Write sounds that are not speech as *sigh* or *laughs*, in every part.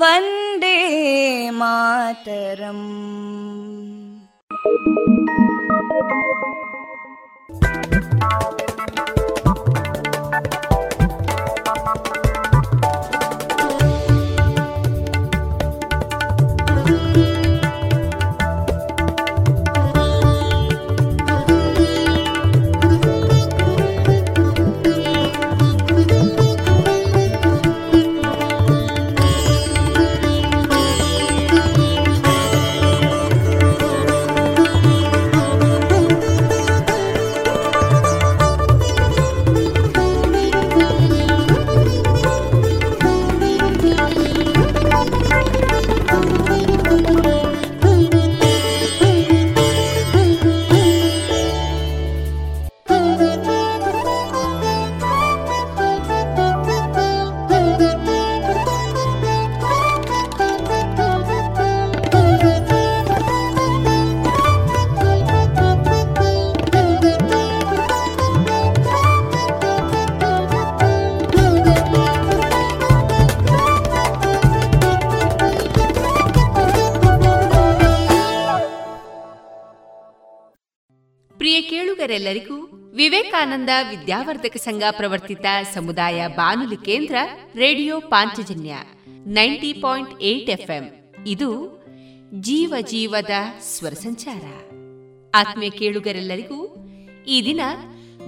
வந்தே மாதரம் ಕೇಳುಗರೆಲ್ಲರಿಗೂ ವಿವೇಕಾನಂದ ವಿದ್ಯಾವರ್ಧಕ ಸಂಘ ಪ್ರವರ್ತಿತ ಸಮುದಾಯ ಬಾನುಲಿ ಕೇಂದ್ರ radio Panchajanya ninety point eight FM. ಇದು ಜೀವ ಜೀವದ ಸ್ವರ ಸಂಚಾರ. ಆತ್ಮೀಯ ಕೇಳುಗರೆಲ್ಲರಿಗೂ ಈ ದಿನ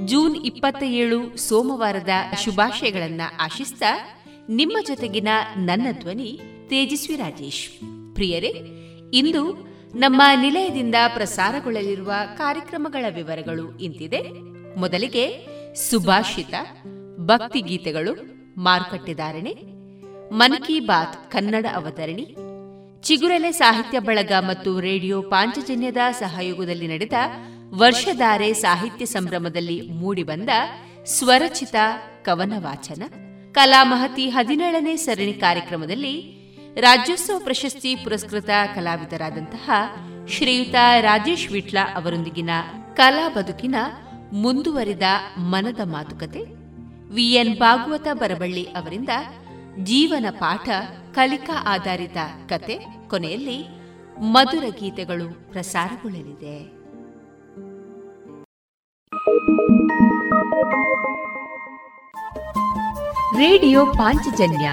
ಜೂನ್ ಇಪ್ಪತ್ತ ಏಳು ಸೋಮವಾರದ ಶುಭಾಶಯಗಳನ್ನ ಆಶಿಸ್ತಾ ನಿಮ್ಮ ಜೊತೆಗಿನ ನನ್ನ ಧ್ವನಿ ತೇಜಸ್ವಿ ರಾಜೇಶ್. ಪ್ರಿಯರೇ, ಇಂದು ನಮ್ಮ ನಿಲಯದಿಂದ ಪ್ರಸಾರಗೊಳ್ಳಲಿರುವ ಕಾರ್ಯಕ್ರಮಗಳ ವಿವರಗಳು ಇಂತಿದೆ. ಮೊದಲಿಗೆ ಸುಭಾಷಿತ, ಭಕ್ತಿ ಗೀತೆಗಳು ಮಾರುಕಟ್ಟೆದಾರಣೆ ಮನ್ ಕಿ ಬಾತ್ ಕನ್ನಡ ಅವತರಣಿ, ಚಿಗುರೆಲೆ ಸಾಹಿತ್ಯ ಬಳಗ ಮತ್ತು ರೇಡಿಯೋ ಪಾಂಚಜನ್ಯದ ಸಹಯೋಗದಲ್ಲಿ ನಡೆದ ವರ್ಷಧಾರೆ ಸಾಹಿತ್ಯ ಸಂಭ್ರಮದಲ್ಲಿ ಮೂಡಿಬಂದ ಸ್ವರಚಿತ ಕವನ ವಾಚನ ಕಲಾಮಹತಿ ಹದಿನೇಳನೇ ಸರಣಿ ಕಾರ್ಯಕ್ರಮದಲ್ಲಿ ರಾಜ್ಯೋತ್ಸವ ಪ್ರಶಸ್ತಿ ಪುರಸ್ಕೃತ ಕಲಾವಿದರಾದಂತಹ ಶ್ರೀಯುತ ರಾಜೇಶ್ ವಿಟ್ಲ ಅವರೊಂದಿಗಿನ ಕಲಾ ಬದುಕಿನ ಮುಂದುವರಿದ ಮನದ ಮಾತುಕತೆ ವಿಎನ್ ಭಾಗವತ ಬರಬಳ್ಳಿ ಅವರಿಂದ ಜೀವನ ಪಾಠ, ಕಲಿಕಾ ಆಧಾರಿತ ಕತೆ ಕೊನೆಯಲ್ಲಿ ಮಧುರ ಗೀತೆಗಳು ಪ್ರಸಾರಗೊಳ್ಳಲಿದೆ. ರೇಡಿಯೋ ಪಾಂಚಜನ್ಯ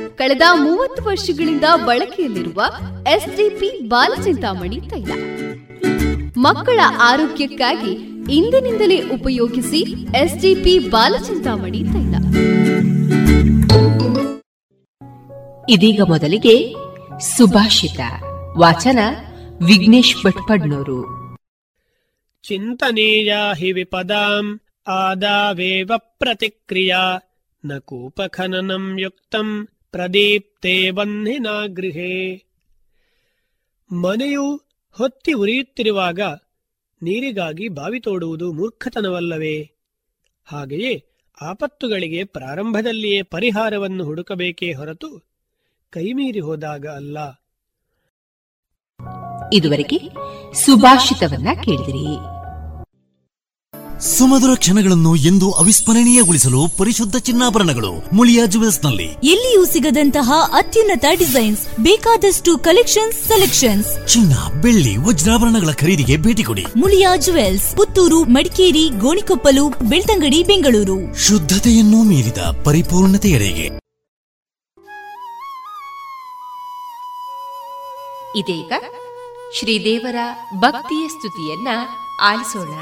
ಕಳೆದ ಮೂವತ್ತು ವರ್ಷಗಳಿಂದ ಬಳಕೆಯಲ್ಲಿರುವ ಎಸ್ಡಿಪಿ ಬಾಲಚಿಂತಾಮಣಿ ತೈಲ. ಮಕ್ಕಳ ಆರೋಗ್ಯಕ್ಕಾಗಿ ಇಂದಿನಿಂದಲೇ ಉಪಯೋಗಿಸಿ ಎಸ್ಡಿಪಿ ಬಾಲಚಿಂತಾಮಣಿ ತೈಲ. ಇದೀಗ ಮೊದಲಿಗೆ ಸುಭಾಷಿತ. ವಾಚನ ವಿಘ್ನೇಶ್ ಭಟ್ಪಡ್ನೂರು. ಚಿಂತನೀಯ ಹಿ ವಿಪದಾಂ ಆದಾವೇವ ಪ್ರತಿಕ್ರಿಯಾ ನ ಕೂಪಖನನಂ ಯುಕ್ತಂ ಪ್ರದೀಪ್ತೆ ವನ್ನಿನ ಗೃಹೇ. ಮನೆಯು ಹೊತ್ತಿ ಉರಿಯುತ್ತಿರುವಾಗ ನೀರಿಗಾಗಿ ಬಾವಿ ತೋಡುವುದು ಮೂರ್ಖತನವಲ್ಲವೇ? ಹಾಗೆಯೇ ಆಪತ್ತುಗಳಿಗೆ ಪ್ರಾರಂಭದಲ್ಲಿಯೇ ಪರಿಹಾರವನ್ನು ಹುಡುಕಬೇಕೇ ಹೊರತು ಕೈಮೀರಿ ಹೋದಾಗ ಅಲ್ಲ. ಇದುವರೆಗೆ ಸುಭಾಷಿತವನ್ನ ಕೇಳಿದಿರಿ. ಸುಮಧುರ ಕ್ಷಣಗಳನ್ನು ಎಂದು ಅವಿಸ್ಮರಣೀಯಗೊಳಿಸಲು ಪರಿಶುದ್ಧ ಚಿನ್ನಾಭರಣಗಳು ಮುಳಿಯಾ ಜುವೆಲ್ಸ್ನಲ್ಲಿ ಎಲ್ಲಿಯೂ ಸಿಗದಂತಹ ಅತ್ಯುನ್ನತ ಡಿಸೈನ್ಸ್ ಬೇಕಾದಷ್ಟು ಕಲೆಕ್ಷನ್ಸ್ ಸೆಲೆಕ್ಷನ್ಸ್. ಚಿನ್ನ ಬೆಳ್ಳಿ ವಜ್ರಾಭರಣಗಳ ಖರೀದಿಗೆ ಭೇಟಿ ಕೊಡಿ. ಮುಳಿಯಾ ಜುವೆಲ್ಸ್ ಪುತ್ತೂರು ಮಡಿಕೇರಿ ಗೋಣಿಕೊಪ್ಪಲು ಬೆಳ್ತಂಗಡಿ ಬೆಂಗಳೂರು. ಶುದ್ಧತೆಯನ್ನು ಮೀರಿದ ಪರಿಪೂರ್ಣತೆಯಡೆಗೆ. ಇದೀಗ ಶ್ರೀದೇವರ ಭಕ್ತಿಯ ಸ್ತುತಿಯನ್ನ ಆಲಿಸೋಣ.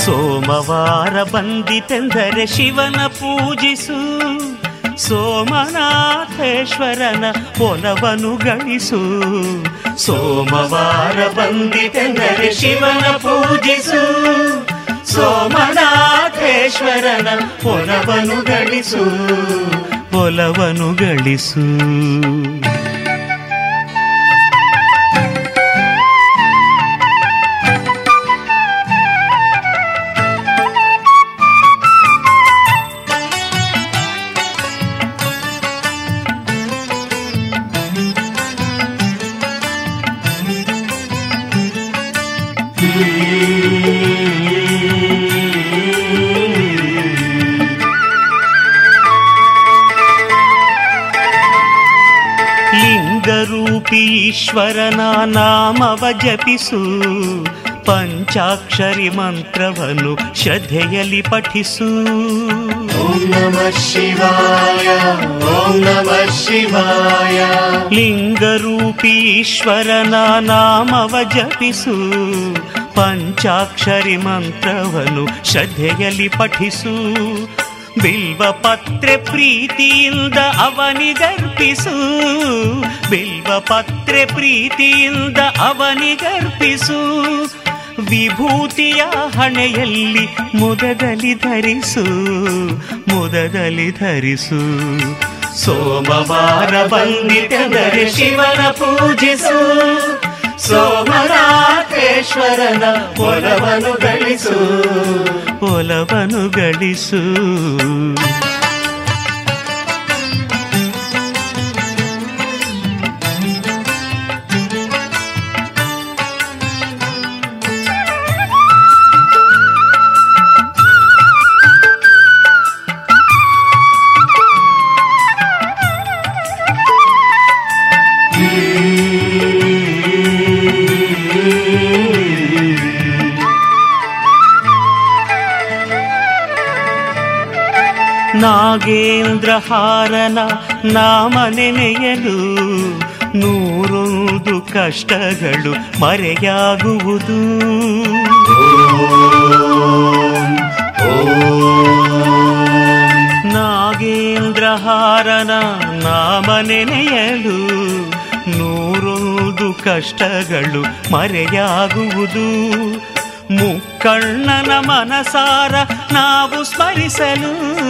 ಸೋಮವಾರ ಬಂದಿತೆಂದರೆ ಶಿವನ ಪೂಜಿಸು ಸೋಮನಾಥೇಶ್ವರನ ಒಲವನು ಗಳಿಸು ಸೋಮವಾರ ಬಂದಿತೆಂದರೆ ಶಿವನ ಪೂಜಿಸು ಸೋಮನಾಥೇಶ್ವರನ ಒಲವನು ಗಳಿಸು ಒಲವನು ಗಳಿಸು. ಈಶ್ವರನ ನಾಮವ ಜಪಿಸು ಪಂಚಾಕ್ಷರಿ ಮಂತ್ರವನ್ನು ಶ್ರದ್ಧೆಯಲ್ಲಿ ಪಠಿಸು ಓಂ ನಮಃ ಶಿವಾಯ ಓಂ ನಮಃ ಶಿವಾಯ ಲಿಂಗರೂಪಿ ಈಶ್ವರನ ನಾಮವ ಜಪಿಸು ಪಂಚಾಕ್ಷರಿ ಮಂತ್ರವನ್ನು ಶ್ರದ್ಧೆಯಲ್ಲಿ ಪಠಿಸು ಬಿಲ್ವ ಪತ್ರೆ ಪ್ರೀತಿಯಿಂದ ಅವನಿಗರ್ಪಿಸು. ಬಿಲ್ವ ಪತ್ರೆ ಪ್ರೀತಿಯಿಂದ ಅವನಿಗರ್ಪಿಸು. ವಿಭೂತಿಯ ಹಣೆಯಲ್ಲಿ ಮುದದಲ್ಲಿ ಧರಿಸು ಮುದದಲ್ಲಿ ಧರಿಸು. ಸೋಮವಾರ ಬಂದಿತೆಂದರೆ ಶಿವನ ಪೂಜಿಸು. ಸೋಮನಾಥೇಶ್ವರನ ಒಲವನು ಗಳಿಸು. ಒಲವನು ಗಳಿಸು. ನಾಗೇಂದ್ರಹಾರನ ನಾಮ ನೆನೆಯಲು ನೂರೊಂದು ಕಷ್ಟಗಳು ಮರೆಯಾಗುವುದು. ನಾಗೇಂದ್ರಹಾರನ ನಾಮ ನೆನೆಯಲು ನೂರೊಂದು ಕಷ್ಟಗಳು ಮರೆಯಾಗುವುದು. ಮುಕ್ಕಣ್ಣನ ಮನಸಾರ ನಾವು ಸ್ಮರಿಸಲು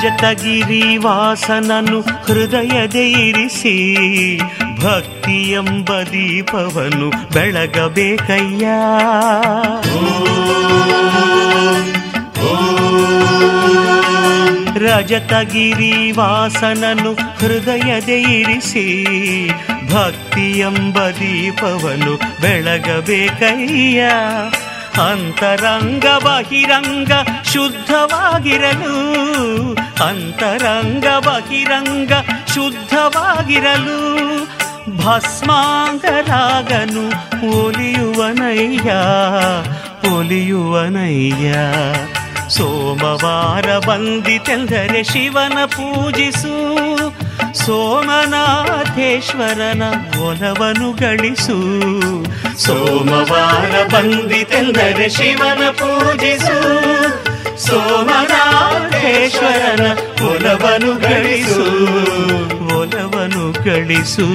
ರಜತಗಿರಿ ವಾಸನನು ಹೃದಯ ಇರಿಸಿ, ಭಕ್ತಿ ಎಂಬ ದೀಪವನ್ನು ಬೆಳಗಬೇಕಯ್ಯ. ರಜತಗಿರಿ ವಾಸನನು ಹೃದಯ ಇರಿಸಿ, ಭಕ್ತಿ ಎಂಬ ದೀಪವನ್ನು ಬೆಳಗಬೇಕಯ್ಯ. ಅಂತರಂಗ ಬಹಿರಂಗ ಶುದ್ಧವಾಗಿರಲು ಅಂತರಂಗ ಬಹಿರಂಗ ಶುದ್ಧವಾಗಿರಲು ಭಸ್ಮಾಂಗರಾಗನು ಒಲಿಯುವನಯ್ಯ ಒಲಿಯುವನಯ್ಯ. ಸೋಮವಾರ ಬಂದಿತೆಂದರೆ ಶಿವನ ಪೂಜಿಸು, ಸೋಮನಾಥೇಶ್ವರನ ಒಲವನು ಗಳಿಸು. ಸೋಮವಾರ ಬಂದಿತೆಂದರೆ ಶಿವನ ಪೂಜಿಸು ಸೋಮನಾಥೇಶ್ವರನ ಒಲವನು ಗಳಿಸು ಒಲವನು ಗಳಿಸು.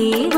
ದೇವ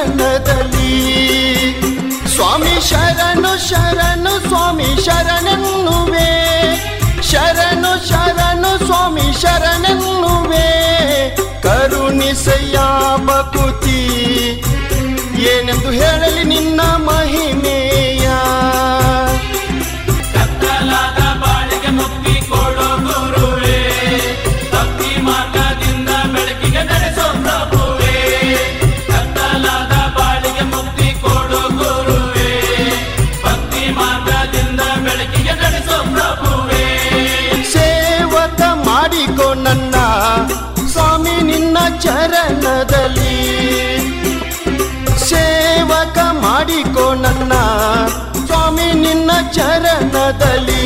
ಚರಣದಲ್ಲಿ. ಸ್ವಾಮಿ ಶರಣು ಶರಣು, ಸ್ವಾಮಿ ಶರಣನ್ನುವೆ. ಶರಣು ಶರಣು, ಸ್ವಾಮಿ ಶರಣನ್ನುವೆ. ಕರುಣಿಸಯ್ಯ ಬಕುತಿ ಏನೆಂದು ಹೇಳಲಿ ನಿನ್ನ ಮಹಿಮೆ. ಸ್ವಾಮಿ ನಿನ್ನ ಚರಣದಲ್ಲಿ ಸೇವಕ ಮಾಡಿಕೋ ನನ್ನ. ಸ್ವಾಮಿ ನಿನ್ನ ಚರಣದಲ್ಲಿ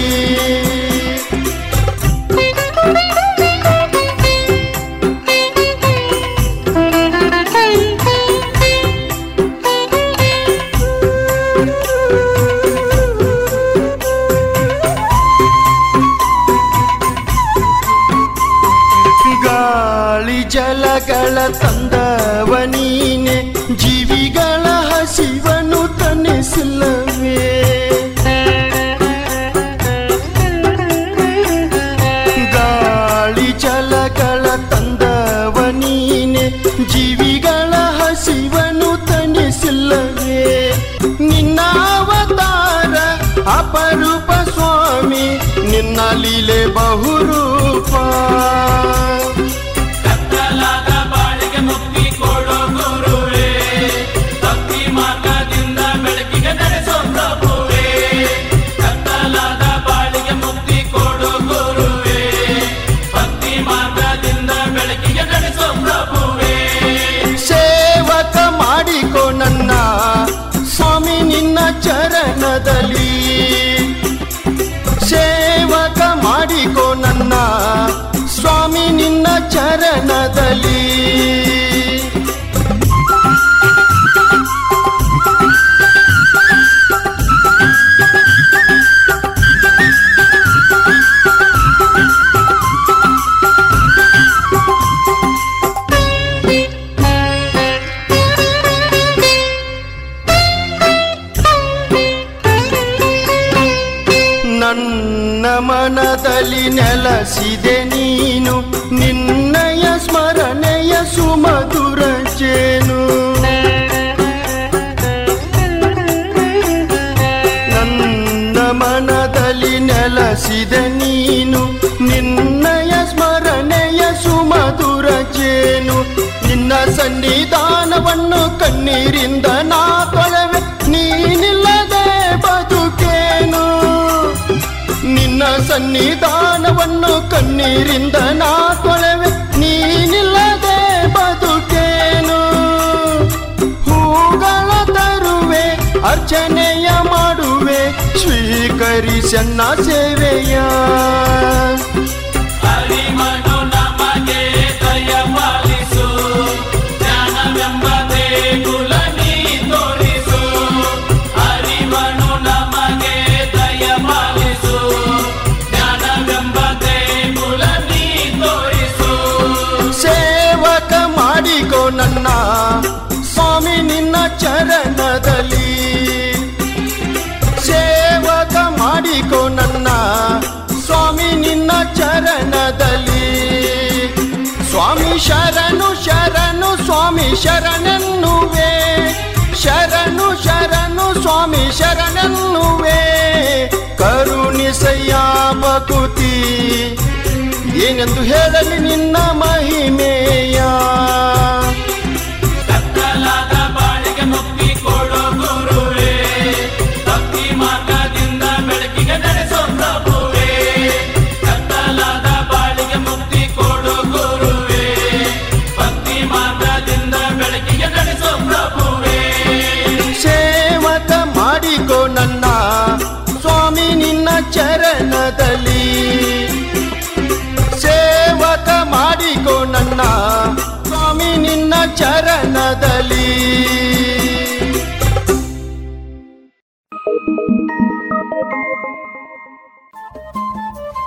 ಸ್ವಾಮಿ ನಿನ್ನ ಚರಣದಲ್ಲಿ. ನನ್ನ ಮನದಲ್ಲಿ ನೆಲಸಿದೆ ನೀ ಸನ್ನಿಧಾನವನ್ನು ಕಣ್ಣೀರಿಂದ ನಾ ತೊಳೆವೆ. ನೀನಿಲ್ಲದೆ ಬದುಕೇನು? ನಿನ್ನ ಸನ್ನಿಧಾನವನ್ನು ಕಣ್ಣೀರಿಂದ ನಾ ತೊಳೆವೆ. ನೀನಿಲ್ಲದೆ ಬದುಕೇನು? ಹೂಗಳ ತರುವೆ, ಅರ್ಚನೆಯ ಮಾಡುವೆ. ಸ್ವೀಕರಿಸನ್ನ ಸೇವೆಯ ಶರಣು ಶರಣು ಸ್ವಾಮಿ ಶರಣೆನ್ನುವೆ. ಶರಣು ಶರಣು ಸ್ವಾಮಿ ಶರಣೆನ್ನುವೆ. ಕರುಣಿಸಯ್ಯ ಬಕುತಿ ಏನೆಂದು ಹೇಳಲಿ ನಿನ್ನ ಮಹಿಮೆಯ.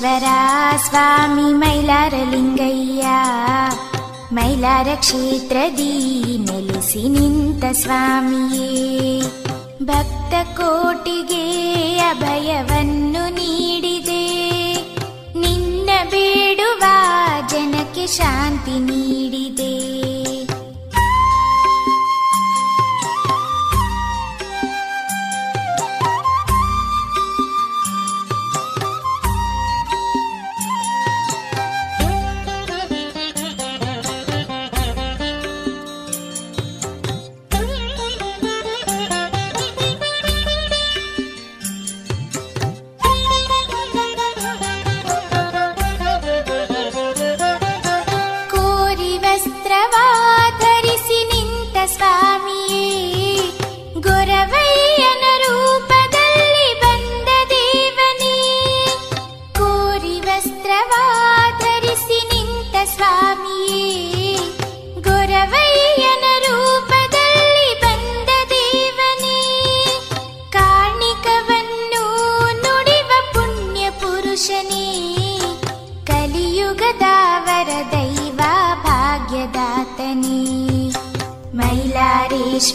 ಮೈಲಾರೇಶ್ವರ ಸ್ವಾಮಿ ಮೈಲಾರಲಿಂಗಯ್ಯ. ಮೈಲಾರ ಕ್ಷೇತ್ರದಿ ನೆಲೆಸಿ ನಿಂತ ಸ್ವಾಮಿಯೇ. ಭಕ್ತ ಕೋಟಿಗೆ ಅಭಯವನ್ನು ನೀಡಿದೆ. ನಿನ್ನ ಬೇಡುವ ಜನಕ್ಕೆ ಶಾಂತಿ ನೀಡಿದೆ.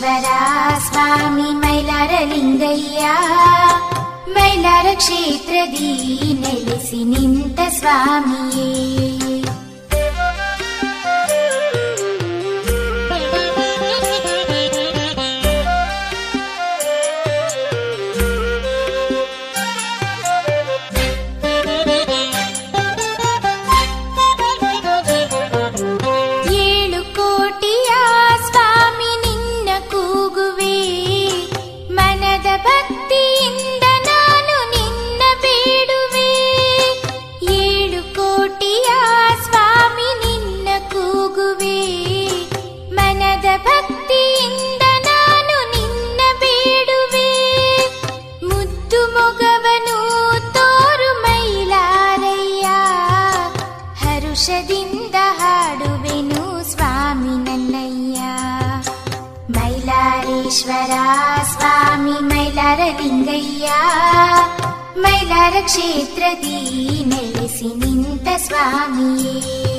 ಮೈಲಾರೇಶ್ವರ ಸ್ವಾಮಿ ಮೈಲಾರಲಿಂಗಯ್ಯ ಮೈಲಾರ ಕ್ಷೇತ್ರದಿ ನೆಲೆಸಿ ನಿಂತ ಸ್ವಾಮಿಯೇ क्षेत्र निन्त नित स्वामी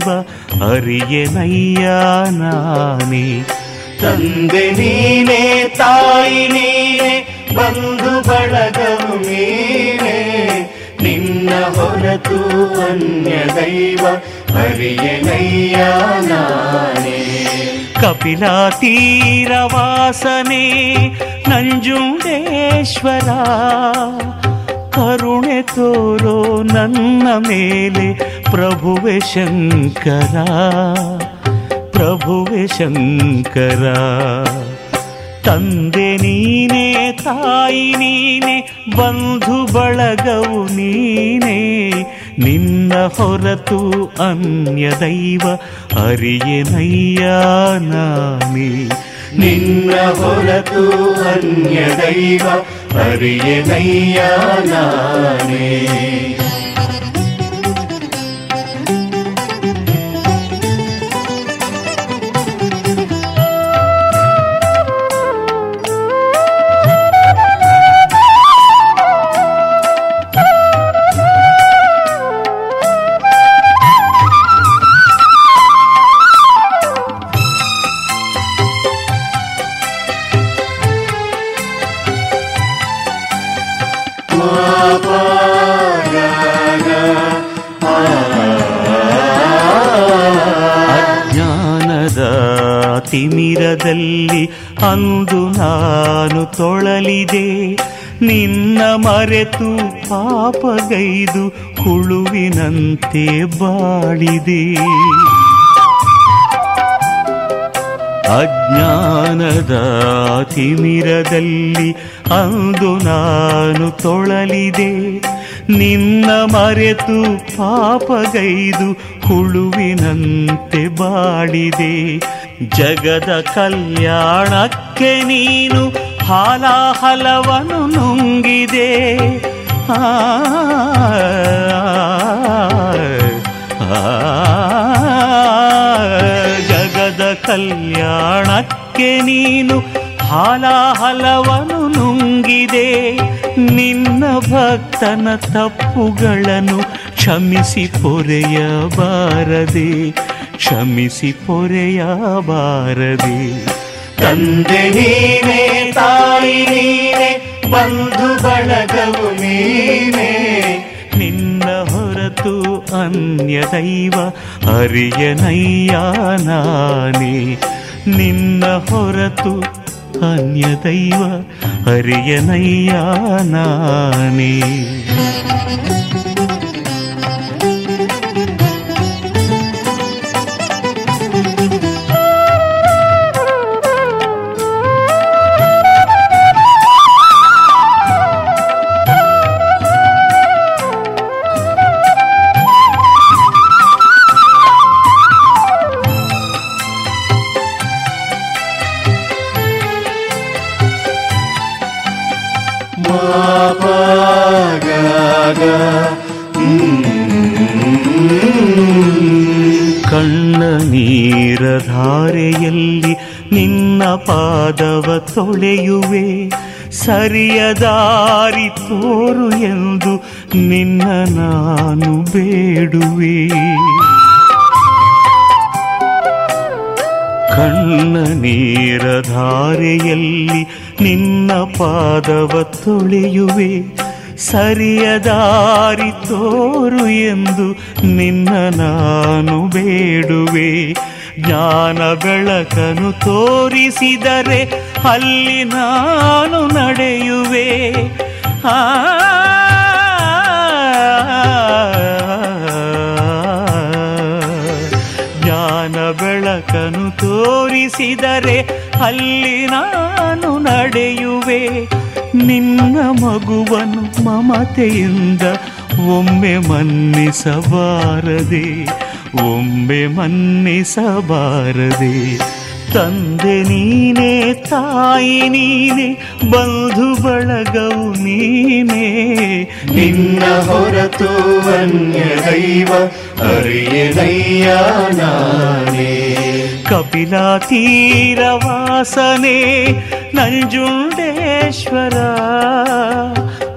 ದೈವ ಅರಿಯನಯ್ಯ ನಾನೇ. ತಂದೆ ನೀನೆ, ತಾಯಿ ನೀನೇ, ಬಂಧು ಬಳಗವು ನೀನೆ. ನಿನ್ನ ಹೊರತು ಅನ್ಯ ದೈವ ಅರಿಯನಯ್ಯ ನಾನೇ. ಕಪಿಲ ತೀರವಾಸನೆ ನಂಜುಂಡೇಶ್ವರ. ಕರುಣೆ ತೋರೋ ನನ್ನ ಮೇಲೆ ಪ್ರಭುವೆ ಶಂಕರ ಪ್ರಭುವೆ ಶಂಕರ. ತಂದೆ ನೀನೆ, ತಾಯಿ ನೀನೆ, ಬಂಧು ಬಳಗವು ನೀನೆ. ನಿನ್ನ ಹೊರತು ಅನ್ಯ ದೈವ ಅರಿಯನಯ್ಯ ನಾನೇ. ನಿನ್ನ ಹೊರತು ಅನ್ಯ ದೈವ ಅರಿಯನಯ್ಯ ನಾನೇ. ಮರೆತು ಪಾಪಗೈದು ಹುಳುವಿನಂತೆ ಬಾಳಿದೆ. ಅಜ್ಞಾನದ ತಿಮಿರದಲ್ಲಿ ಅಂದು ನಾನು ತೊಳಲಿದೆ. ನಿನ್ನ ಮರೆತು ಪಾಪಗೈದು ಹುಳುವಿನಂತೆ ಬಾಳಿದೆ. ಜಗದ ಕಲ್ಯಾಣಕ್ಕೆ ನೀನು ಹಾಲಾಹಲವನ್ನು ನುಂಗಿದೆ ಆ, ಜಗದ ಕಲ್ಯಾಣಕ್ಕೆ ನೀನು ಹಾಲಾಹಲವನ್ನು ನುಂಗಿದೆ ನಿನ್ನ ಭಕ್ತನ ತಪ್ಪುಗಳನ್ನು ಕ್ಷಮಿಸಿ ಪೊರೆಯಬಾರದೆ ಕ್ಷಮಿಸಿ ಪೊರೆಯಬಾರದೆ ತಂದೆ ನೀನೆ, ತಾಯಿ ನೀನೆ, ಬಂಧು ಬಳಗವು ನೀನೆ. ನಿನ್ನ ಹೊರತು ಅನ್ಯ ದೈವ ಅರಿಯನಯ್ಯ ನಾನೇ. ನಿನ್ನ ಹೊರತು ಅನ್ಯ ದೈವ ಅರಿಯನಯ್ಯ ನೀರ ಧಾರೆಯಲ್ಲಿ ನಿನ್ನ ಪಾದವ ತೊಳೆಯುವೆ. ಸರಿಯ ದಾರಿ ತೋರು ಎಂದು ನಿನ್ನ ನಾನು ಬೇಡುವೆ. ಕಣ್ಣ ನೀರ ಧಾರೆಯಲ್ಲಿ ನಿನ್ನ ಪಾದವ ತೊಳೆಯುವೆ. ಸರಿಯ ದಾರಿ ತೋರು ಎಂದು ನಿನ್ನ ನಾನು ಬೇಡುವೆ. ಜ್ಞಾನ ಬೆಳಕನು ತೋರಿಸಿದರೆ ಅಲ್ಲಿ ನಾನು ನಡೆಯುವೆ ಜ್ಞಾನ ಬೆಳಕನು ತೋರಿಸಿದರೆ ಅಲ್ಲಿ ನಾನು ನಡೆಯುವೆ ನಿನ್ನ ಮಗುವನು ಮಮತೆಯಿಂದ ಒಮ್ಮೆ ಮನ್ನಿಸಬಾರದೆ ಒಮ್ಮೆ ಮನ್ನಿಸಬಾರದೆ. ತಂದೆ ನೀನೇ, ತಾಯಿ ನೀನೆ, ಬಂಧು ಬಳಗವು ನೀನೇ. ನಿನ್ನ ಹೊರತು ಅನ್ಯ ದೈವ ಅರಿಯದಯ್ಯ ನಾನೇ. ಕಪಿಲ ತೀರವಾಸನೆ ನಂಜುಂಡೇಶ್ವರ.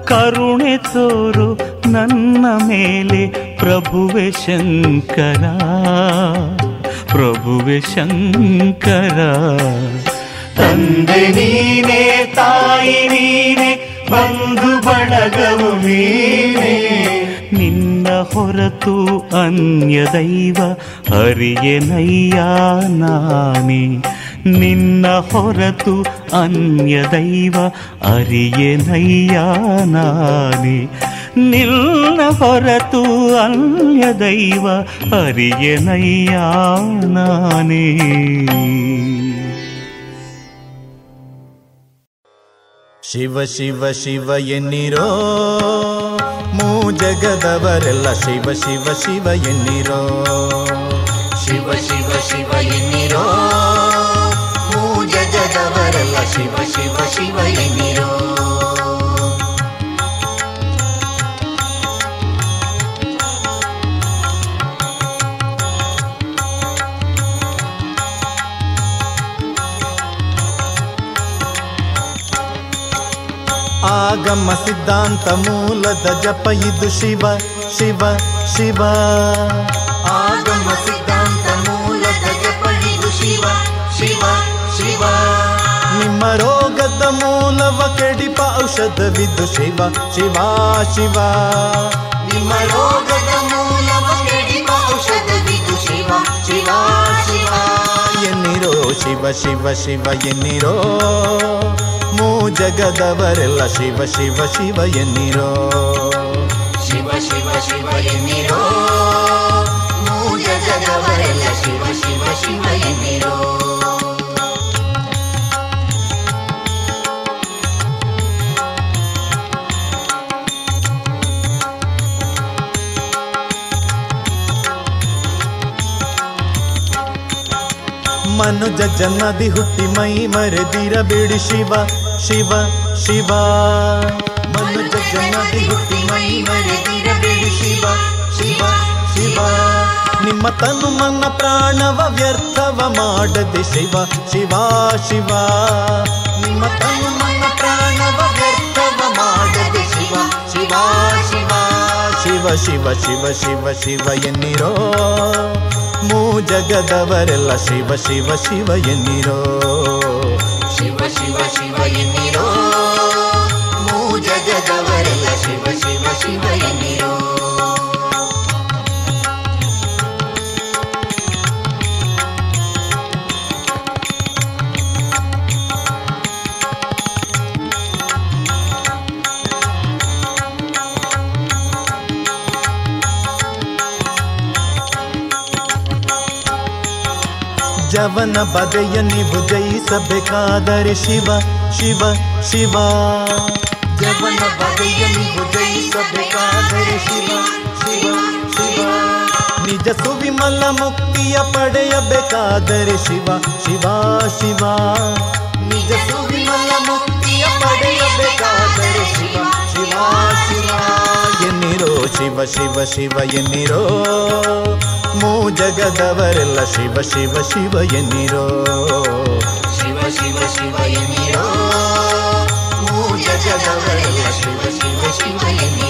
ಕರುಣೆ ತೋರು ನನ್ನ ಮೇಲೆ ಪ್ರಭುವೆ ಶಂಕರ ಪ್ರಭುವೆ ಶಂಕರ. ತಂದೆ ನೀನೇ ತಾಯಿ ನೀನೆ ಬಂಧು ಬಳಗವು ನೀನೇ. ನಿನ್ನ ಹೊರತು ಅನ್ಯ ದೈವ ಅರಿಯನಯ್ಯ ನಾನೇ. ನಿನ್ನ ಹೊರತು ಅನ್ಯ ದೈವ ಅರಿಯನಯ್ಯ ನಾನೇ. ನಿನ್ನ ಹೊರತು ಅನ್ಯ ದೈವ ಅರಿಯನಯ್ಯ ನಾನೇ. ಶಿವ ಶಿವ ಶಿವ ಎನ್ನಿರೋ ಮೂ ಜಗದವರೆಲ್ಲ ಶಿವ ಶಿವ ಶಿವ ಎನ್ನಿರೋ. ಶಿವ ಶಿವ ಶಿವ ಎನ್ನಿರೋ ಮೂ ಜಗದವರೆಲ್ಲ ಶಿವ ಶಿವ ಶಿವ ಎನ್ನಿರೋ. ಆಗಮ ಸಿದ್ಧಾಂತ ಮೂಲದ ಜಪ ಇದು ಶಿವ ಶಿವ ಶಿವ. ಆಗಮ ಸಿದ್ಧಾಂತ ಮೂಲದ ಜಪ ಇದು ಶಿವ ಶಿವ ಶಿವ. ನಿಮ್ಮ ರೋಗದ ಮೂಲವ ಕೆಡಿಪ ಔಷಧವಿದು ಶಿವ ಶಿವ ಶಿವ. ನಿಮ್ಮ ರೋಗದ ಮೂಲವ ಕೆಡಿಪ ಔಷಧವಿದು ಶಿವ ಶಿವ ಶಿವ. ಎನ್ನಿರೋ ಶಿವ ಶಿವ ಶಿವ, ಎನ್ನಿರೋ. ಜಗದವರೆಲ್ಲ ಶಿವ ಶಿವ ಶಿವ ಎನ್ನಿರೋ. ಶಿವ ಶಿವ ಶಿವ ಎನ್ನಿರೋ. ಮೂ ಜಗದವರೆಲ್ಲ ಶಿವ ಶಿವ ಶಿವ ಎನ್ನಿರೋ. ಮನುಜ ಜನ್ಮದಿ ಹುಟ್ಟಿ ಮೈ ಮರೆದಿರಬೇಡಿ ಶಿವ. ಶಿವ ಶಿವ. ಮನುಜ ಜನ್ಮದಿ ಹುಟ್ಟಿ ಮೈ ಮರೆದಿರಬೇಡಿ ಶಿವ ಶಿವ ಶಿವ. ನಿಮ್ಮ ತನು ಮನ ಪ್ರಾಣವ ವ್ಯರ್ಥವ ಮಾಡದೆ ಶಿವ ಶಿವ ಶಿವ. ನಿಮ್ಮ ತನು ಮನ ಪ್ರಾಣವ ವ್ಯರ್ಥವ ಮಾಡದೆ ಶಿವ ಶಿವ ಶಿವ. ಶಿವ ಶಿವ ಶಿವ ಶಿವ ಶಿವ ಎನ್ನಿರೋ. ಮೂ ಜಗದವರೆಲ್ಲ ಶಿವ ಶಿವ ಶಿವ ಎನ್ನಿರೋ. ಬದೆಯ ನೀವು ಜಯಿಸಬೇಕಾದರೆ ಶಿವ ಶಿವ ಶಿವ. ಜವನ ಬದೆಯ ನೀವು ಜಯಿಸಬೇಕಾದರೆ ಶಿವ ಶಿವ ಶಿವ. ನಿಜ ಸುವಿಮಲ ಮುಕ್ತಿಯ ಪಡೆಯಬೇಕಾದರೆ ಶಿವ ಶಿವ ಶಿವ. ನಿಜ ಸುವಿಮಲ ಮುಕ್ತಿಯ ಪಡೆಯಬೇಕಾದರೆ ಶಿವ ಶಿವ ಶಿವ. ಎನ್ನಿರೋ ಶಿವ ಶಿವ ಶಿವ ಎನ್ನಿರೋ ಜಗದವರೆಲ್ಲ ಶಿವ ಶಿವ ಶಿವ ಎನ್ನಿರೋ ಶಿವ ಶಿವ ಶಿವ ಎನ್ನಿರೋ ಮೂ ಜಗದವರೆಲ್ಲ ಶಿವ ಶಿವ ಶಿವ ಎನ್ನಿರೋ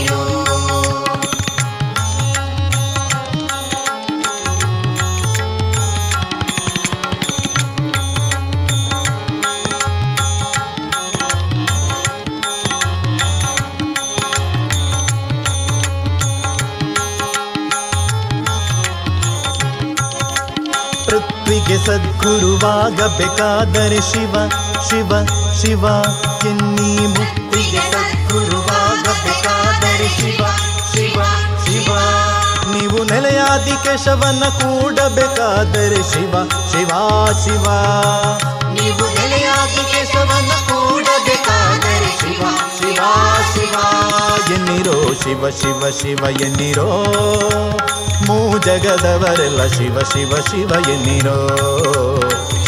ಸದ್ಗುರುವಾಗಬೇಕಾದರೆ ಶಿವ ಶಿವ ಶಿವ ಎನ್ನಿ ಮುಕ್ತಿಗೆ ಸದ್ಗುರುವಾಗಬೇಕಾದರೆ ಶಿವ ಶಿವ ಶಿವ. ನೀವು ನೆಲೆಯಾದಿ ಕೇಶವನ್ನ ಕೂಡಬೇಕಾದರೆ ಶಿವ ಶಿವ ಶಿವ. ನೀವು ನೆಲೆಯಾದಿ ಕೇಶವನ್ನ ಕೂಡಬೇಕಾದರೆ ಶಿವ ಶಿವ ಶಿವ. ಎನ್ನಿರೋ ಶಿವ ಶಿವ ಶಿವ, ಎನ್ನಿರೋ. ಮೂ ಜಗದವರೆಲ್ಲ ಶಿವ ಶಿವ ಶಿವ, ಎನ್ನಿರೋ.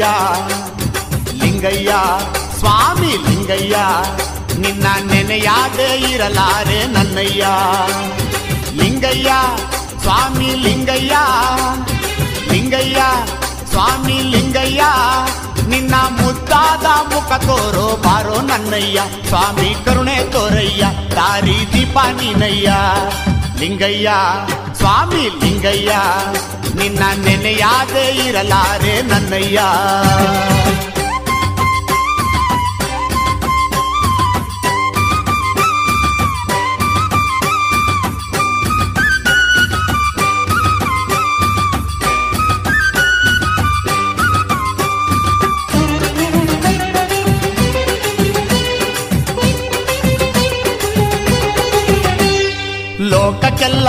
ಲಿಂಗಯ್ಯ ಲಿಂಗಯ್ಯ, ಸ್ವಾಮಿ ಲಿಂಗಯ್ಯ, ನಿನ್ನ ನೆನೆಯಾದೆ ಇರಲಾರೆ ನನ್ನಯ್ಯ. ಲಿಂಗಯ್ಯ, ಸ್ವಾಮಿ ಲಿಂಗಯ್ಯ ಲಿಂಗಯ್ಯ, ಸ್ವಾಮಿ ಲಿಂಗಯ್ಯ, ನಿನ್ನ ಮುದ್ದಾದ ಮುಖ ತೋರೋ ಬಾರೋ ನನ್ನಯ್ಯ. ಸ್ವಾಮಿ ಕರುಣೆ ತೋರಯ್ಯ, ದಾರಿ ದೀಪ ನೀನಯ್ಯ. ಲಿಂಗಯ್ಯ ಸ್ವಾಮಿ ಲಿಂಗಯ್ಯ ನಿನ್ನ ನೆನೆಯಾದೆ ಇರಲಾರೆ ನನ್ನಯ್ಯ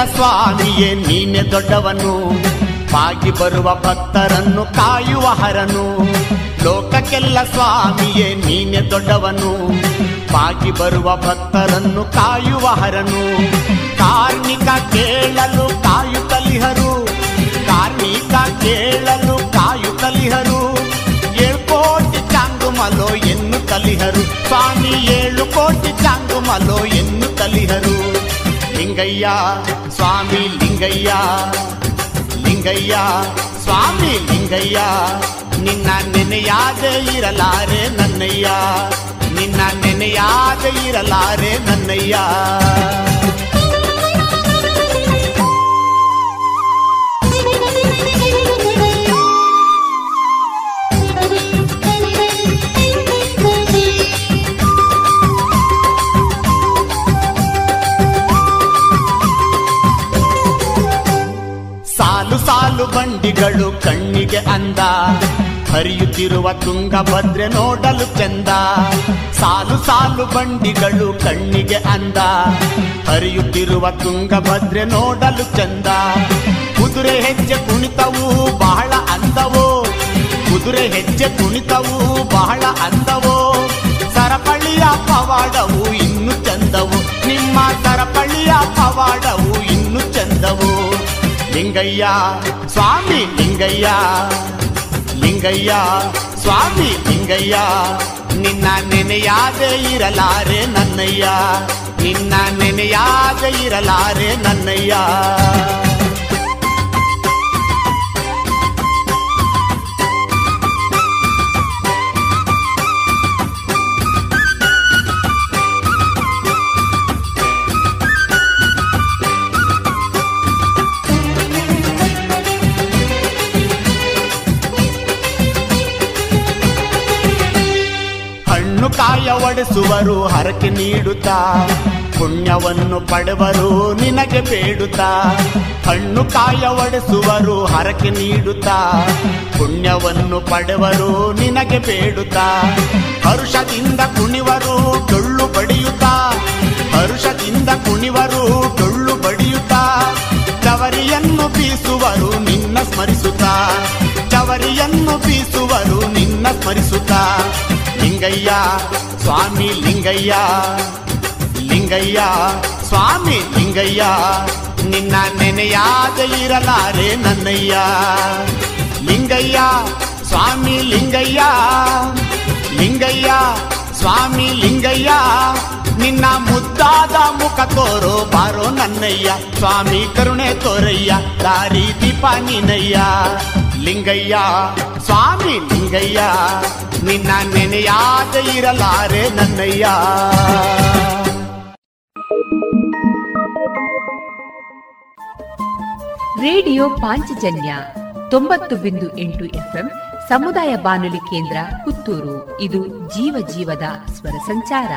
ಸ್ವಾಮಿಯೇ ನೀನೆ ದೊಡ್ಡವನು ಬಾಗಿ ಬರುವ ಭಕ್ತರನ್ನು ಕಾಯುವ ಹರನು ಲೋಕಕ್ಕೆಲ್ಲ ಸ್ವಾಮಿಯೇ ನೀನೆ ದೊಡ್ಡವನು ಬಾಗಿ ಬರುವ ಭಕ್ತರನ್ನು ಕಾಯುವ ಹರನು ಕಾರ್ಮಿಕ ಕೇಳಲು ಕಾಯುತ್ತಲಿಹರು ಕಾರ್ಮಿಕ ಕೇಳಲು ಕಾಯುತ್ತಲಿಹರು ಏಳ್ಕೋಟಿ ಚಾಂಗುಮಲೋ ಎನ್ನು ತಲಿಹರು ಸ್ವಾಮಿ ಏಳು ಕೋಟಿ ಚಾಂಗುಮಲೋ ಎನ್ನು ತಲಿಹರು ಲಿಂಗಯ್ಯ ಸ್ವಾಮಿ ಲಿಂಗಯ್ಯ ಲಿಂಗಯ್ಯ ಸ್ವಾಮಿ ಲಿಂಗಯ್ಯ ನಿನ್ನ ನೆನೆಯಾದೆ ಇರಲಾರೆ ನನ್ನಯ್ಯ ನಿನ್ನ ನೆನೆಯಾದೆ ಇರಲಾರೆ ನನ್ನಯ್ಯ ಬಂಡಿಗಳು ಕಣ್ಣಿಗೆ ಅಂದ. ಹರಿಯುತ್ತಿರುವ ತುಂಗಭದ್ರೆ ನೋಡಲು ಚೆಂದ. ಸಾಲು ಸಾಲು ಬಂಡಿಗಳು ಕಣ್ಣಿಗೆ ಅಂದ. ಹರಿಯುತ್ತಿರುವ ತುಂಗಭದ್ರೆ ನೋಡಲು ಚೆಂದ. ಕುದುರೆ ಹೆಜ್ಜೆ ಕುಣಿತವು ಬಹಳ ಅಂದವೋ? ಕುದುರೆ ಹೆಜ್ಜೆ ಕುಣಿತವು ಬಹಳ ಅಂದವೋ? ಸರಪಳಿಯ ಪವಾಡವು ಇನ್ನು ಚಂದವು. ನಿಮ್ಮ ಸರಪಳಿಯ ಪವಾಡವು ಇನ್ನು ಚಂದವು. ಲಿಂಗಯ್ಯ ಸ್ವಾಮಿ ಲಿಂಗಯ್ಯ ಲಿಂಗಯ್ಯ ಸ್ವಾಮಿ ಲಿಂಗಯ್ಯ ನಿನ್ನ ನೆನೆಯಾದೆ ಇರಲಾರೆ ನನ್ನಯ್ಯ ನಿನ್ನ ನೆನೆಯಾದೆ ಇರಲಾರೆ ನನ್ನಯ್ಯ ಬಡಿಸುವರು ಹರಕೆ ನೀಡುತ್ತಾ? ಪುಣ್ಯವನ್ನು ಪಡೆವರು, ನಿನಗೆ ಬೇಡುತ್ತಾ? ಹಣ್ಣು ಕಾಯ ಒಡೆಸುವರು, ಹರಕೆ ನೀಡುತ್ತಾ? ಪುಣ್ಯವನ್ನು ಪಡೆವರು, ನಿನಗೆ ಬೇಡುತ್ತಾ? ಹರುಷದಿಂದ ಕುಣಿವರು, ಡೊಳ್ಳು ಬಡಿಯುತ್ತಾ? ಹರುಷದಿಂದ ಕುಣಿವರು, ಡೊಳ್ಳು ಬಡಿಯುತ್ತಾ? ಚವರಿಯನ್ನು ಬೀಸುವರು, ನಿನ್ನ ಸ್ಮರಿಸುತ್ತಾ? ಚವರಿಯನ್ನು ಬೀಸುವರು, ನಿನ್ನ ಸ್ಮರಿಸುತ್ತಾ? ಲಿಂಗಯ್ಯ ಸ್ವಾಮಿ ಲಿಂಗಯ್ಯ ಲಿಂಗಯ್ಯ ಸ್ವಾಮಿ ಲಿಂಗಯ್ಯ ನಿನ್ನ ನೆನೆಯಾದ ಇರಲಾರೆ ನನ್ನಯ್ಯ ಲಿಂಗಯ್ಯ ಸ್ವಾಮಿ ಲಿಂಗಯ್ಯ ಲಿಂಗಯ್ಯ ಸ್ವಾಮಿ ಲಿಂಗಯ್ಯ ನಿನ್ನ ಮುದ್ದಾದ ಮುಖ ತೋರೋ ಬಾರೋ ನನ್ನಯ್ಯ ಸ್ವಾಮಿ ಕರುಣೆ ತೋರಯ್ಯ ದಾರಿ ದೀಪ ನೀನಯ್ಯ ಲಿಂಗಯ್ಯ ಸ್ವಾಮಿ ಲಿಂಗಯ್ಯ ನಿನ್ನ ನೆನೆಯಾದ ಇರಲಾರೆ ನನ್ನಯ್ಯ. ರೇಡಿಯೋ ಪಾಂಚಜನ್ಯ ತೊಂಬತ್ತು ಬಿಂದು ಎಂಟು ಎಫ್ಎಂ ಸಮುದಾಯ ಬಾನುಲಿ ಕೇಂದ್ರ ಪುತ್ತೂರು. ಇದು ಜೀವ ಜೀವದ ಸ್ವರ ಸಂಚಾರ.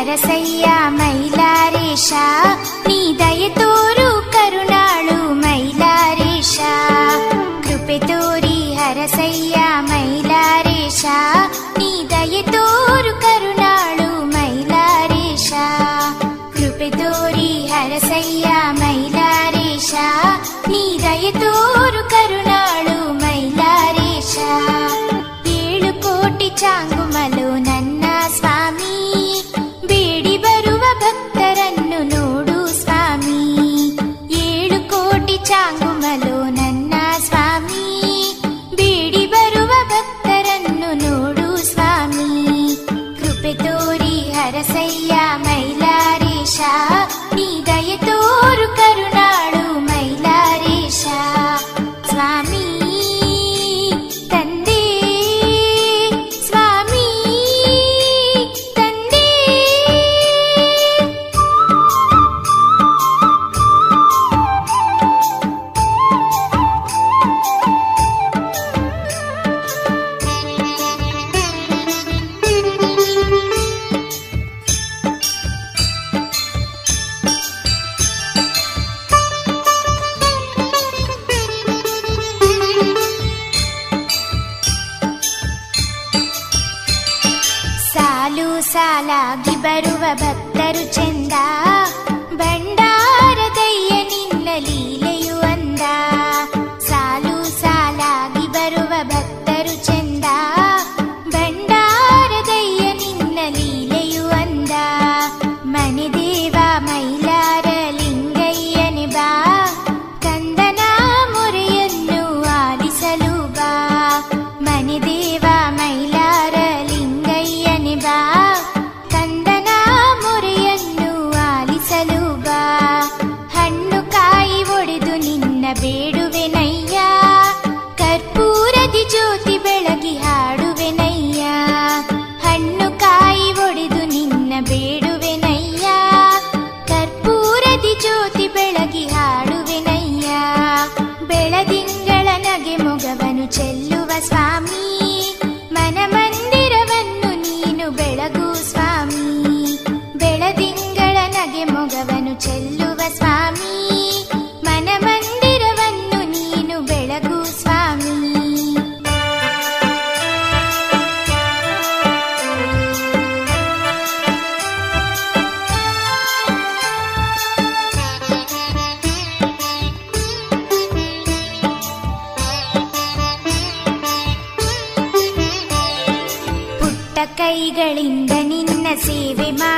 సరసయ్యా మైలారేష నీ దయతోరు కరుణాళు మైలారేష కృపెతోరి హరసయ్యా మైలారేష నీ దయతోరు కరుణాళు మైలారేష కృపెతోరి హరసయ్యా మైలారేష నీ దయతోరు కరుణాళు మైలారేష ఏడు కోటి చాంగుమలోన 가르친다. ನಿನ್ನ ಸೇವೆ ಮಾಡುವೆ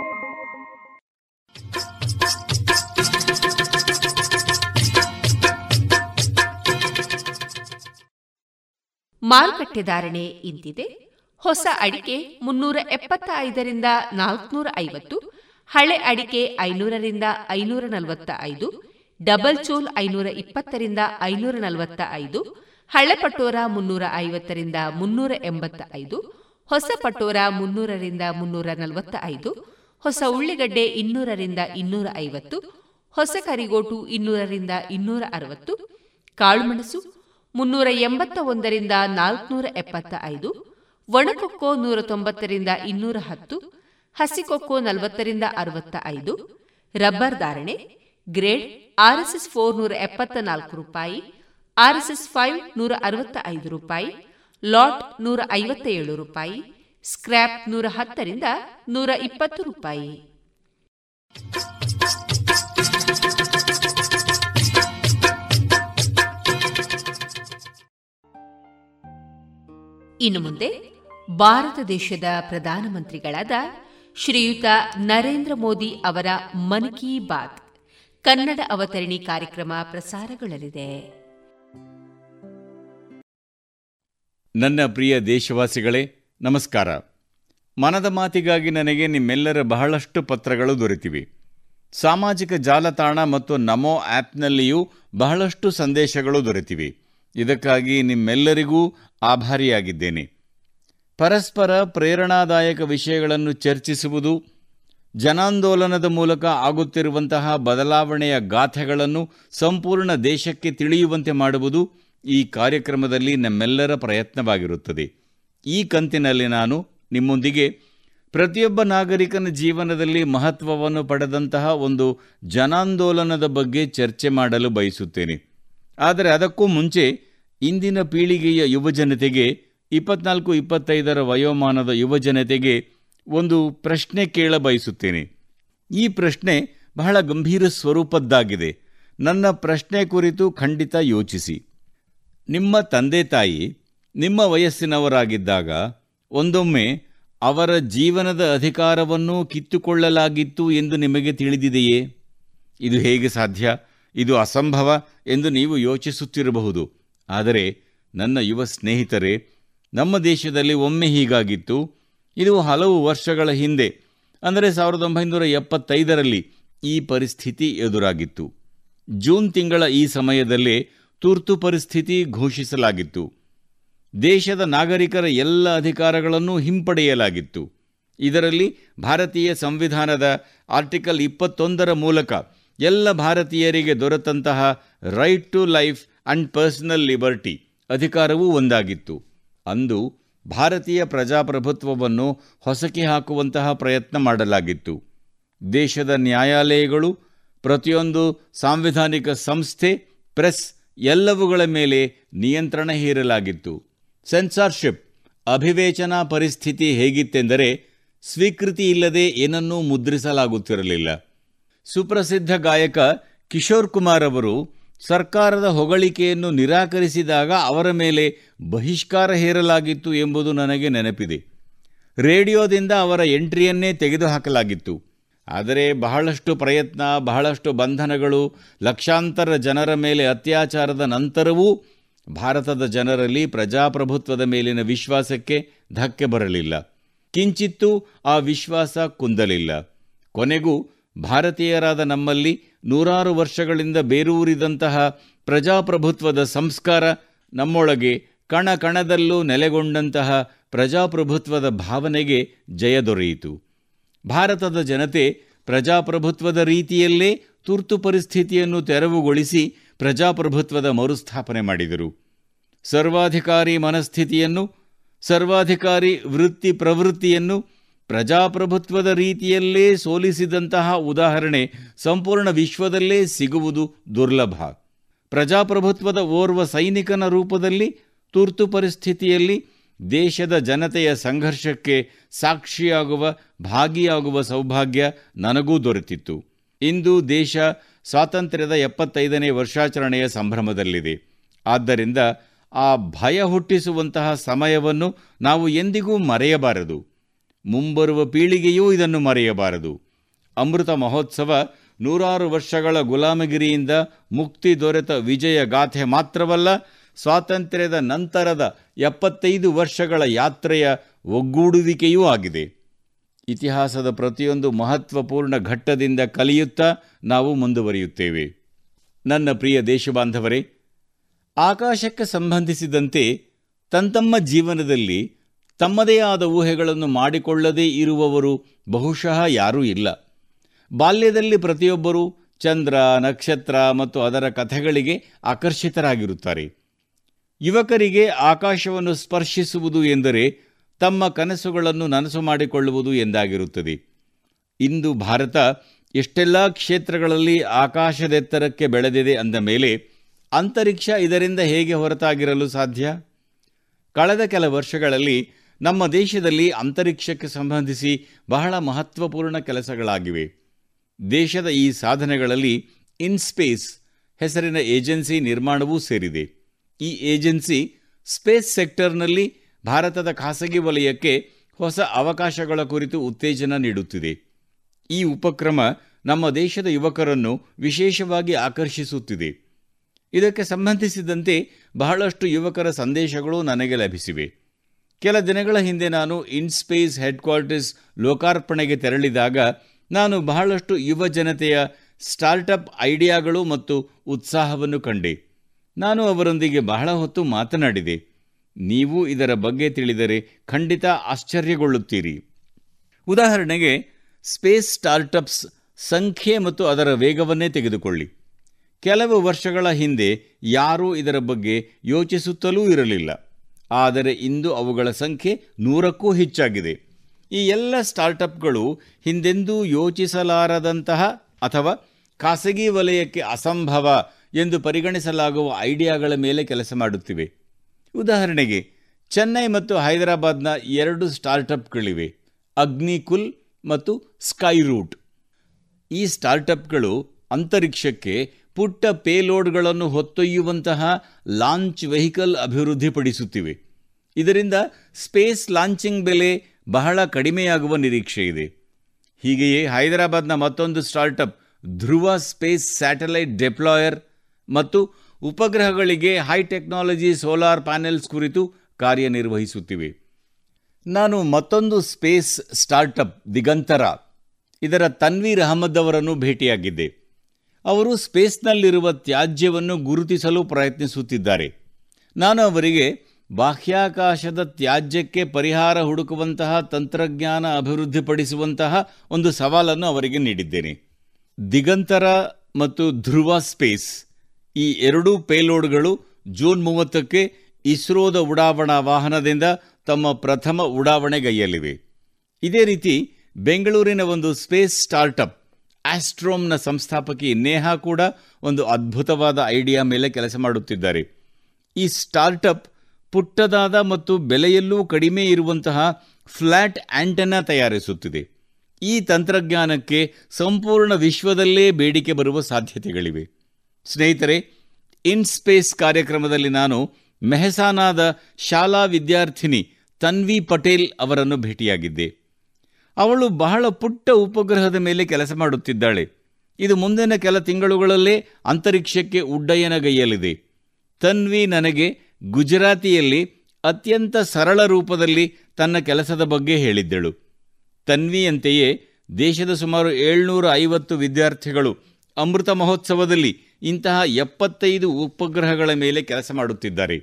ಮಾರುಕಟ್ಟೆ ಧಾರಣೆ ಇಂತಿದೆ. ಹೊಸ ಅಡಿಕೆ ಮುನ್ನೂರ ಎಪ್ಪತ್ತ ಐದರಿಂದ ನಾಲ್ಕುನೂರ ಐವತ್ತು, ಹಳೆ ಅಡಿಕೆ ಐನೂರರಿಂದ ಐನೂರ ನಲವತ್ತ ಐದು ಡಬಲ್ ಚೋಲ್ ಐನೂರ ಇಪ್ಪತ್ತರಿಂದ ಐನೂರ ನಲವತ್ತ ಐದು ಹಳೆ ಪಟೋರ ಮುನ್ನೂರ ಐವತ್ತರಿಂದ ಮುನ್ನೂರ ಎಂಬತ್ತ ಐದು ಹೊಸ ಪಟೋರ ಮುನ್ನೂರರಿಂದ ಮುನ್ನೂರ ನಲವತ್ತ ಐದು ಹೊಸ ಉಳ್ಳಿಗಡ್ಡೆ ಇನ್ನೂರರಿಂದ ಇನ್ನೂರ ಐವತ್ತು, ಹೊಸ ಕರಿಗೋಟು ಇನ್ನೂರರಿಂದ ಇನ್ನೂರ ಅರವತ್ತು ಕಾಳುಮೆಣಸು ಮುನ್ನೂರ ಎಂಬತ್ತ ಒಂದರಿಂದ ನಾಲ್ಕನೂರ ಎಪ್ಪತ್ತ ಐದು ಒಣಕೊಕ್ಕೋ ನೂರ ತೊಂಬತ್ತರಿಂದ ಇನ್ನೂರ ಹತ್ತು ಹಸಿಕೊಕ್ಕೋ ನಲವತ್ತರಿಂದ ಅರವತ್ತ ಐದು ರಬ್ಬರ್ ಧಾರಣೆ, ಗ್ರೇಡ್ ಆರ್ಎಸ್ಎಸ್ ಫೋರ್ ನೂರ ಎಪ್ಪತ್ತ ನಾಲ್ಕು ರೂಪಾಯಿ, ಆರ್ಎಸ್ಎಸ್ ಫೈವ್ ನೂರ ಅರವತ್ತ ಐದು ರೂಪಾಯಿ, ಲಾಟ್ ನೂರ ಐವತ್ತ ಏಳು ರೂಪಾಯಿ, ಸ್ಕ್ರ್ಯಾಪ್ ನೂರ ಹತ್ತರಿಂದ ನೂರ ಇಪ್ಪತ್ತು ರೂಪಾಯಿ. ಇನ್ನು ಮುಂದೆ ಭಾರತ ದೇಶದ ಪ್ರಧಾನಮಂತ್ರಿಗಳಾದ ಶ್ರೀಯುತ ನರೇಂದ್ರ ಮೋದಿ ಅವರ ಮನ್ ಕಿ ಬಾತ್ ಕನ್ನಡ ಅವತರಣಿ ಕಾರ್ಯಕ್ರಮ ಪ್ರಸಾರಗೊಳ್ಳಲಿದೆ. ನನ್ನ ಪ್ರಿಯ ದೇಶವಾಸಿಗಳೇ, ನಮಸ್ಕಾರ. ಮನದ ಮಾತಿಗಾಗಿ ನನಗೆ ನಿಮ್ಮೆಲ್ಲರ ಬಹಳಷ್ಟು ಪತ್ರಗಳು ದೊರೆತಿವೆ. ಸಾಮಾಜಿಕ ಜಾಲತಾಣ ಮತ್ತು ನಮೋ ಆ್ಯಪ್ನಲ್ಲಿಯೂ ಬಹಳಷ್ಟು ಸಂದೇಶಗಳು ದೊರೆತಿವೆ. ಇದಕ್ಕಾಗಿ ನಿಮ್ಮೆಲ್ಲರಿಗೂ ಆಭಾರಿಯಾಗಿದ್ದೇನೆ. ಪರಸ್ಪರ ಪ್ರೇರಣಾದಾಯಕ ವಿಷಯಗಳನ್ನು ಚರ್ಚಿಸುವುದು, ಜನಾಂದೋಲನದ ಮೂಲಕ ಆಗುತ್ತಿರುವಂತಹ ಬದಲಾವಣೆಯ ಗಾಥೆಗಳನ್ನು ಸಂಪೂರ್ಣ ದೇಶಕ್ಕೆ ತಿಳಿಯುವಂತೆ ಮಾಡುವುದು ಈ ಕಾರ್ಯಕ್ರಮದಲ್ಲಿ ನಮ್ಮೆಲ್ಲರ ಪ್ರಯತ್ನವಾಗಿರುತ್ತದೆ. ಈ ಕಂತಿನಲ್ಲಿ ನಾನು ನಿಮ್ಮೊಂದಿಗೆ ಪ್ರತಿಯೊಬ್ಬ ನಾಗರಿಕನ ಜೀವನದಲ್ಲಿ ಮಹತ್ವವನ್ನು ಪಡೆದಂತಹ ಒಂದು ಜನಾಂದೋಲನದ ಬಗ್ಗೆ ಚರ್ಚೆ ಮಾಡಲು ಬಯಸುತ್ತೇನೆ. ಆದರೆ ಅದಕ್ಕೂ ಮುಂಚೆ ಇಂದಿನ ಪೀಳಿಗೆಯ ಯುವಜನತೆಗೆ, ಇಪ್ಪತ್ನಾಲ್ಕು, ಇಪ್ಪತ್ತೈದರ ವಯೋಮಾನದ ಯುವಜನತೆಗೆ ಒಂದು ಪ್ರಶ್ನೆ ಕೇಳ ಬಯಸುತ್ತೇನೆ ಈ ಪ್ರಶ್ನೆ ಬಹಳ ಗಂಭೀರ ಸ್ವರೂಪದ್ದಾಗಿದೆ. ನನ್ನ ಪ್ರಶ್ನೆ ಕುರಿತು ಖಂಡಿತ ಯೋಚಿಸಿ. ನಿಮ್ಮ ತಂದೆ ತಾಯಿ, ನಿಮ್ಮ ವಯಸ್ಸಿನವರಾಗಿದ್ದಾಗ, ಒಂದೊಮ್ಮೆ ಅವರ ಜೀವನದ ಅಧಿಕಾರವನ್ನು ಕಿತ್ತುಕೊಳ್ಳಲಾಗಿತ್ತು ಎಂದು ನಿಮಗೆ ತಿಳಿದಿದೆಯೇ? ಇದು ಹೇಗೆ ಸಾಧ್ಯ? ಇದು ಅಸಂಭವ ಎಂದು ನೀವು ಯೋಚಿಸುತ್ತಿರಬಹುದು. ಆದರೆ ನನ್ನ ಯುವ ಸ್ನೇಹಿತರೆ, ನಮ್ಮ ದೇಶದಲ್ಲಿ ಒಮ್ಮೆ ಹೀಗಾಗಿತ್ತು. ಇದು ಹಲವು ವರ್ಷಗಳ ಹಿಂದೆ, ಅಂದರೆ ಸಾವಿರದ ಒಂಬೈನೂರ ಎಪ್ಪತ್ತೈದರಲ್ಲಿ ಈ ಪರಿಸ್ಥಿತಿ ಎದುರಾಗಿತ್ತು. ಜೂನ್ ತಿಂಗಳ ಈ ಸಮಯದಲ್ಲೇ ತುರ್ತು ಪರಿಸ್ಥಿತಿ ಘೋಷಿಸಲಾಗಿತ್ತು. ದೇಶದ ನಾಗರಿಕರ ಎಲ್ಲ ಅಧಿಕಾರಗಳನ್ನು ಹಿಂಪಡೆಯಲಾಗಿತ್ತು. ಇದರಲ್ಲಿ ಭಾರತೀಯ ಸಂವಿಧಾನದ ಆರ್ಟಿಕಲ್ ಇಪ್ಪತ್ತೊಂದರ ಮೂಲಕ ಎಲ್ಲ ಭಾರತೀಯರಿಗೆ ದೊರೆತಂತಹ right to life and personal liberty ಅಧಿಕಾರವೂ ಒಂದಾಗಿತ್ತು. ಅಂದು ಭಾರತೀಯ ಪ್ರಜಾಪ್ರಭುತ್ವವನ್ನು ಹೊಸಕಿ ಹಾಕುವಂತಹ ಪ್ರಯತ್ನ ಮಾಡಲಾಗಿತ್ತು. ದೇಶದ ನ್ಯಾಯಾಲಯಗಳು, ಪ್ರತಿಯೊಂದು ಸಾಂವಿಧಾನಿಕ ಸಂಸ್ಥೆ, ಪ್ರೆಸ್ ಎಲ್ಲವುಗಳ ಮೇಲೆ ನಿಯಂತ್ರಣ ಹೇರಲಾಗಿತ್ತು. ಸೆನ್ಸಾರ್ಶಿಪ್, ಅಭಿವೇಚನಾ ಪರಿಸ್ಥಿತಿ ಹೇಗಿತ್ತೆಂದರೆ ಸ್ವೀಕೃತಿ ಇಲ್ಲದೆ ಏನನ್ನೂ ಮುದ್ರಿಸಲಾಗುತ್ತಿರಲಿಲ್ಲ. ಸುಪ್ರಸಿದ್ಧ ಗಾಯಕ ಕಿಶೋರ್ ಕುಮಾರ್ ಅವರು ಸರ್ಕಾರದ ಹೊಗಳಿಕೆಯನ್ನು ನಿರಾಕರಿಸಿದಾಗ ಅವರ ಮೇಲೆ ಬಹಿಷ್ಕಾರ ಹೇರಲಾಗಿತ್ತು ಎಂಬುದು ನನಗೆ ನೆನಪಿದೆ. ರೇಡಿಯೋದಿಂದ ಅವರ ಎಂಟ್ರಿಯನ್ನೇ ತೆಗೆದುಹಾಕಲಾಗಿತ್ತು. ಆದರೆ ಬಹಳಷ್ಟು ಪ್ರಯತ್ನ, ಬಹಳಷ್ಟು ಬಂಧನಗಳು, ಲಕ್ಷಾಂತರ ಜನರ ಮೇಲೆ ಅತ್ಯಾಚಾರದ ನಂತರವೂ ಭಾರತದ ಜನರಲ್ಲಿ ಪ್ರಜಾಪ್ರಭುತ್ವದ ಮೇಲಿನ ವಿಶ್ವಾಸಕ್ಕೆ ಧಕ್ಕೆ ಬರಲಿಲ್ಲ. ಕಿಂಚಿತ್ತೂ ಆ ವಿಶ್ವಾಸ ಕುಂದಲಿಲ್ಲ. ಕೊನೆಗೂ ಭಾರತೀಯರಾದ ನಮ್ಮಲ್ಲಿ ನೂರಾರು ವರ್ಷಗಳಿಂದ ಬೇರೂರಿದಂತಹ ಪ್ರಜಾಪ್ರಭುತ್ವದ ಸಂಸ್ಕಾರ ನಮ್ಮೊಳಗೆ ಕಣ ಕಣದಲ್ಲೂ ನೆಲೆಗೊಂಡಂತಹ ಪ್ರಜಾಪ್ರಭುತ್ವದ ಭಾವನೆಗೆ ಜಯ ದೊರೆಯಿತು. ಭಾರತದ ಜನತೆ ಪ್ರಜಾಪ್ರಭುತ್ವದ ರೀತಿಯಲ್ಲೇ ತುರ್ತು ಪರಿಸ್ಥಿತಿಯನ್ನು ತೆರವುಗೊಳಿಸಿ ಪ್ರಜಾಪ್ರಭುತ್ವದ ಮರುಸ್ಥಾಪನೆ ಮಾಡಿದರು. ಸರ್ವಾಧಿಕಾರಿ ಮನಸ್ಥಿತಿಯನ್ನು, ಸರ್ವಾಧಿಕಾರಿ ವೃತ್ತಿ ಪ್ರವೃತ್ತಿಯನ್ನು ಪ್ರಜಾಪ್ರಭುತ್ವದ ರೀತಿಯಲ್ಲೇ ಸೋಲಿಸಿದಂತಹ ಉದಾಹರಣೆ ಸಂಪೂರ್ಣ ವಿಶ್ವದಲ್ಲೇ ಸಿಗುವುದು ದುರ್ಲಭ. ಪ್ರಜಾಪ್ರಭುತ್ವದ ಓರ್ವ ಸೈನಿಕನ ರೂಪದಲ್ಲಿ, ತುರ್ತು ಪರಿಸ್ಥಿತಿಯಲ್ಲಿ ದೇಶದ ಜನತೆಯ ಸಂಘರ್ಷಕ್ಕೆ ಸಾಕ್ಷಿಯಾಗುವ, ಭಾಗಿಯಾಗುವ ಸೌಭಾಗ್ಯ ನನಗೂ ದೊರೆತಿತ್ತು. ಇಂದು ದೇಶ ಸ್ವಾತಂತ್ರ್ಯದ ಎಪ್ಪತ್ತೈದನೇ ವರ್ಷಾಚರಣೆಯ ಸಂಭ್ರಮದಲ್ಲಿದೆ. ಆದ್ದರಿಂದ ಆ ಭಯ ಹುಟ್ಟಿಸುವಂತಹ ಸಮಯವನ್ನು ನಾವು ಎಂದಿಗೂ ಮರೆಯಬಾರದು. ಮುಂಬರುವ ಪೀಳಿಗೆಯೂ ಇದನ್ನು ಮರೆಯಬಾರದು. ಅಮೃತ ಮಹೋತ್ಸವ ನೂರಾರು ವರ್ಷಗಳ ಗುಲಾಮಗಿರಿಯಿಂದ ಮುಕ್ತಿ ದೊರೆತ ವಿಜಯ ಗಾಥೆ ಮಾತ್ರವಲ್ಲ, ಸ್ವಾತಂತ್ರ್ಯದ ನಂತರದ ಎಪ್ಪತ್ತೈದು ವರ್ಷಗಳ ಯಾತ್ರೆಯ ಒಗ್ಗೂಡುವಿಕೆಯೂ ಆಗಿದೆ. ಇತಿಹಾಸದ ಪ್ರತಿಯೊಂದು ಮಹತ್ವಪೂರ್ಣ ಘಟ್ಟದಿಂದ ಕಲಿಯುತ್ತಾ ನಾವು ಮುಂದುವರಿಯುತ್ತೇವೆ. ನನ್ನ ಪ್ರಿಯ ದೇಶಬಾಂಧವರೇ, ಆಕಾಶಕ್ಕೆ ಸಂಬಂಧಿಸಿದಂತೆ ತಂತಮ್ಮ ಜೀವನದಲ್ಲಿ ತಮ್ಮದೇ ಆದ ಊಹೆಗಳನ್ನು ಮಾಡಿಕೊಳ್ಳದೇ ಇರುವವರು ಬಹುಶಃ ಯಾರೂ ಇಲ್ಲ. ಬಾಲ್ಯದಲ್ಲಿ ಪ್ರತಿಯೊಬ್ಬರೂ ಚಂದ್ರ, ನಕ್ಷತ್ರ ಮತ್ತು ಅದರ ಕಥೆಗಳಿಗೆ ಆಕರ್ಷಿತರಾಗಿರುತ್ತಾರೆ. ಯುವಕರಿಗೆ ಆಕಾಶವನ್ನು ಸ್ಪರ್ಶಿಸುವುದು ಎಂದರೆ ತಮ್ಮ ಕನಸುಗಳನ್ನು ನನಸು ಮಾಡಿಕೊಳ್ಳುವುದು ಎಂದಾಗಿರುತ್ತದೆ. ಇಂದು ಭಾರತ ಎಷ್ಟೆಲ್ಲ ಕ್ಷೇತ್ರಗಳಲ್ಲಿ ಆಕಾಶದೆತ್ತರಕ್ಕೆ ಬೆಳೆದಿದೆ ಅಂದ ಮೇಲೆ ಅಂತರಿಕ್ಷ ಇದರಿಂದ ಹೇಗೆ ಹೊರತಾಗಿರಲು ಸಾಧ್ಯ? ಕಳೆದ ಕೆಲ ವರ್ಷಗಳಲ್ಲಿ ನಮ್ಮ ದೇಶದಲ್ಲಿ ಅಂತರಿಕ್ಷಕ್ಕೆ ಸಂಬಂಧಿಸಿ ಬಹಳ ಮಹತ್ವಪೂರ್ಣ ಕೆಲಸಗಳಾಗಿವೆ. ದೇಶದ ಈ ಸಾಧನೆಗಳಲ್ಲಿ ಇನ್ಸ್ಪೇಸ್ ಹೆಸರಿನ ಏಜೆನ್ಸಿ ನಿರ್ಮಾಣವೂ ಸೇರಿದೆ. ಈ ಏಜೆನ್ಸಿ ಸ್ಪೇಸ್ ಸೆಕ್ಟರ್ನಲ್ಲಿ ಭಾರತದ ಖಾಸಗಿ ವಲಯಕ್ಕೆ ಹೊಸ ಅವಕಾಶಗಳ ಕುರಿತು ಉತ್ತೇಜನ ನೀಡುತ್ತಿದೆ. ಈ ಉಪಕ್ರಮ ನಮ್ಮ ದೇಶದ ಯುವಕರನ್ನು ವಿಶೇಷವಾಗಿ ಆಕರ್ಷಿಸುತ್ತಿದೆ. ಇದಕ್ಕೆ ಸಂಬಂಧಿಸಿದಂತೆ ಬಹಳಷ್ಟು ಯುವಕರ ಸಂದೇಶಗಳು ನನಗೆ ಲಭಿಸಿವೆ. ಕೆಲ ದಿನಗಳ ಹಿಂದೆ ನಾನು ಇನ್ಸ್ಪೇಸ್ ಹೆಡ್ ಕ್ವಾರ್ಟರ್ಸ್ ಲೋಕಾರ್ಪಣೆಗೆ ತೆರಳಿದಾಗ ನಾನು ಬಹಳಷ್ಟು ಯುವ ಜನತೆಯ ಸ್ಟಾರ್ಟಪ್ ಐಡಿಯಾಗಳು ಮತ್ತು ಉತ್ಸಾಹವನ್ನು ಕಂಡೆ. ನಾನು ಅವರೊಂದಿಗೆ ಬಹಳ ಹೊತ್ತು ಮಾತನಾಡಿದೆ. ನೀವು ಇದರ ಬಗ್ಗೆ ತಿಳಿದರೆ ಖಂಡಿತ ಆಶ್ಚರ್ಯಗೊಳ್ಳುತ್ತೀರಿ. ಉದಾಹರಣೆಗೆ, ಸ್ಪೇಸ್ ಸ್ಟಾರ್ಟಪ್ಸ್ ಸಂಖ್ಯೆ ಮತ್ತು ಅದರ ವೇಗವನ್ನೇ ತೆಗೆದುಕೊಳ್ಳಿ. ಕೆಲವು ವರ್ಷಗಳ ಹಿಂದೆ ಯಾರೂ ಇದರ ಬಗ್ಗೆ ಯೋಚಿಸುತ್ತಲೂ ಇರಲಿಲ್ಲ. ಆದರೆ ಇಂದು ಅವುಗಳ ಸಂಖ್ಯೆ ನೂರಕ್ಕೂ ಹೆಚ್ಚಾಗಿದೆ. ಈ ಎಲ್ಲ ಸ್ಟಾರ್ಟಪ್ಗಳು ಹಿಂದೆಂದೂ ಯೋಚಿಸಲಾರದಂತಹ ಅಥವಾ ಖಾಸಗಿ ವಲಯಕ್ಕೆ ಅಸಂಭವ ಎಂದು ಪರಿಗಣಿಸಲಾಗುವ ಐಡಿಯಾಗಳ ಮೇಲೆ ಕೆಲಸ ಮಾಡುತ್ತಿವೆ. ಉದಾಹರಣೆಗೆ, ಚೆನ್ನೈ ಮತ್ತು ಹೈದರಾಬಾದ್ನ ಎರಡು ಸ್ಟಾರ್ಟಪ್ಗಳಿವೆ ಅಗ್ನಿಕುಲ್ ಮತ್ತು ಸ್ಕೈ ರೂಟ್ ಈ ಸ್ಟಾರ್ಟಪ್ಗಳು ಅಂತರಿಕ್ಷಕ್ಕೆ ಪುಟ್ಟ ಪೇಲೋಡ್ಗಳನ್ನು ಹೊತ್ತೊಯ್ಯುವಂತಹ ಲಾಂಚ್ ವೆಹಿಕಲ್ ಅಭಿವೃದ್ಧಿಪಡಿಸುತ್ತಿವೆ. ಇದರಿಂದ ಸ್ಪೇಸ್ ಲಾಂಚಿಂಗ್ ಬೆಲೆ ಬಹಳ ಕಡಿಮೆಯಾಗುವ ನಿರೀಕ್ಷೆ ಇದೆ. ಹೀಗೆಯೇ ಹೈದರಾಬಾದ್ನ ಮತ್ತೊಂದು startup Dhruva space satellite deployer ಮತ್ತು ಉಪಗ್ರಹಗಳಿಗೆ ಹೈ ಟೆಕ್ನಾಲಜಿ ಸೋಲಾರ್ ಪ್ಯಾನೆಲ್ಸ್ ಕುರಿತು ಕಾರ್ಯನಿರ್ವಹಿಸುತ್ತಿವೆ. ನಾನು ಮತ್ತೊಂದು ಸ್ಪೇಸ್ ಸ್ಟಾರ್ಟಪ್ ದಿಗಂತರ, ಇದರ ತನ್ವೀರ್ ಅಹಮದ್ ಅವರನ್ನು ಭೇಟಿಯಾಗಿದ್ದೆ. ಅವರು ಸ್ಪೇಸ್ನಲ್ಲಿರುವ ತ್ಯಾಜ್ಯವನ್ನು ಗುರುತಿಸಲು ಪ್ರಯತ್ನಿಸುತ್ತಿದ್ದಾರೆ. ನಾನು ಅವರಿಗೆ ಬಾಹ್ಯಾಕಾಶದ ತ್ಯಾಜ್ಯಕ್ಕೆ ಪರಿಹಾರ ಹುಡುಕುವಂತಹ, ತಂತ್ರಜ್ಞಾನ ಅಭಿವೃದ್ಧಿಪಡಿಸುವಂತಹ ಒಂದು ಸವಾಲನ್ನು ಅವರಿಗೆ ನೀಡಿದ್ದೇನೆ. ದಿಗಂತರ ಮತ್ತು ಧ್ರುವ ಸ್ಪೇಸ್ ಈ ಎರಡೂ ಪೇಲೋಡ್ಗಳು ಜೂನ್ ಮೂವತ್ತಕ್ಕೆ ಇಸ್ರೋದ ಉಡಾವಣಾ ವಾಹನದಿಂದ ತಮ್ಮ ಪ್ರಥಮ ಉಡಾವಣೆಗೈಯಲಿವೆ ಇದೇ ರೀತಿ ಬೆಂಗಳೂರಿನ ಒಂದು ಸ್ಪೇಸ್ ಸ್ಟಾರ್ಟಪ್ ಆಸ್ಟ್ರೋಮ್ನ ಸಂಸ್ಥಾಪಕಿ ನೇಹಾ ಕೂಡ ಒಂದು ಅದ್ಭುತವಾದ ಐಡಿಯಾ ಮೇಲೆ ಕೆಲಸ ಮಾಡುತ್ತಿದ್ದಾರೆ. ಈ ಸ್ಟಾರ್ಟಪ್ ಪುಟ್ಟದಾದ ಮತ್ತು ಬೆಲೆಯಲ್ಲೂ ಕಡಿಮೆ ಇರುವಂತಹ ಫ್ಲ್ಯಾಟ್ ಆಂಟೆನಾ ತಯಾರಿಸುತ್ತಿದೆ. ಈ ತಂತ್ರಜ್ಞಾನಕ್ಕೆ ಸಂಪೂರ್ಣ ವಿಶ್ವದಲ್ಲೇ ಬೇಡಿಕೆ ಬರುವ ಸಾಧ್ಯತೆಗಳಿವೆ. ಸ್ನೇಹಿತರೆ, ಇನ್ಸ್ಪೇಸ್ ಕಾರ್ಯಕ್ರಮದಲ್ಲಿ ನಾನು ಮೆಹಸಾನಾದ ಶಾಲಾ ವಿದ್ಯಾರ್ಥಿನಿ ತನ್ವಿ ಪಟೇಲ್ ಅವರನ್ನು ಭೇಟಿಯಾಗಿದ್ದೆ. ಅವಳು ಬಹಳ ಪುಟ್ಟ ಉಪಗ್ರಹದ ಮೇಲೆ ಕೆಲಸ ಮಾಡುತ್ತಿದ್ದಾಳೆ. ಇದು ಮುಂದಿನ ಕೆಲ ತಿಂಗಳುಗಳಲ್ಲೇ ಅಂತರಿಕ್ಷಕ್ಕೆ ಉಡ್ಡಯನಗೈಯಲಿದೆ. ತನ್ವಿ ನನಗೆ ಗುಜರಾತಿಯಲ್ಲಿ ಅತ್ಯಂತ ಸರಳ ರೂಪದಲ್ಲಿ ತನ್ನ ಕೆಲಸದ ಬಗ್ಗೆ ಹೇಳಿದ್ದಳು. ತನ್ವಿಯಂತೆಯೇ ದೇಶದ ಸುಮಾರು ಏಳ್ನೂರ ಐವತ್ತು ವಿದ್ಯಾರ್ಥಿಗಳು ಅಮೃತ ಮಹೋತ್ಸವದಲ್ಲಿ ಇಂತಹ ಎಪ್ಪತ್ತೈದು ಉಪಗ್ರಹಗಳ ಮೇಲೆ ಕೆಲಸ ಮಾಡುತ್ತಿದ್ದಾರೆ.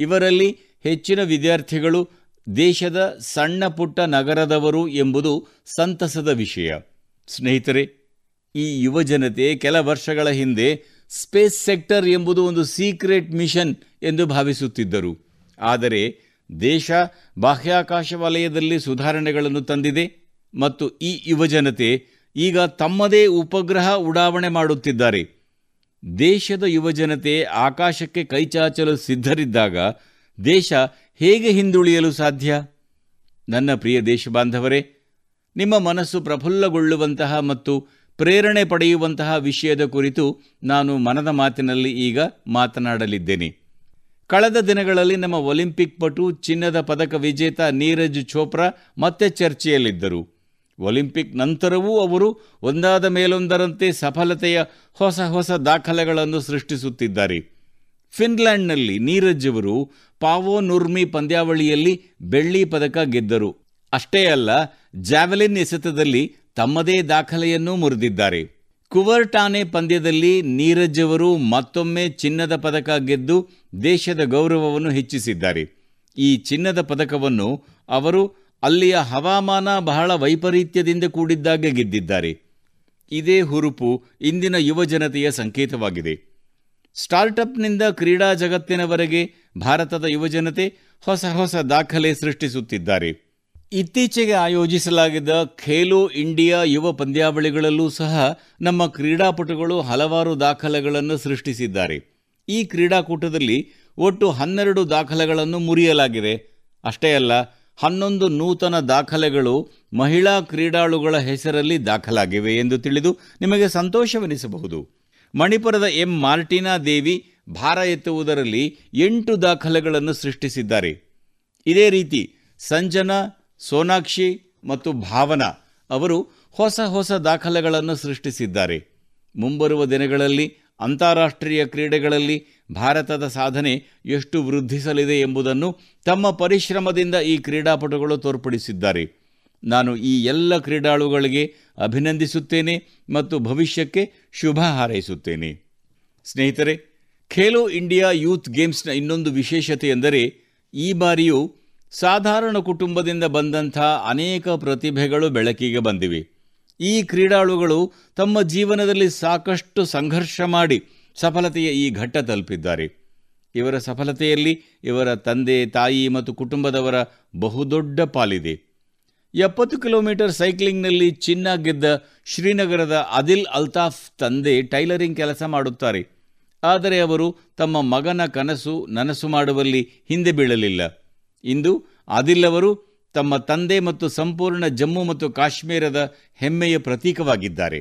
ಇವರಲ್ಲಿ ಹೆಚ್ಚಿನ ವಿದ್ಯಾರ್ಥಿಗಳು ದೇಶದ ಸಣ್ಣ ಪುಟ್ಟ ನಗರದವರು ಎಂಬುದು ಸಂತಸದ ವಿಷಯ. ಸ್ನೇಹಿತರೆ, ಈ ಯುವಜನತೆ ಕೆಲ ವರ್ಷಗಳ ಹಿಂದೆ ಸ್ಪೇಸ್ ಸೆಕ್ಟರ್ ಎಂಬುದು ಒಂದು ಸೀಕ್ರೆಟ್ ಮಿಷನ್ ಎಂದು ಭಾವಿಸುತ್ತಿದ್ದರು. ಆದರೆ ದೇಶ ಬಾಹ್ಯಾಕಾಶ ವಲಯದಲ್ಲಿ ಸುಧಾರಣೆಗಳನ್ನು ತಂದಿದೆ ಮತ್ತು ಈ ಯುವಜನತೆ ಈಗ ತಮ್ಮದೇ ಉಪಗ್ರಹ ಉಡಾವಣೆ ಮಾಡುತ್ತಿದ್ದಾರೆ. ದೇಶದ ಯುವಜನತೆ ಆಕಾಶಕ್ಕೆ ಕೈಚಾಚಲು ಸಿದ್ಧರಿದ್ದಾಗ ದೇಶ ಹೇಗೆ ಹಿಂದುಳಿಯಲು ಸಾಧ್ಯ? ನನ್ನ ಪ್ರಿಯ ದೇಶಬಾಂಧವರೇ, ನಿಮ್ಮ ಮನಸ್ಸು ಪ್ರಫುಲ್ಲಗೊಳ್ಳುವಂತಹ ಮತ್ತು ಪ್ರೇರಣೆ ಪಡೆಯುವಂತಹ ವಿಷಯದ ಕುರಿತು ನಾನು ಮನದ ಮಾತಿನಲ್ಲಿ ಈಗ ಮಾತನಾಡಲಿದ್ದೇನೆ. ಕಳೆದ ದಿನಗಳಲ್ಲಿ ನಮ್ಮ ಒಲಿಂಪಿಕ್ ಪಟು ಚಿನ್ನದ ಪದಕ ವಿಜೇತ ನೀರಜ್ ಚೋಪ್ರಾ ಮತ್ತೆ ಚರ್ಚೆಯಲ್ಲಿದ್ದರು. ಒಲಿಂಪಿಕ್ ನಂತರವೂ ಅವರು ಒಂದಾದ ಮೇಲೊಂದರಂತೆ ಸಫಲತೆಯ ಹೊಸ ಹೊಸ ದಾಖಲೆಗಳನ್ನು ಸೃಷ್ಟಿಸುತ್ತಿದ್ದಾರೆ. ಫಿನ್ಲ್ಯಾಂಡ್ನಲ್ಲಿ ನೀರಜ್ ಅವರು ಪಾವೋ ನುರ್ಮಿ ಪಂದ್ಯಾವಳಿಯಲ್ಲಿ ಬೆಳ್ಳಿ ಪದಕ ಗೆದ್ದರು. ಅಷ್ಟೇ ಅಲ್ಲ, ಜಾವೆಲಿನ್ ಎಸೆತದಲ್ಲಿ ತಮ್ಮದೇ ದಾಖಲೆಯನ್ನೂ ಮುರಿದಿದ್ದಾರೆ. ಕುವರ್ಟಾನೆ ಪಂದ್ಯದಲ್ಲಿ ನೀರಜ್ ಅವರು ಮತ್ತೊಮ್ಮೆ ಚಿನ್ನದ ಪದಕ ಗೆದ್ದು ದೇಶದ ಗೌರವವನ್ನು ಹೆಚ್ಚಿಸಿದ್ದಾರೆ. ಈ ಚಿನ್ನದ ಪದಕವನ್ನು ಅವರು ಅಲ್ಲಿಯ ಹವಾಮಾನ ಬಹಳ ವೈಪರೀತ್ಯದಿಂದ ಕೂಡಿದ್ದಾಗ ಗೆದ್ದಿದ್ದಾರೆ. ಇದೇ ಹುರುಪು ಇಂದಿನ ಯುವಜನತೆಯ ಸಂಕೇತವಾಗಿದೆ. ಸ್ಟಾರ್ಟಪ್ನಿಂದ ಕ್ರೀಡಾ ಜಗತ್ತಿನವರೆಗೆ ಭಾರತದ ಯುವಜನತೆ ಹೊಸ ಹೊಸ ದಾಖಲೆ ಸೃಷ್ಟಿಸುತ್ತಿದ್ದಾರೆ. ಇತ್ತೀಚೆಗೆ ಆಯೋಜಿಸಲಾಗಿದ್ದ ಖೇಲೋ ಇಂಡಿಯಾ ಯುವ ಪಂದ್ಯಾವಳಿಗಳಲ್ಲೂ ಸಹ ನಮ್ಮ ಕ್ರೀಡಾಪಟುಗಳು ಹಲವಾರು ದಾಖಲೆಗಳನ್ನು ಸೃಷ್ಟಿಸಿದ್ದಾರೆ. ಈ ಕ್ರೀಡಾಕೂಟದಲ್ಲಿ ಒಟ್ಟು ಹನ್ನೆರಡು ದಾಖಲೆಗಳನ್ನು ಮುರಿಯಲಾಗಿದೆ. ಅಷ್ಟೇ ಅಲ್ಲ, ಹನ್ನೊಂದು ನೂತನ ದಾಖಲೆಗಳು ಮಹಿಳಾ ಕ್ರೀಡಾಳುಗಳ ಹೆಸರಲ್ಲಿ ದಾಖಲಾಗಿವೆ ಎಂದು ತಿಳಿದು ನಿಮಗೆ ಸಂತೋಷವೆನಿಸಬಹುದು. ಮಣಿಪುರದ ಎಂ ಮಾರ್ಟಿನಾ ದೇವಿ ಭಾರ ಎತ್ತುವುದರಲ್ಲಿ ಎಂಟು ದಾಖಲೆಗಳನ್ನು ಸೃಷ್ಟಿಸಿದ್ದಾರೆ. ಇದೇ ರೀತಿ ಸಂಜನಾ, ಸೋನಾಕ್ಷಿ ಮತ್ತು ಭಾವನಾ ಅವರು ಹೊಸ ಹೊಸ ದಾಖಲೆಗಳನ್ನು ಸೃಷ್ಟಿಸಿದ್ದಾರೆ. ಮುಂಬರುವ ದಿನಗಳಲ್ಲಿ ಅಂತಾರಾಷ್ಟ್ರೀಯ ಕ್ರೀಡೆಗಳಲ್ಲಿ ಭಾರತದ ಸಾಧನೆ ಎಷ್ಟು ವೃದ್ಧಿಸಲಿದೆ ಎಂಬುದನ್ನು ತಮ್ಮ ಪರಿಶ್ರಮದಿಂದ ಈ ಕ್ರೀಡಾಪಟುಗಳು ತೋರ್ಪಡಿಸಿದ್ದಾರೆ. ನಾನು ಈ ಎಲ್ಲ ಕ್ರೀಡಾಳುಗಳಿಗೆ ಅಭಿನಂದಿಸುತ್ತೇನೆ ಮತ್ತು ಭವಿಷ್ಯಕ್ಕೆ ಶುಭ ಹಾರೈಸುತ್ತೇನೆ. ಸ್ನೇಹಿತರೆ, ಖೇಲೋ ಇಂಡಿಯಾ ಯೂತ್ ಗೇಮ್ಸ್ನ ಇನ್ನೊಂದು ವಿಶೇಷತೆ ಎಂದರೆ, ಈ ಬಾರಿಯೂ ಸಾಧಾರಣ ಕುಟುಂಬದಿಂದ ಬಂದಂಥ ಅನೇಕ ಪ್ರತಿಭೆಗಳು ಬೆಳಕಿಗೆ ಬಂದಿವೆ. ಈ ಕ್ರೀಡಾಳುಗಳು ತಮ್ಮ ಜೀವನದಲ್ಲಿ ಸಾಕಷ್ಟು ಸಂಘರ್ಷ ಮಾಡಿ ಸಫಲತೆಯ ಈ ಘಟ್ಟ ತಲುಪಿದ್ದಾರೆ. ಇವರ ಸಫಲತೆಯಲ್ಲಿ ಇವರ ತಂದೆ, ತಾಯಿ ಮತ್ತು ಕುಟುಂಬದವರ ಬಹುದೊಡ್ಡ ಪಾಲಿದೆ. ಎಪ್ಪತ್ತು ಕಿಲೋಮೀಟರ್ ಸೈಕ್ಲಿಂಗ್ನಲ್ಲಿ ಚಿನ್ನ ಗೆದ್ದ ಶ್ರೀನಗರದ ಅದಿಲ್ ಅಲ್ತಾಫ್ ತಂದೆ ಟೈಲರಿಂಗ್ ಕೆಲಸ ಮಾಡುತ್ತಾರೆ. ಆದರೆ ಅವರು ತಮ್ಮ ಮಗನ ಕನಸು ನನಸು ಮಾಡುವಲ್ಲಿ ಹಿಂದೆ ಬೀಳಲಿಲ್ಲ. ಇಂದು ಆದಿಲ್ ಅವರು ತಮ್ಮ ತಂದೆ ಮತ್ತು ಸಂಪೂರ್ಣ ಜಮ್ಮು ಮತ್ತು ಕಾಶ್ಮೀರದ ಹೆಮ್ಮೆಯ ಪ್ರತೀಕವಾಗಿದ್ದಾರೆ.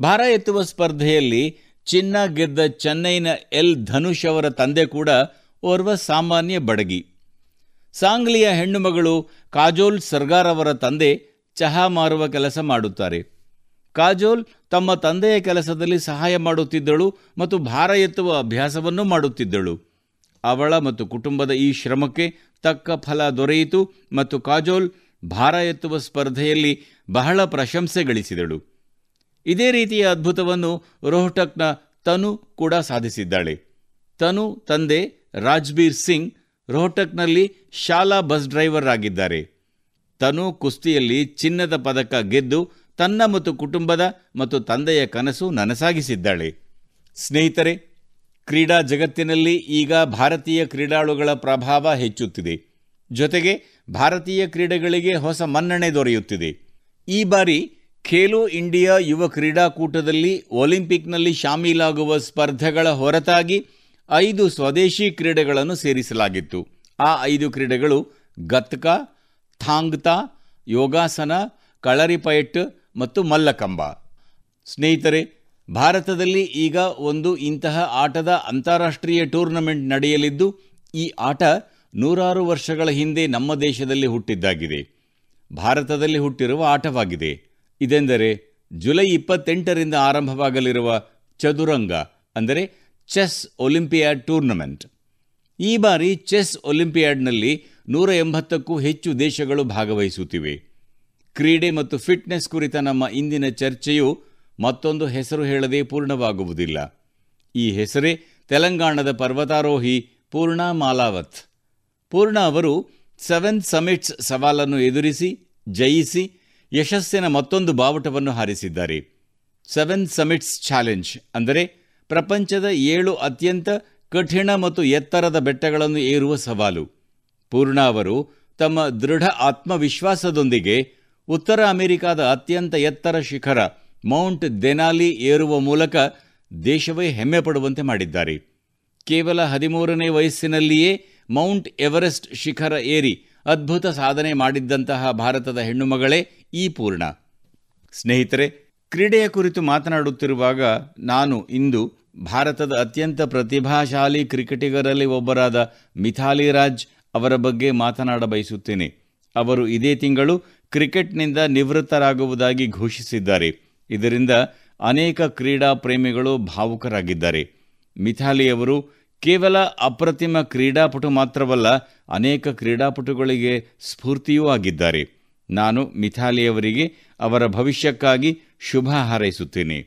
ಭಾರ ಎತ್ತುವ ಸ್ಪರ್ಧೆಯಲ್ಲಿ ಚಿನ್ನ ಗೆದ್ದ ಚೆನ್ನೈನ ಎಲ್ ಧನುಷ್ ಅವರ ತಂದೆ ಕೂಡ ಓರ್ವ ಸಾಮಾನ್ಯ ಬಡಗಿ. ಸಾಂಗ್ಲಿಯ ಹೆಣ್ಣುಮಗಳು ಕಾಜೋಲ್ ಸರ್ಗಾರ್ ಅವರ ತಂದೆ ಚಹಾ ಮಾರುವ ಕೆಲಸ ಮಾಡುತ್ತಾರೆ. ಕಾಜೋಲ್ ತಮ್ಮ ತಂದೆಯ ಕೆಲಸದಲ್ಲಿ ಸಹಾಯ ಮಾಡುತ್ತಿದ್ದಳು ಮತ್ತು ಭಾರ ಎತ್ತುವ ಅಭ್ಯಾಸವನ್ನು ಮಾಡುತ್ತಿದ್ದಳು. ಅವಳ ಮತ್ತು ಕುಟುಂಬದ ಈ ಶ್ರಮಕ್ಕೆ ತಕ್ಕ ಫಲ ದೊರೆಯಿತು ಮತ್ತು ಕಾಜೋಲ್ ಭಾರ ಎತ್ತುವ ಸ್ಪರ್ಧೆಯಲ್ಲಿ ಬಹಳ ಪ್ರಶಂಸೆ ಗಳಿಸಿದಳು. ಇದೇ ರೀತಿಯ ಅದ್ಭುತವನ್ನು ರೋಹ್ಟಕ್ನ ತನು ಕೂಡ ಸಾಧಿಸಿದ್ದಾಳೆ. ತನು ತಂದೆ ರಾಜ್ಬೀರ್ ಸಿಂಗ್ ರೋಹ್ಟಕ್ನಲ್ಲಿ ಶಾಲಾ ಬಸ್ ಡ್ರೈವರ್ ಆಗಿದ್ದಾರೆ. ತನು ಕುಸ್ತಿಯಲ್ಲಿ ಚಿನ್ನದ ಪದಕ ಗೆದ್ದು ತನ್ನ ಮತ್ತು ಕುಟುಂಬದ ಮತ್ತು ತಂದೆಯ ಕನಸು ನನಸಾಗಿಸಿದ್ದಾಳೆ. ಸ್ನೇಹಿತರೆ, ಕ್ರೀಡಾ ಜಗತ್ತಿನಲ್ಲಿ ಈಗ ಭಾರತೀಯ ಕ್ರೀಡಾಳುಗಳ ಪ್ರಭಾವ ಹೆಚ್ಚುತ್ತಿದೆ. ಜೊತೆಗೆ ಭಾರತೀಯ ಕ್ರೀಡೆಗಳಿಗೆ ಹೊಸ ಮನ್ನಣೆ ದೊರೆಯುತ್ತಿದೆ. ಈ ಬಾರಿ ಖೇಲೋ ಇಂಡಿಯಾ ಯುವ ಕ್ರೀಡಾಕೂಟದಲ್ಲಿ ಒಲಿಂಪಿಕ್ನಲ್ಲಿ ಶಾಮೀಲಾಗುವ ಸ್ಪರ್ಧೆಗಳ ಹೊರತಾಗಿ ಐದು ಸ್ವದೇಶಿ ಕ್ರೀಡೆಗಳನ್ನು ಸೇರಿಸಲಾಗಿತ್ತು. ಆ ಐದು ಕ್ರೀಡೆಗಳು ಗತ್ಕ, ಥಾಂಗ್ತಾ, ಯೋಗಾಸನ, ಕಳರಿಪಯಟ್ ಮತ್ತು ಮಲ್ಲಕಂಬ. ಸ್ನೇಹಿತರೆ, ಭಾರತದಲ್ಲಿ ಈಗ ಒಂದು ಇಂತಹ ಆಟದ ಅಂತಾರಾಷ್ಟ್ರೀಯ ಟೂರ್ನಮೆಂಟ್ ನಡೆಯಲಿದ್ದು, ಈ ಆಟ ನೂರಾರು ವರ್ಷಗಳ ಹಿಂದೆ ನಮ್ಮ ದೇಶದಲ್ಲಿ ಹುಟ್ಟಿದ್ದಾಗಿದೆ. ಭಾರತದಲ್ಲಿ ಹುಟ್ಟಿರುವ ಆಟವಾಗಿದೆ. ಇದೆಂದರೆ ಜುಲೈ ಇಪ್ಪತ್ತೆಂಟರಿಂದ ಆರಂಭವಾಗಲಿರುವ ಚದುರಂಗ, ಅಂದರೆ ಚೆಸ್ ಒಲಿಂಪಿಯಾಡ್ ಟೂರ್ನಮೆಂಟ್. ಈ ಬಾರಿ ಚೆಸ್ ಒಲಿಂಪಿಯಾಡ್ನಲ್ಲಿ ನೂರ ಎಂಬತ್ತಕ್ಕೂ ಹೆಚ್ಚು ದೇಶಗಳು ಭಾಗವಹಿಸುತ್ತಿವೆ. ಕ್ರೀಡೆ ಮತ್ತು ಫಿಟ್ನೆಸ್ ಕುರಿತ ನಮ್ಮ ಇಂದಿನ ಚರ್ಚೆಯು ಮತ್ತೊಂದು ಹೆಸರು ಹೇಳದೆ ಪೂರ್ಣವಾಗುವುದಿಲ್ಲ. ಈ ಹೆಸರೇ ತೆಲಂಗಾಣದ ಪರ್ವತಾರೋಹಿ ಪೂರ್ಣಾ ಮಾಲಾವತ್. ಪೂರ್ಣ ಅವರು ಸೆವೆನ್ ಸಮಿಟ್ಸ್ ಸವಾಲನ್ನು ಎದುರಿಸಿ, ಜಯಿಸಿ, ಯಶಸ್ಸಿನ ಮತ್ತೊಂದು ಬಾವುಟವನ್ನು ಹಾರಿಸಿದ್ದಾರೆ. ಸೆವೆನ್ ಸಮಿಟ್ಸ್ ಚಾಲೆಂಜ್ ಅಂದರೆ ಪ್ರಪಂಚದ ಏಳು ಅತ್ಯಂತ ಕಠಿಣ ಮತ್ತು ಎತ್ತರದ ಬೆಟ್ಟಗಳನ್ನು ಏರುವ ಸವಾಲು. ಪೂರ್ಣ ಅವರು ತಮ್ಮ ದೃಢ ಆತ್ಮವಿಶ್ವಾಸದೊಂದಿಗೆ ಉತ್ತರ ಅಮೆರಿಕಾದ ಅತ್ಯಂತ ಎತ್ತರ ಶಿಖರ ಮೌಂಟ್ ದೆನಾಲಿ ಏರುವ ಮೂಲಕ ದೇಶವೇ ಹೆಮ್ಮೆ ಪಡುವಂತೆ ಮಾಡಿದ್ದಾರೆ. ಕೇವಲ ಹದಿಮೂರನೇ ವಯಸ್ಸಿನಲ್ಲಿಯೇ ಮೌಂಟ್ ಎವರೆಸ್ಟ್ ಶಿಖರ ಏರಿ ಅದ್ಭುತ ಸಾಧನೆ ಮಾಡಿದ್ದಂತಹ ಭಾರತದ ಹೆಣ್ಣುಮಗಳೇ ಈ ಪೂರ್ಣ. ಸ್ನೇಹಿತರೆ ಕ್ರೀಡೆಯ ಕುರಿತು ಮಾತನಾಡುತ್ತಿರುವಾಗ ನಾನು ಇಂದು ಭಾರತದ ಅತ್ಯಂತ ಪ್ರತಿಭಾಶಾಲಿ ಕ್ರಿಕೆಟಿಗರಲ್ಲಿ ಒಬ್ಬರಾದ ಮಿಥಾಲಿ ರಾಜ್ ಅವರ ಬಗ್ಗೆ ಮಾತನಾಡ ಬಯಸುತ್ತೇನೆ. ಅವರು ಇದೇ ತಿಂಗಳು ಕ್ರಿಕೆಟ್ನಿಂದ ನಿವೃತ್ತರಾಗುವುದಾಗಿ ಘೋಷಿಸಿದ್ದಾರೆ. ಇದರಿಂದ ಅನೇಕ ಕ್ರೀಡಾ ಪ್ರೇಮಿಗಳು ಭಾವುಕರಾಗಿದ್ದಾರೆ. ಮಿಥಾಲಿ ಅವರು ಕೇವಲ ಅಪ್ರತಿಮ ಕ್ರೀಡಾಪಟು ಮಾತ್ರವಲ್ಲ, ಅನೇಕ ಕ್ರೀಡಾಪಟುಗಳಿಗೆ ಸ್ಫೂರ್ತಿಯೂ ಆಗಿದ್ದಾರೆ. ನಾನು ಮಿಥಾಲಿಯವರಿಗೆ ಅವರ ಭವಿಷ್ಯಕ್ಕಾಗಿ ಶುಭ ಹಾರೈಸುತ್ತೇನೆ.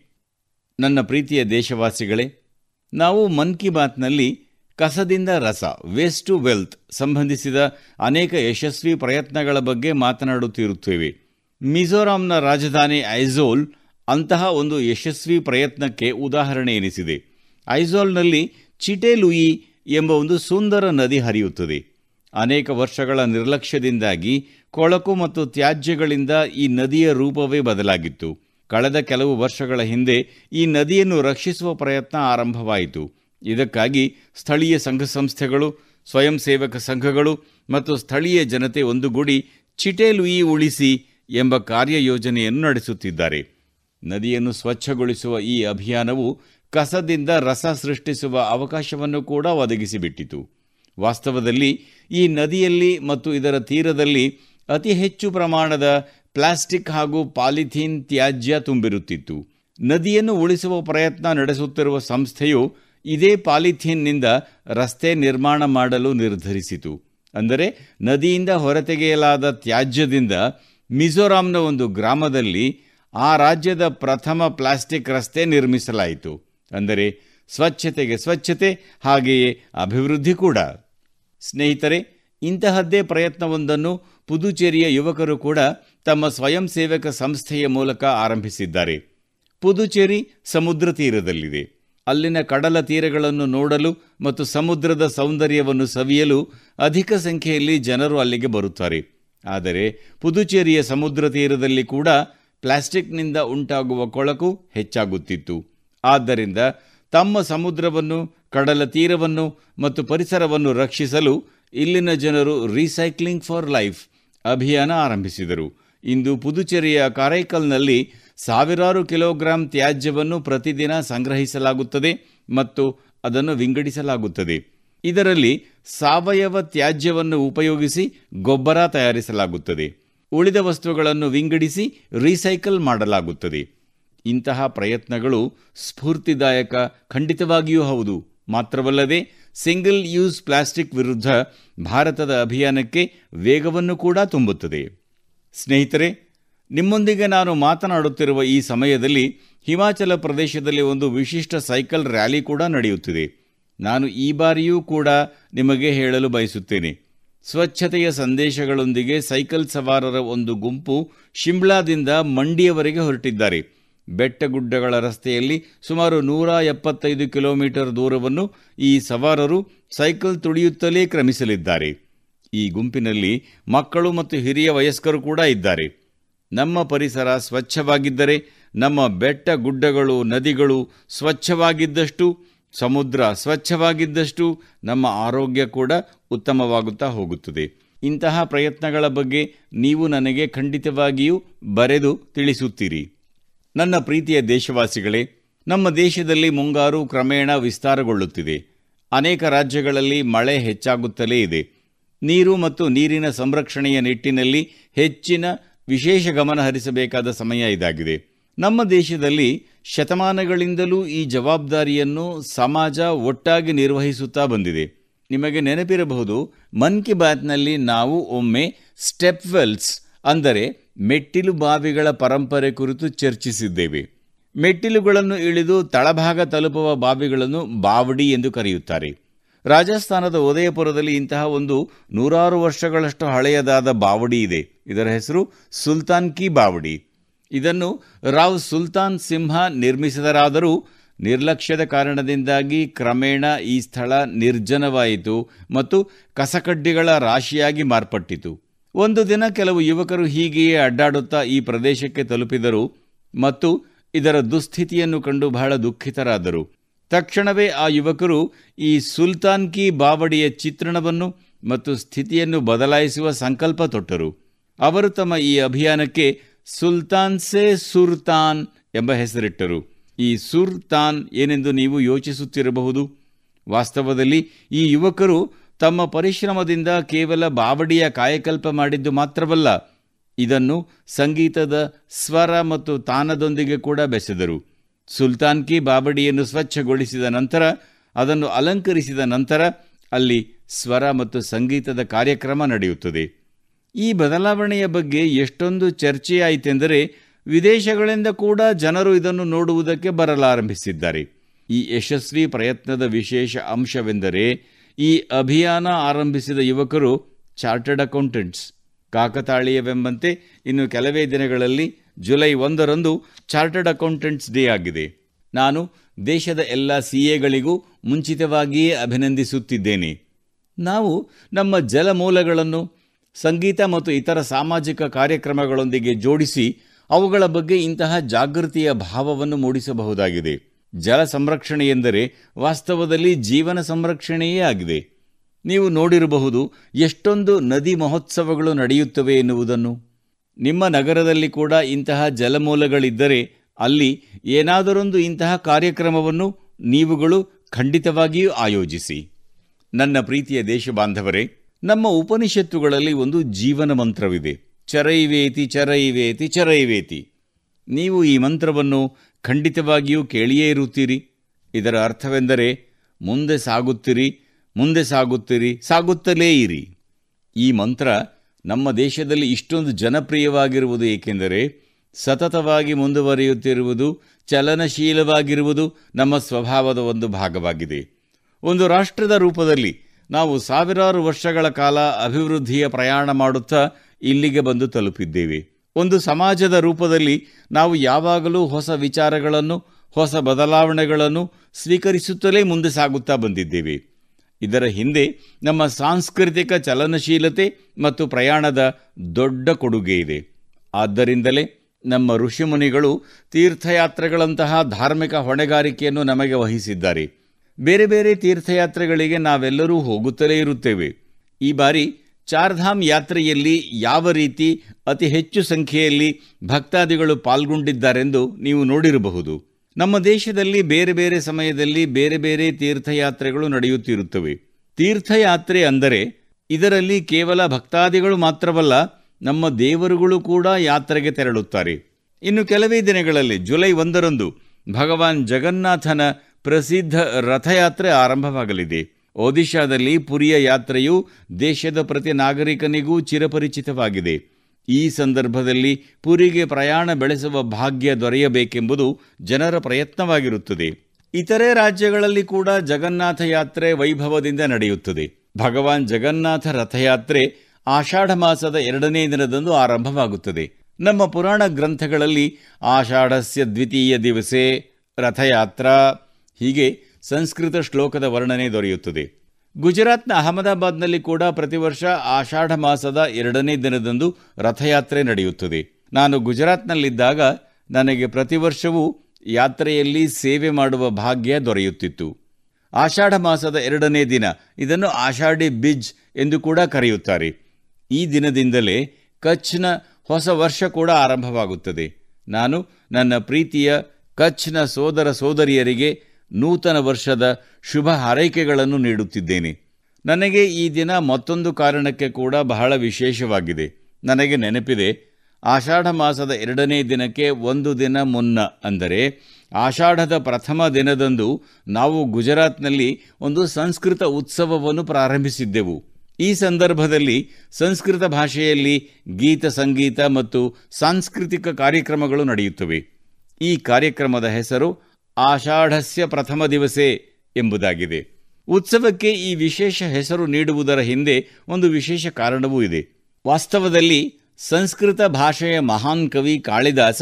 ನನ್ನ ಪ್ರೀತಿಯ ದೇಶವಾಸಿಗಳೇ, ನಾವು ಮನ್ ಕಿ ಬಾತ್ನಲ್ಲಿ ಕಸದಿಂದ ರಸ ವೇಸ್ಟ್ ಟು ವೆಲ್ತ್ ಸಂಬಂಧಿಸಿದ ಅನೇಕ ಯಶಸ್ವಿ ಪ್ರಯತ್ನಗಳ ಬಗ್ಗೆ ಮಾತನಾಡುತ್ತಿರುತ್ತೇವೆ. ಮಿಜೋರಾಂನ ರಾಜಧಾನಿ ಐಝೋಲ್ ಅಂತಹ ಒಂದು ಯಶಸ್ವಿ ಪ್ರಯತ್ನಕ್ಕೆ ಉದಾಹರಣೆ ಎನಿಸಿದೆ. ಐಝೋಲ್ನಲ್ಲಿ ಚಿಟೆಲುಯಿ ಎಂಬ ಒಂದು ಸುಂದರ ನದಿ ಹರಿಯುತ್ತದೆ. ಅನೇಕ ವರ್ಷಗಳ ನಿರ್ಲಕ್ಷ್ಯದಿಂದಾಗಿ ಕೊಳಕು ಮತ್ತು ತ್ಯಾಜ್ಯಗಳಿಂದ ಈ ನದಿಯ ರೂಪವೇ ಬದಲಾಗಿತ್ತು. ಕಳೆದ ಕೆಲವು ವರ್ಷಗಳ ಹಿಂದೆ ಈ ನದಿಯನ್ನು ರಕ್ಷಿಸುವ ಪ್ರಯತ್ನ ಆರಂಭವಾಯಿತು. ಇದಕ್ಕಾಗಿ ಸ್ಥಳೀಯ ಸಂಘ ಸಂಸ್ಥೆಗಳು, ಸ್ವಯಂ ಸೇವಕ ಸಂಘಗಳು ಮತ್ತು ಸ್ಥಳೀಯ ಜನತೆ ಒಂದುಗೂಡಿ ಚಿಟೇಲುಯಿ ಉಳಿಸಿ ಎಂಬ ಕಾರ್ಯಯೋಜನೆಯನ್ನು ನಡೆಸುತ್ತಿದ್ದಾರೆ. ನದಿಯನ್ನು ಸ್ವಚ್ಛಗೊಳಿಸುವ ಈ ಅಭಿಯಾನವು ಕಸದಿಂದ ರಸ ಸೃಷ್ಟಿಸುವ ಅವಕಾಶವನ್ನು ಕೂಡ ಒದಗಿಸಿಬಿಟ್ಟಿತು. ವಾಸ್ತವದಲ್ಲಿ ಈ ನದಿಯಲ್ಲಿ ಮತ್ತು ಇದರ ತೀರದಲ್ಲಿ ಅತಿ ಹೆಚ್ಚು ಪ್ರಮಾಣದ ಪ್ಲಾಸ್ಟಿಕ್ ಹಾಗೂ ಪಾಲಿಥೀನ್ ತ್ಯಾಜ್ಯ ತುಂಬಿರುತ್ತಿತ್ತು. ನದಿಯನ್ನು ಉಳಿಸುವ ಪ್ರಯತ್ನ ನಡೆಸುತ್ತಿರುವ ಸಂಸ್ಥೆಯು ಇದೇ ಪಾಲಿಥೀನ್ನಿಂದ ರಸ್ತೆ ನಿರ್ಮಾಣ ಮಾಡಲು ನಿರ್ಧರಿಸಿತು. ಅಂದರೆ ನದಿಯಿಂದ ಹೊರತೆಗೆಯಲಾದ ತ್ಯಾಜ್ಯದಿಂದ ಮಿಜೋರಾಂನ ಒಂದು ಗ್ರಾಮದಲ್ಲಿ ಆ ರಾಜ್ಯದ ಪ್ರಥಮ ಪ್ಲಾಸ್ಟಿಕ್ ರಸ್ತೆ ನಿರ್ಮಿಸಲಾಯಿತು. ಅಂದರೆ ಸ್ವಚ್ಛತೆಗೆ ಸ್ವಚ್ಛತೆ, ಹಾಗೆಯೇ ಅಭಿವೃದ್ಧಿ ಕೂಡ. ಸ್ನೇಹಿತರೆ, ಇಂತಹದ್ದೇ ಪ್ರಯತ್ನವೊಂದನ್ನು ಪುದುಚೇರಿಯ ಯುವಕರು ಕೂಡ ತಮ್ಮ ಸ್ವಯಂ ಸೇವಕ ಸಂಸ್ಥೆಯ ಮೂಲಕ ಆರಂಭಿಸಿದ್ದಾರೆ. ಪುದುಚೇರಿ ಸಮುದ್ರ ತೀರದಲ್ಲಿದೆ. ಅಲ್ಲಿನ ಕಡಲ ತೀರಗಳನ್ನು ನೋಡಲು ಮತ್ತು ಸಮುದ್ರದ ಸೌಂದರ್ಯವನ್ನು ಸವಿಯಲು ಅಧಿಕ ಸಂಖ್ಯೆಯಲ್ಲಿ ಜನರು ಅಲ್ಲಿಗೆ ಬರುತ್ತಾರೆ. ಆದರೆ ಪುದುಚೇರಿಯ ಸಮುದ್ರ ತೀರದಲ್ಲಿ ಕೂಡ ಪ್ಲಾಸ್ಟಿಕ್ನಿಂದ ಉಂಟಾಗುವ ಕೊಳಕು ಹೆಚ್ಚಾಗುತ್ತಿತ್ತು. ಆದ್ದರಿಂದ ತಮ್ಮ ಸಮುದ್ರವನ್ನು, ಕಡಲ ತೀರವನ್ನು ಮತ್ತು ಪರಿಸರವನ್ನು ರಕ್ಷಿಸಲು ಇಲ್ಲಿನ ಜನರು ರೀಸೈಕ್ಲಿಂಗ್ ಫಾರ್ ಲೈಫ್ ಅಭಿಯಾನ ಆರಂಭಿಸಿದರು. ಇಂದು ಪುದುಚೇರಿಯ ಕಾರೈಕಲ್ನಲ್ಲಿ ಸಾವಿರಾರು ಕಿಲೋಗ್ರಾಂ ತ್ಯಾಜ್ಯವನ್ನು ಪ್ರತಿದಿನ ಸಂಗ್ರಹಿಸಲಾಗುತ್ತದೆ ಮತ್ತು ಅದನ್ನು ವಿಂಗಡಿಸಲಾಗುತ್ತದೆ. ಇದರಲ್ಲಿ ಸಾವಯವ ತ್ಯಾಜ್ಯವನ್ನು ಉಪಯೋಗಿಸಿ ಗೊಬ್ಬರ ತಯಾರಿಸಲಾಗುತ್ತದೆ. ಉಳಿದ ವಸ್ತುಗಳನ್ನು ವಿಂಗಡಿಸಿ ರೀಸೈಕಲ್ ಮಾಡಲಾಗುತ್ತದೆ. ಇಂತಹ ಪ್ರಯತ್ನಗಳು ಸ್ಫೂರ್ತಿದಾಯಕ, ಖಂಡಿತವಾಗಿಯೂ ಹೌದು. ಮಾತ್ರವಲ್ಲದೆ, ಸಿಂಗಲ್ ಯೂಸ್ ಪ್ಲಾಸ್ಟಿಕ್ ವಿರುದ್ಧ ಭಾರತದ ಅಭಿಯಾನಕ್ಕೆ ವೇಗವನ್ನು ಕೂಡ ತುಂಬುತ್ತದೆ. ಸ್ನೇಹಿತರೆ, ನಿಮ್ಮೊಂದಿಗೆ ನಾನು ಮಾತನಾಡುತ್ತಿರುವ ಈ ಸಮಯದಲ್ಲಿ ಹಿಮಾಚಲ ಪ್ರದೇಶದಲ್ಲಿ ಒಂದು ವಿಶಿಷ್ಟ ಸೈಕಲ್ ರ್ಯಾಲಿ ಕೂಡ ನಡೆಯುತ್ತಿದೆ. ನಾನು ಈ ಬಾರಿಯೂ ಕೂಡ ನಿಮಗೆ ಹೇಳಲು ಬಯಸುತ್ತೇನೆ. ಸ್ವಚ್ಛತೆಯ ಸಂದೇಶಗಳೊಂದಿಗೆ ಸೈಕಲ್ ಸವಾರರ ಒಂದು ಗುಂಪು ಶಿಮ್ಲಾದಿಂದ ಮಂಡಿಯವರೆಗೆ ಹೊರಟಿದ್ದಾರೆ. ಬೆಟ್ಟಗುಡ್ಡಗಳ ರಸ್ತೆಯಲ್ಲಿ ಸುಮಾರು ನೂರ ಎಪ್ಪತ್ತೈದು ಕಿಲೋಮೀಟರ್ ದೂರವನ್ನು ಈ ಸವಾರರು ಸೈಕಲ್ ತುಳಿಯುತ್ತಲೇ ಕ್ರಮಿಸಲಿದ್ದಾರೆ. ಈ ಗುಂಪಿನಲ್ಲಿ ಮಕ್ಕಳು ಮತ್ತು ಹಿರಿಯ ವಯಸ್ಕರು ಕೂಡ ಇದ್ದಾರೆ. ನಮ್ಮ ಪರಿಸರ ಸ್ವಚ್ಛವಾಗಿದ್ದರೆ, ನಮ್ಮ ಬೆಟ್ಟ ಗುಡ್ಡಗಳು, ನದಿಗಳು ಸ್ವಚ್ಛವಾಗಿದ್ದಷ್ಟು, ಸಮುದ್ರ ಸ್ವಚ್ಛವಾಗಿದ್ದಷ್ಟು ನಮ್ಮ ಆರೋಗ್ಯ ಕೂಡ ಉತ್ತಮವಾಗುತ್ತಾ ಹೋಗುತ್ತದೆ. ಇಂತಹ ಪ್ರಯತ್ನಗಳ ಬಗ್ಗೆ ನೀವು ನನಗೆ ಖಂಡಿತವಾಗಿಯೂ ಬರೆದು ತಿಳಿಸುತ್ತೀರಿ. ನನ್ನ ಪ್ರೀತಿಯ ದೇಶವಾಸಿಗಳೇ, ನಮ್ಮ ದೇಶದಲ್ಲಿ ಮುಂಗಾರು ಕ್ರಮೇಣ ವಿಸ್ತಾರಗೊಳ್ಳುತ್ತಿದೆ. ಅನೇಕ ರಾಜ್ಯಗಳಲ್ಲಿ ಮಳೆ ಹೆಚ್ಚಾಗುತ್ತಲೇ ಇದೆ. ನೀರು ಮತ್ತು ನೀರಿನ ಸಂರಕ್ಷಣೆಯ ನಿಟ್ಟಿನಲ್ಲಿ ಹೆಚ್ಚಿನ ವಿಶೇಷ ಗಮನ ಹರಿಸಬೇಕಾದ ಸಮಯ ಇದಾಗಿದೆ. ನಮ್ಮ ದೇಶದಲ್ಲಿ ಶತಮಾನಗಳಿಂದಲೂ ಈ ಜವಾಬ್ದಾರಿಯನ್ನು ಸಮಾಜ ಒಟ್ಟಾಗಿ ನಿರ್ವಹಿಸುತ್ತಾ ಬಂದಿದೆ. ನಿಮಗೆ ನೆನಪಿರಬಹುದು, ಮನ್ ಕಿ ಬಾತ್ನಲ್ಲಿ ನಾವು ಒಮ್ಮೆ ಸ್ಟೆಪ್ ವೆಲ್ಸ್ ಅಂದರೆ ಮೆಟ್ಟಿಲು ಬಾವಿಗಳ ಪರಂಪರೆ ಕುರಿತು ಚರ್ಚಿಸಿದ್ದೇವೆ. ಮೆಟ್ಟಿಲುಗಳನ್ನು ಇಳಿದು ತಳಭಾಗ ತಲುಪುವ ಬಾವಿಗಳನ್ನು ಬಾವಡಿ ಎಂದು ಕರೆಯುತ್ತಾರೆ. ರಾಜಸ್ಥಾನದ ಉದಯಪುರದಲ್ಲಿ ಇಂತಹ ಒಂದು ನೂರಾರು ವರ್ಷಗಳಷ್ಟು ಹಳೆಯದಾದ ಬಾವಡಿ ಇದೆ. ಇದರ ಹೆಸರು ಸುಲ್ತಾನ್ ಕಿ ಬಾವಡಿ. ಇದನ್ನು ರಾವ್ ಸುಲ್ತಾನ್ ಸಿಂಹ ನಿರ್ಮಿಸಿದರಾದರೂ ನಿರ್ಲಕ್ಷ್ಯದ ಕಾರಣದಿಂದಾಗಿ ಕ್ರಮೇಣ ಈ ಸ್ಥಳ ನಿರ್ಜನವಾಯಿತು ಮತ್ತು ಕಸಕಡ್ಡಿಗಳ ರಾಶಿಯಾಗಿ ಮಾರ್ಪಟ್ಟಿತು. ಒಂದು ದಿನ ಕೆಲವು ಯುವಕರು ಹೀಗೆಯೇ ಅಡ್ಡಾಡುತ್ತಾ ಈ ಪ್ರದೇಶಕ್ಕೆ ತಲುಪಿದರು ಮತ್ತು ಇದರ ದುಸ್ಥಿತಿಯನ್ನು ಕಂಡು ಬಹಳ ದುಃಖಿತರಾದರು. ತಕ್ಷಣವೇ ಆ ಯುವಕರು ಈ ಸುಲ್ತಾನ್ ಕಿ ಬಾವಡಿಯ ಚಿತ್ರಣವನ್ನು ಮತ್ತು ಸ್ಥಿತಿಯನ್ನು ಬದಲಾಯಿಸುವ ಸಂಕಲ್ಪ ತೊಟ್ಟರು. ಅವರು ತಮ್ಮ ಈ ಅಭಿಯಾನಕ್ಕೆ ಸುಲ್ತಾನ್ ಸೆ ಸುರ್ತಾನ್ ಎಂಬ ಹೆಸರಿಟ್ಟರು. ಈ ಸುರ್ತಾನ್ ಏನೆಂದು ನೀವು ಯೋಚಿಸುತ್ತಿರಬಹುದು? ವಾಸ್ತವದಲ್ಲಿ ಈ ಯುವಕರು ತಮ್ಮ ಪರಿಶ್ರಮದಿಂದ ಕೇವಲ ಬಾವಡಿಯ ಕಾಯಕಲ್ಪ ಮಾಡಿದ್ದು ಮಾತ್ರವಲ್ಲ, ಇದನ್ನು ಸಂಗೀತದ ಸ್ವರ ಮತ್ತು ತಾನದೊಂದಿಗೆ ಕೂಡ ಬೆಸೆದರು. ಸುಲ್ತಾನ್ ಕಿ ಬಾಬಡಿಯನ್ನು ಸ್ವಚ್ಛಗೊಳಿಸಿದ ನಂತರ, ಅದನ್ನು ಅಲಂಕರಿಸಿದ ನಂತರ ಅಲ್ಲಿ ಸ್ವರ ಮತ್ತು ಸಂಗೀತದ ಕಾರ್ಯಕ್ರಮ ನಡೆಯುತ್ತದೆ. ಈ ಬದಲಾವಣೆಯ ಬಗ್ಗೆ ಎಷ್ಟೊಂದು ಚರ್ಚೆಯಾಯಿತೆಂದರೆ, ವಿದೇಶಗಳಿಂದ ಕೂಡ ಜನರು ಇದನ್ನು ನೋಡುವುದಕ್ಕೆ ಬರಲಾರಂಭಿಸಿದ್ದಾರೆ. ಈ ಯಶಸ್ವಿ ಪ್ರಯತ್ನದ ವಿಶೇಷ ಅಂಶವೆಂದರೆ, ಈ ಅಭಿಯಾನ ಆರಂಭಿಸಿದ ಯುವಕರು ಚಾರ್ಟರ್ಡ್ ಅಕೌಂಟೆಂಟ್ಸ್, ಕಾಕತಾಳೀಯವೆಂಬಂತೆ ಇನ್ನು ಕೆಲವೇ ದಿನಗಳಲ್ಲಿ ಜುಲೈ ಒಂದರಂದು ಚಾರ್ಟರ್ಡ್ ಅಕೌಂಟೆಂಟ್ಸ್ ಡೇ ಆಗಿದೆ. ನಾನು ದೇಶದ ಎಲ್ಲ ಸಿ ಎಗಳಿಗೂ ಮುಂಚಿತವಾಗಿಯೇ ಅಭಿನಂದಿಸುತ್ತಿದ್ದೇನೆ. ನಾವು ನಮ್ಮ ಜಲಮೂಲಗಳನ್ನು ಸಂಗೀತ ಮತ್ತು ಇತರ ಸಾಮಾಜಿಕ ಕಾರ್ಯಕ್ರಮಗಳೊಂದಿಗೆ ಜೋಡಿಸಿ ಅವುಗಳ ಬಗ್ಗೆ ಇಂತಹ ಜಾಗೃತಿಯ ಭಾವವನ್ನು ಮೂಡಿಸಬಹುದಾಗಿದೆ. ಜಲ ಸಂರಕ್ಷಣೆ ಎಂದರೆ ವಾಸ್ತವದಲ್ಲಿ ಜೀವನ ಸಂರಕ್ಷಣೆಯೇ ಆಗಿದೆ. ನೀವು ನೋಡಿರಬಹುದು ಎಷ್ಟೊಂದು ನದಿ ಮಹೋತ್ಸವಗಳು ನಡೆಯುತ್ತವೆ ಎನ್ನುವುದನ್ನು. ನಿಮ್ಮ ನಗರದಲ್ಲಿ ಕೂಡ ಇಂತಹ ಜಲಮೂಲಗಳಿದ್ದರೆ ಅಲ್ಲಿ ಏನಾದರೊಂದು ಇಂತಹ ಕಾರ್ಯಕ್ರಮವನ್ನು ನೀವುಗಳು ಖಂಡಿತವಾಗಿಯೂ ಆಯೋಜಿಸಿ. ನನ್ನ ಪ್ರೀತಿಯ ದೇಶಬಾಂಧವರೇ, ನಮ್ಮ ಉಪನಿಷತ್ತುಗಳಲ್ಲಿ ಒಂದು ಜೀವನ ಮಂತ್ರವಿದೆ. ಚರೈವೇತಿ ಚರೈವೇತಿ ಚರೈವೇತಿ. ನೀವು ಈ ಮಂತ್ರವನ್ನು ಖಂಡಿತವಾಗಿಯೂ ಕೇಳಿಯೇ ಇರುತ್ತೀರಿ. ಇದರ ಅರ್ಥವೆಂದರೆ ಮುಂದೆ ಸಾಗುತ್ತಿರಿ ಮುಂದೆ ಸಾಗುತ್ತಿರಿ, ಸಾಗುತ್ತಲೇ ಇರಿ. ಈ ಮಂತ್ರ ನಮ್ಮ ದೇಶದಲ್ಲಿ ಇಷ್ಟೊಂದು ಜನಪ್ರಿಯವಾಗಿರುವುದು ಏಕೆಂದರೆ ಸತತವಾಗಿ ಮುಂದುವರಿಯುತ್ತಿರುವುದು, ಚಲನಶೀಲವಾಗಿರುವುದು ನಮ್ಮ ಸ್ವಭಾವದ ಒಂದು ಭಾಗವಾಗಿದೆ. ಒಂದು ರಾಷ್ಟ್ರದ ರೂಪದಲ್ಲಿ ನಾವು ಸಾವಿರಾರು ವರ್ಷಗಳ ಕಾಲ ಅಭಿವೃದ್ಧಿಯ ಪ್ರಯಾಣ ಮಾಡುತ್ತಾ ಇಲ್ಲಿಗೆ ಬಂದು ತಲುಪಿದ್ದೇವೆ. ಒಂದು ಸಮಾಜದ ರೂಪದಲ್ಲಿ ನಾವು ಯಾವಾಗಲೂ ಹೊಸ ವಿಚಾರಗಳನ್ನು, ಹೊಸ ಬದಲಾವಣೆಗಳನ್ನು ಸ್ವೀಕರಿಸುತ್ತಲೇ ಮುಂದೆ ಸಾಗುತ್ತಾ ಬಂದಿದ್ದೇವೆ. ಇದರ ಹಿಂದೆ ನಮ್ಮ ಸಾಂಸ್ಕೃತಿಕ ಚಲನಶೀಲತೆ ಮತ್ತು ಪ್ರಯಾಣದ ದೊಡ್ಡ ಕೊಡುಗೆ ಇದೆ. ಆದ್ದರಿಂದಲೇ ನಮ್ಮ ಋಷಿಮುನಿಗಳು ತೀರ್ಥಯಾತ್ರೆಗಳಂತಹ ಧಾರ್ಮಿಕ ಹೊಣೆಗಾರಿಕೆಯನ್ನು ನಮಗೆ ವಹಿಸಿದ್ದಾರೆ. ಬೇರೆ ಬೇರೆ ತೀರ್ಥಯಾತ್ರೆಗಳಿಗೆ ನಾವೆಲ್ಲರೂ ಹೋಗುತ್ತಲೇ ಇರುತ್ತೇವೆ. ಈ ಬಾರಿ ಚಾರ್ಧಾಮ್ ಯಾತ್ರೆಯಲ್ಲಿ ಯಾವ ರೀತಿ ಅತಿ ಹೆಚ್ಚು ಸಂಖ್ಯೆಯಲ್ಲಿ ಭಕ್ತಾದಿಗಳು ಪಾಲ್ಗೊಂಡಿದ್ದಾರೆಂದು ನೀವು ನೋಡಿರಬಹುದು. ನಮ್ಮ ದೇಶದಲ್ಲಿ ಬೇರೆ ಬೇರೆ ಸಮಯದಲ್ಲಿ ಬೇರೆ ಬೇರೆ ತೀರ್ಥಯಾತ್ರೆಗಳು ನಡೆಯುತ್ತಿರುತ್ತವೆ. ತೀರ್ಥಯಾತ್ರೆ ಅಂದರೆ ಇದರಲ್ಲಿ ಕೇವಲ ಭಕ್ತಾದಿಗಳು ಮಾತ್ರವಲ್ಲ, ನಮ್ಮ ದೇವರುಗಳು ಕೂಡ ಯಾತ್ರೆಗೆ ತೆರಳುತ್ತಾರೆ. ಇನ್ನು ಕೆಲವೇ ದಿನಗಳಲ್ಲಿ, ಜುಲೈ ಒಂದರಂದು, ಭಗವಾನ್ ಜಗನ್ನಾಥನ ಪ್ರಸಿದ್ಧ ರಥಯಾತ್ರೆ ಆರಂಭವಾಗಲಿದೆ. ಒಡಿಶಾದಲ್ಲಿ ಪುರಿಯ ಯಾತ್ರೆಯು ದೇಶದ ಪ್ರತಿ ನಾಗರಿಕನಿಗೂ ಚಿರಪರಿಚಿತವಾಗಿದೆ. ಈ ಸಂದರ್ಭದಲ್ಲಿ ಪುರಿಗೆ ಪ್ರಯಾಣ ಬೆಳೆಸುವ ಭಾಗ್ಯ ದೊರೆಯಬೇಕೆಂಬುದು ಜನರ ಪ್ರಯತ್ನವಾಗಿರುತ್ತದೆ. ಇತರೆ ರಾಜ್ಯಗಳಲ್ಲಿ ಕೂಡ ಜಗನ್ನಾಥ ಯಾತ್ರೆ ವೈಭವದಿಂದ ನಡೆಯುತ್ತದೆ. ಭಗವಾನ್ ಜಗನ್ನಾಥ ರಥಯಾತ್ರೆ ಆಷಾಢ ಮಾಸದ ಎರಡನೇ ದಿನದಂದು ಆರಂಭವಾಗುತ್ತದೆ. ನಮ್ಮ ಪುರಾಣ ಗ್ರಂಥಗಳಲ್ಲಿ ಆಷಾಢಸ್ಯ ದ್ವಿತೀಯ ದಿವಸೆ ರಥಯಾತ್ರಾ ಹೀಗೆ ಸಂಸ್ಕೃತ ಶ್ಲೋಕದ ವರ್ಣನೆ ದೊರೆಯುತ್ತದೆ. ಗುಜರಾತ್ನ ಅಹಮದಾಬಾದ್ನಲ್ಲಿ ಕೂಡ ಪ್ರತಿ ವರ್ಷ ಆಷಾಢ ಮಾಸದ ಎರಡನೇ ದಿನದಂದು ರಥಯಾತ್ರೆ ನಡೆಯುತ್ತದೆ. ನಾನು ಗುಜರಾತ್ನಲ್ಲಿದ್ದಾಗ ನನಗೆ ಪ್ರತಿ ವರ್ಷವೂ ಯಾತ್ರೆಯಲ್ಲಿ ಸೇವೆ ಮಾಡುವ ಭಾಗ್ಯ ದೊರೆಯುತ್ತಿತ್ತು. ಆಷಾಢ ಮಾಸದ ಎರಡನೇ ದಿನ, ಇದನ್ನು ಆಷಾಢಿ ಬಿಜ್ ಎಂದು ಕೂಡ ಕರೆಯುತ್ತಾರೆ. ಈ ದಿನದಿಂದಲೇ ಕಚ್ನ ಹೊಸ ವರ್ಷ ಕೂಡ ಆರಂಭವಾಗುತ್ತದೆ. ನಾನು ನನ್ನ ಪ್ರೀತಿಯ ಕಚ್ನ ಸೋದರ ಸೋದರಿಯರಿಗೆ ನೂತನ ವರ್ಷದ ಶುಭ ಹಾರೈಕೆಗಳನ್ನು ನೀಡುತ್ತಿದ್ದೇನೆ. ನನಗೆ ಈ ದಿನ ಮತ್ತೊಂದು ಕಾರಣಕ್ಕೆ ಕೂಡ ಬಹಳ ವಿಶೇಷವಾಗಿದೆ. ನನಗೆ ನೆನಪಿದೆ, ಆಷಾಢ ಮಾಸದ ಎರಡನೇ ದಿನಕ್ಕೆ ಒಂದು ದಿನ ಮುನ್ನ ಅಂದರೆ, ಆಷಾಢದ ಪ್ರಥಮ ದಿನದಂದು ನಾವು ಗುಜರಾತ್ನಲ್ಲಿ ಒಂದು ಸಂಸ್ಕೃತ ಉತ್ಸವವನ್ನು ಪ್ರಾರಂಭಿಸಿದ್ದೆವು. ಈ ಸಂದರ್ಭದಲ್ಲಿ ಸಂಸ್ಕೃತ ಭಾಷೆಯಲ್ಲಿ ಗೀತ ಸಂಗೀತ ಮತ್ತು ಸಾಂಸ್ಕೃತಿಕ ಕಾರ್ಯಕ್ರಮಗಳು ನಡೆಯುತ್ತವೆ. ಈ ಕಾರ್ಯಕ್ರಮದ ಹೆಸರು ಆಷಾಢಸ್ಯ ಪ್ರಥಮ ದಿವಸೆ ಎಂಬುದಾಗಿದೆ. ಉತ್ಸವಕ್ಕೆ ಈ ವಿಶೇಷ ಹೆಸರು ನೀಡುವುದರ ಹಿಂದೆ ಒಂದು ವಿಶೇಷ ಕಾರಣವೂ ಇದೆ. ವಾಸ್ತವದಲ್ಲಿ ಸಂಸ್ಕೃತ ಭಾಷೆಯ ಮಹಾನ್ ಕವಿ ಕಾಳಿದಾಸ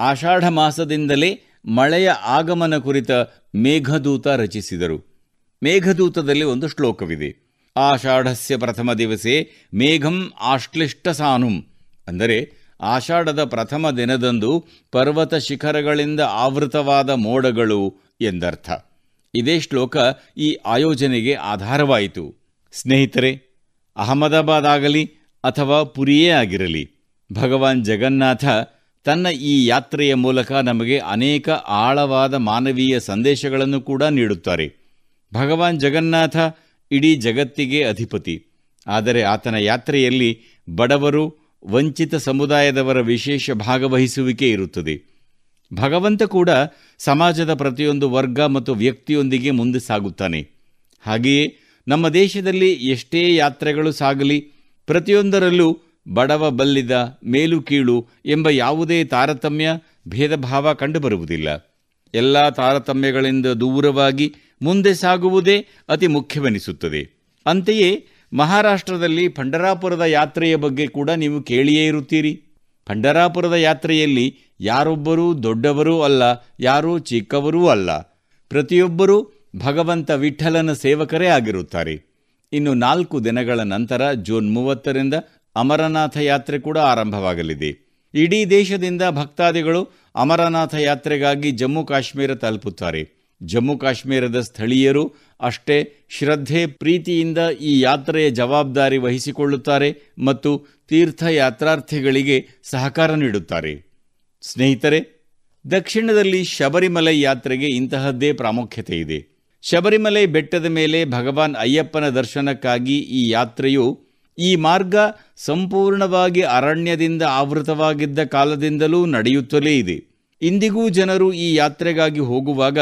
ಆಷಾಢ ಮಾಸದಿಂದಲೇ ಮಳೆಯ ಆಗಮನ ಕುರಿತ ಮೇಘದೂತ ರಚಿಸಿದರು. ಮೇಘದೂತದಲ್ಲಿ ಒಂದು ಶ್ಲೋಕವಿದೆ. ಆಷಾಢಸ್ಯ ಪ್ರಥಮ ದಿವಸೆ ಮೇಘಂ ಆಶ್ಲಿಷ್ಟ ಸಾನುಂ ಅಂದರೆ ಆಷಾಢದ ಪ್ರಥಮ ದಿನದಂದು ಪರ್ವತ ಶಿಖರಗಳಿಂದ ಆವೃತವಾದ ಮೋಡಗಳು ಎಂದರ್ಥ. ಇದೇ ಶ್ಲೋಕ ಈ ಆಯೋಜನೆಗೆ ಆಧಾರವಾಯಿತು. ಸ್ನೇಹಿತರೆ, ಅಹಮದಾಬಾದ್ ಆಗಲಿ ಅಥವಾ ಪುರಿಯೇ ಆಗಿರಲಿ, ಭಗವಾನ್ ಜಗನ್ನಾಥ ತನ್ನ ಈ ಯಾತ್ರೆಯ ಮೂಲಕ ನಮಗೆ ಅನೇಕ ಆಳವಾದ ಮಾನವೀಯ ಸಂದೇಶಗಳನ್ನು ಕೂಡ ನೀಡುತ್ತಾರೆ. ಭಗವಾನ್ ಜಗನ್ನಾಥ ಇಡೀ ಜಗತ್ತಿಗೆ ಅಧಿಪತಿ. ಆದರೆ ಆತನ ಯಾತ್ರೆಯಲ್ಲಿ ಬಡವರು ವಂಚಿತ ಸಮುದಾಯದವರ ವಿಶೇಷ ಭಾಗವಹಿಸುವಿಕೆ ಇರುತ್ತದೆ. ಭಗವಂತ ಕೂಡ ಸಮಾಜದ ಪ್ರತಿಯೊಂದು ವರ್ಗ ಮತ್ತು ವ್ಯಕ್ತಿಯೊಂದಿಗೆ ಮುಂದೆ ಸಾಗುತ್ತಾನೆ. ಹಾಗೆಯೇ ನಮ್ಮ ದೇಶದಲ್ಲಿ ಎಷ್ಟೇ ಯಾತ್ರೆಗಳು ಸಾಗಲಿ, ಪ್ರತಿಯೊಂದರಲ್ಲೂ ಬಡವ ಬಲ್ಲಿದ, ಮೇಲು ಕೀಳು ಎಂಬ ಯಾವುದೇ ತಾರತಮ್ಯ, ಭೇದಭಾವ ಕಂಡುಬರುವುದಿಲ್ಲ. ಎಲ್ಲ ತಾರತಮ್ಯಗಳಿಂದ ದೂರವಾಗಿ ಮುಂದೆ ಸಾಗುವುದೇ ಅತಿ ಮುಖ್ಯವೆನಿಸುತ್ತದೆ. ಅಂತೆಯೇ ಮಹಾರಾಷ್ಟ್ರದಲ್ಲಿ ಪಂಡರಾಪುರದ ಯಾತ್ರೆಯ ಬಗ್ಗೆ ಕೂಡ ನೀವು ಕೇಳಿಯೇ ಇರುತ್ತೀರಿ. ಪಂಡರಾಪುರದ ಯಾತ್ರೆಯಲ್ಲಿ ಯಾರೊಬ್ಬರೂ ದೊಡ್ಡವರೂ ಅಲ್ಲ, ಯಾರೂ ಚಿಕ್ಕವರೂ ಅಲ್ಲ. ಪ್ರತಿಯೊಬ್ಬರೂ ಭಗವಂತ ವಿಠಲನ ಸೇವಕರೇ ಆಗಿರುತ್ತಾರೆ. ಇನ್ನು ನಾಲ್ಕು ದಿನಗಳ ನಂತರ ಜೂನ್ ಮೂವತ್ತರಿಂದ ಅಮರನಾಥ ಯಾತ್ರೆ ಕೂಡ ಆರಂಭವಾಗಲಿದೆ. ಇಡೀ ದೇಶದಿಂದ ಭಕ್ತಾದಿಗಳು ಅಮರನಾಥ ಯಾತ್ರೆಗಾಗಿ ಜಮ್ಮು ಕಾಶ್ಮೀರ ತಲುಪುತ್ತಾರೆ. ಜಮ್ಮು ಕಾಶ್ಮೀರದ ಸ್ಥಳೀಯರು ಅಷ್ಟೇ ಶ್ರದ್ಧೆ, ಪ್ರೀತಿಯಿಂದ ಈ ಯಾತ್ರೆಯ ಜವಾಬ್ದಾರಿ ವಹಿಸಿಕೊಳ್ಳುತ್ತಾರೆ ಮತ್ತು ತೀರ್ಥಯಾತ್ರಾರ್ಥಿಗಳಿಗೆ ಸಹಕಾರ ನೀಡುತ್ತಾರೆ. ಸ್ನೇಹಿತರೆ, ದಕ್ಷಿಣದಲ್ಲಿ ಶಬರಿಮಲೆ ಯಾತ್ರೆಗೆ ಇಂತಹದ್ದೇ ಪ್ರಾಮುಖ್ಯತೆ ಇದೆ. ಶಬರಿಮಲೆ ಬೆಟ್ಟದ ಮೇಲೆ ಭಗವಾನ್ ಅಯ್ಯಪ್ಪನ ದರ್ಶನಕ್ಕಾಗಿ ಈ ಯಾತ್ರೆಯು ಈ ಮಾರ್ಗ ಸಂಪೂರ್ಣವಾಗಿ ಅರಣ್ಯದಿಂದ ಆವೃತವಾಗಿದ್ದ ಕಾಲದಿಂದಲೂ ನಡೆಯುತ್ತಲೇ ಇದೆ. ಇಂದಿಗೂ ಜನರು ಈ ಯಾತ್ರೆಗಾಗಿ ಹೋಗುವಾಗ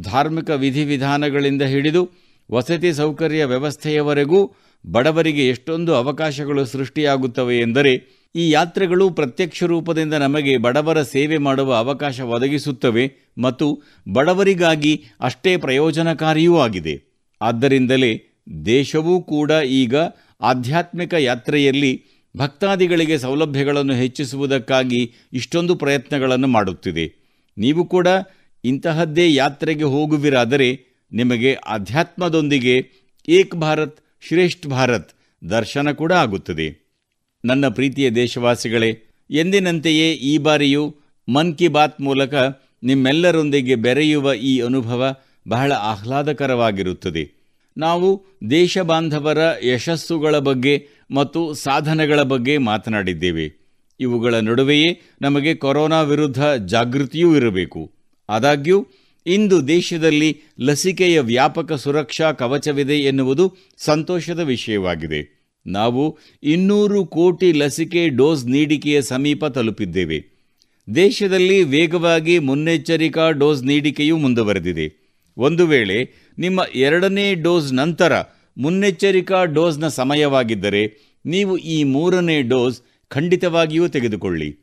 ಧಾರ್ಮಿಕ ವಿಧಿವಿಧಾನಗಳಿಂದ ಹಿಡಿದು ವಸತಿ ಸೌಕರ್ಯ ವ್ಯವಸ್ಥೆಯವರೆಗೂ ಬಡವರಿಗೆ ಎಷ್ಟೊಂದು ಅವಕಾಶಗಳು ಸೃಷ್ಟಿಯಾಗುತ್ತವೆ ಎಂದರೆ ಈ ಯಾತ್ರೆಗಳು ಪ್ರತ್ಯಕ್ಷ ರೂಪದಿಂದ ನಮಗೆ ಬಡವರ ಸೇವೆ ಮಾಡುವ ಅವಕಾಶ ಒದಗಿಸುತ್ತವೆ ಮತ್ತು ಬಡವರಿಗಾಗಿ ಅಷ್ಟೇ ಪ್ರಯೋಜನಕಾರಿಯೂ ಆಗಿದೆ. ಆದ್ದರಿಂದಲೇ ದೇಶವೂ ಕೂಡ ಈಗ ಆಧ್ಯಾತ್ಮಿಕ ಯಾತ್ರೆಯಲ್ಲಿ ಭಕ್ತಾದಿಗಳಿಗೆ ಸೌಲಭ್ಯಗಳನ್ನು ಹೆಚ್ಚಿಸುವುದಕ್ಕಾಗಿ ಇಷ್ಟೊಂದು ಪ್ರಯತ್ನಗಳನ್ನು ಮಾಡುತ್ತಿದೆ. ನೀವು ಕೂಡ ಇಂತಹದ್ದೇ ಯಾತ್ರೆಗೆ ಹೋಗುವಿರಾದರೆ ನಿಮಗೆ ಅಧ್ಯಾತ್ಮದೊಂದಿಗೆ ಏಕ್ ಭಾರತ್, ಶ್ರೇಷ್ಠ ಭಾರತ್ ದರ್ಶನ ಕೂಡ ಆಗುತ್ತದೆ. ನನ್ನ ಪ್ರೀತಿಯ ದೇಶವಾಸಿಗಳೇ, ಎಂದಿನಂತೆಯೇ ಈ ಬಾರಿಯೂ ಮನ್ ಕಿ ಬಾತ್ ಮೂಲಕ ನಿಮ್ಮೆಲ್ಲರೊಂದಿಗೆ ಬೆರೆಯುವ ಈ ಅನುಭವ ಬಹಳ ಆಹ್ಲಾದಕರವಾಗಿರುತ್ತದೆ. ನಾವು ದೇಶ ಬಾಂಧವರ ಯಶಸ್ಸುಗಳ ಬಗ್ಗೆ ಮತ್ತು ಸಾಧನೆಗಳ ಬಗ್ಗೆ ಮಾತನಾಡಿದ್ದೇವೆ. ಇವುಗಳ ನಡುವೆಯೇ ನಮಗೆ ಕೊರೋನಾ ವಿರುದ್ಧ ಜಾಗೃತಿಯೂ ಇರಬೇಕು. ಆದಾಗ್ಯೂ, ಇಂದು ದೇಶದಲ್ಲಿ ಲಸಿಕೆಯ ವ್ಯಾಪಕ ಸುರಕ್ಷಾ ಕವಚವಿದೆ ಎನ್ನುವುದು ಸಂತೋಷದ ವಿಷಯವಾಗಿದೆ. ನಾವು ಇನ್ನೂರು ಕೋಟಿ ಲಸಿಕೆ ಡೋಸ್ ನೀಡಿಕೆಯ ಸಮೀಪ ತಲುಪಿದ್ದೇವೆ. ದೇಶದಲ್ಲಿ ವೇಗವಾಗಿ ಮುನ್ನೆಚ್ಚರಿಕಾ ಡೋಸ್ ನೀಡಿಕೆಯೂ ಮುಂದುವರೆದಿದೆ. ಒಂದು ವೇಳೆ ನಿಮ್ಮ ಎರಡನೇ ಡೋಸ್ ನಂತರ ಮುನ್ನೆಚ್ಚರಿಕಾ ಡೋಸ್ನ ಸಮಯವಾಗಿದ್ದರೆ ನೀವು ಈ ಮೂರನೇ ಡೋಸ್ ಖಂಡಿತವಾಗಿಯೂ ತೆಗೆದುಕೊಳ್ಳಿ.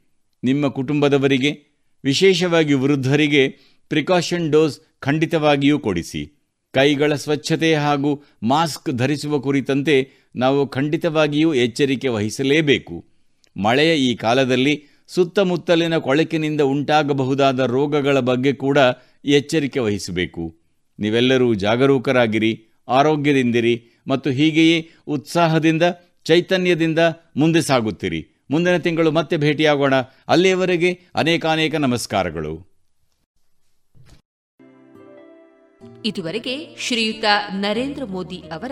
ನಿಮ್ಮ ಕುಟುಂಬದವರಿಗೆ ವಿಶೇಷವಾಗಿ ವೃದ್ಧರಿಗೆ ಪ್ರಿಕಾಷನ್ ಡೋಸ್ ಖಂಡಿತವಾಗಿಯೂ ಕೊಡಿಸಿ. ಕೈಗಳ ಸ್ವಚ್ಛತೆ ಹಾಗೂ ಮಾಸ್ಕ್ ಧರಿಸುವ ಕುರಿತಂತೆ ನಾವು ಖಂಡಿತವಾಗಿಯೂ ಎಚ್ಚರಿಕೆ ವಹಿಸಲೇಬೇಕು. ಮಳೆಯ ಈ ಕಾಲದಲ್ಲಿ ಸುತ್ತಮುತ್ತಲಿನ ಕೊಳಕಿನಿಂದ ಉಂಟಾಗಬಹುದಾದ ರೋಗಗಳ ಬಗ್ಗೆ ಕೂಡ ಎಚ್ಚರಿಕೆ ವಹಿಸಬೇಕು. ನೀವೆಲ್ಲರೂ ಜಾಗರೂಕರಾಗಿರಿ, ಆರೋಗ್ಯದಿಂದಿರಿ ಮತ್ತು ಹೀಗೆಯೇ ಉತ್ಸಾಹದಿಂದ, ಚೈತನ್ಯದಿಂದ ಮುಂದೆ ಸಾಗುತ್ತೀರಿ. ಮುಂದಿನ ತಿಂಗಳು ಮತ್ತೆ ಭೇಟಿಯಾಗೋಣ. ಅಲ್ಲಿಯವರೆಗೆ ಅನೇಕಾನೇಕ ನಮಸ್ಕಾರಗಳು. ಇದುವರೆಗೆ ಶ್ರೀಯುತ ನರೇಂದ್ರ ಮೋದಿ ಅವರ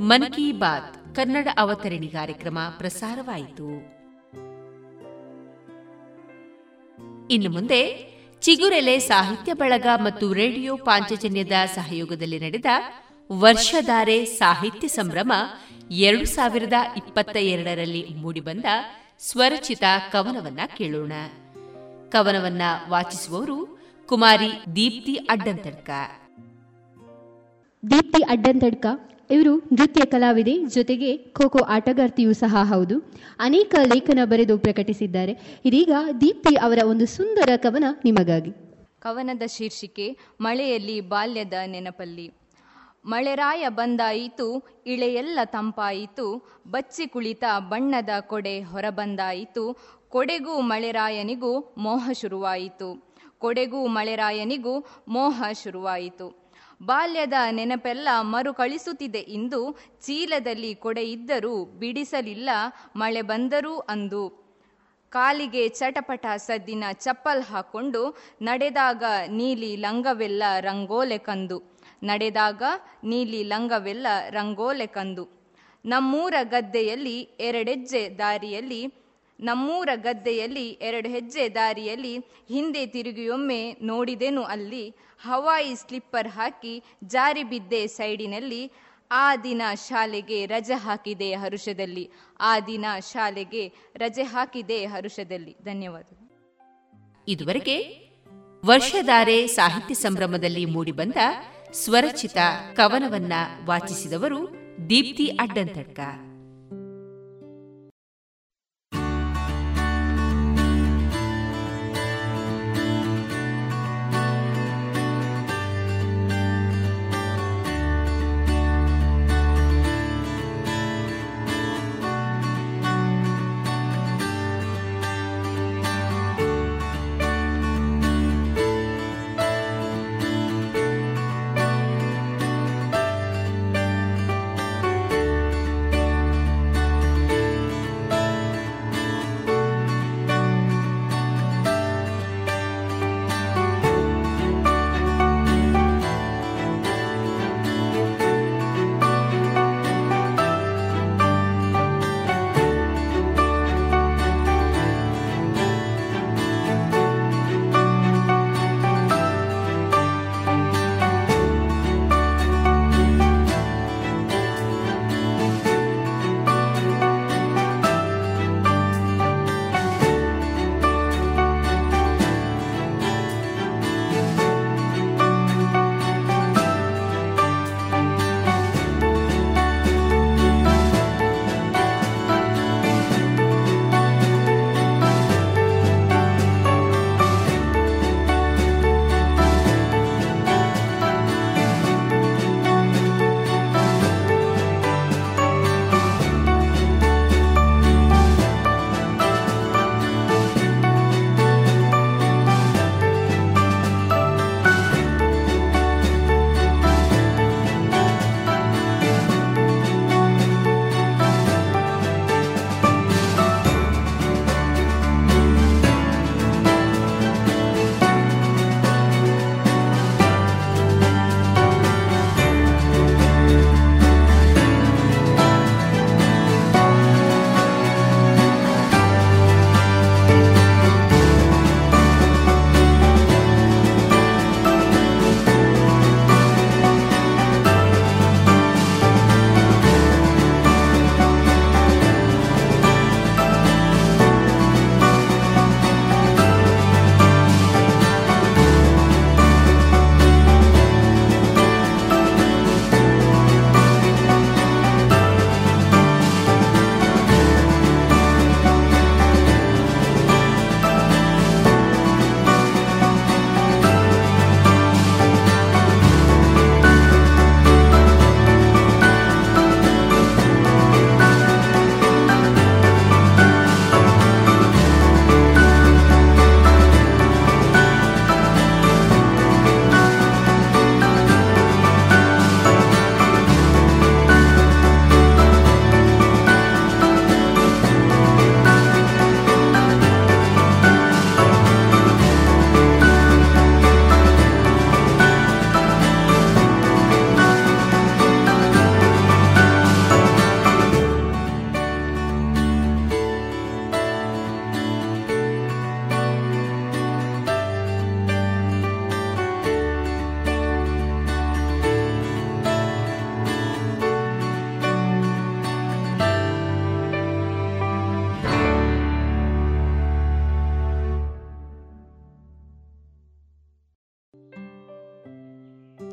ಮನ್ ಕಿ ಬಾತ್ ಕನ್ನಡ ಅವತರಣಿ ಕಾರ್ಯಕ್ರಮ ಪ್ರಸಾರವಾಯಿತು. ಇನ್ನು ಮುಂದೆ ಚಿಗುರೆಲೆ ಸಾಹಿತ್ಯ ಬಳಗ ಮತ್ತು ರೇಡಿಯೋ ಪಾಂಚಜನ್ಯದ ಸಹಯೋಗದಲ್ಲಿ ನಡೆದ ವರ್ಷಧಾರೆ ಸಾಹಿತ್ಯ ಸಂಭ್ರಮ ಎರಡು ಸಾವಿರದ ಇಪ್ಪತ್ತ ಎರಡರಲ್ಲಿ ಮೂಡಿಬಂದ ಸ್ವರಚಿತ ಕವನವನ್ನ ಕೇಳೋಣ. ಕವನವನ್ನ ವಾಚಿಸುವವರು ಕುಮಾರಿ ದೀಪ್ತಿ ಅಡ್ಡಂತಡ್ಕ. ದೀಪ್ತಿ ಅಡ್ಡಂತಡ್ಕ ಇವರು ನೃತ್ಯ ಕಲಾವಿದೆ ಜೊತೆಗೆ ಖೋ ಖೋ ಆಟಗಾರ್ತಿಯೂ ಸಹ ಹೌದು. ಅನೇಕ ಲೇಖನ ಬರೆದು ಪ್ರಕಟಿಸಿದ್ದಾರೆ. ಇದೀಗ ದೀಪ್ತಿ ಅವರ ಒಂದು ಸುಂದರ ಕವನ ನಿಮಗಾಗಿ. ಕವನದ ಶೀರ್ಷಿಕೆ ಮಳೆಯಲ್ಲಿ ಬಾಲ್ಯದ ನೆನಪಲ್ಲಿ. ಮಳೆರಾಯ ಬಂದಾಯಿತು, ಇಳೆಯೆಲ್ಲ ತಂಪಾಯಿತು, ಬಚ್ಚಿ ಕುಳಿತ ಬಣ್ಣದ ಕೊಡೆ ಹೊರಬಂದಾಯಿತು, ಕೊಡೆಗೂ ಮಳೆರಾಯನಿಗೂ ಮೋಹ ಶುರುವಾಯಿತು, ಕೊಡೆಗೂ ಮಳೆರಾಯನಿಗೂ ಮೋಹ ಶುರುವಾಯಿತು. ಬಾಲ್ಯದ ನೆನಪೆಲ್ಲ ಮರುಕಳಿಸುತ್ತಿದೆ ಇಂದು, ಚೀಲದಲ್ಲಿ ಕೊಡೆ ಇದ್ದರೂ ಬಿಡಿಸಲಿಲ್ಲ, ಮಳೆ ಬಂದರೂ ಅಂದು. ಕಾಲಿಗೆ ಚಟಪಟ ಸದ್ದಿನ ಚಪ್ಪಲ್ ಹಾಕೊಂಡು ನಡೆದಾಗ ನೀಲಿ ಲಂಗವೆಲ್ಲ ರಂಗೋಲೆ ಕಂದು. ನಡೆದಾಗ ನೀಲಿ ಲಂಗವೆಲ್ಲ ರಂಗೋಲೆ ಕಂದು. ನಮ್ಮೂರ ಗದ್ದೆಯಲ್ಲಿ ಎರಡೆಜ್ಜೆ ದಾರಿಯಲ್ಲಿ, ನಮ್ಮೂರ ಗದ್ದೆಯಲ್ಲಿ ಎರಡು ಹೆಜ್ಜೆ ದಾರಿಯಲ್ಲಿ ಹಿಂದೆ ತಿರುಗಿಯೊಮ್ಮೆ ನೋಡಿದೆನು ಅಲ್ಲಿ ಹವಾಯಿ ಸ್ಲಿಪ್ಪರ್ ಹಾಕಿ ಜಾರಿ ಬಿದ್ದೆ ಸೈಡಿನಲ್ಲಿ, ಆ ದಿನ ಶಾಲೆಗೆ ರಜೆ ಹಾಕಿದೆ ಹರುಷದಲ್ಲಿ, ಆ ದಿನ ಶಾಲೆಗೆ ರಜೆ ಹಾಕಿದೆ ಹರುಷದಲ್ಲಿ. ಧನ್ಯವಾದ ಇದುವರೆಗೆ ವರ್ಷಧಾರೆ ಸಾಹಿತ್ಯ ಸಂಭ್ರಮದಲ್ಲಿ ಮೂಡಿಬಂದ ಸ್ವರಚಿತ ಕವನವನ್ನ ವಾಚಿಸಿದವರು ದೀಪ್ತಿ ಅಡ್ಡಂತಡ್ಕ.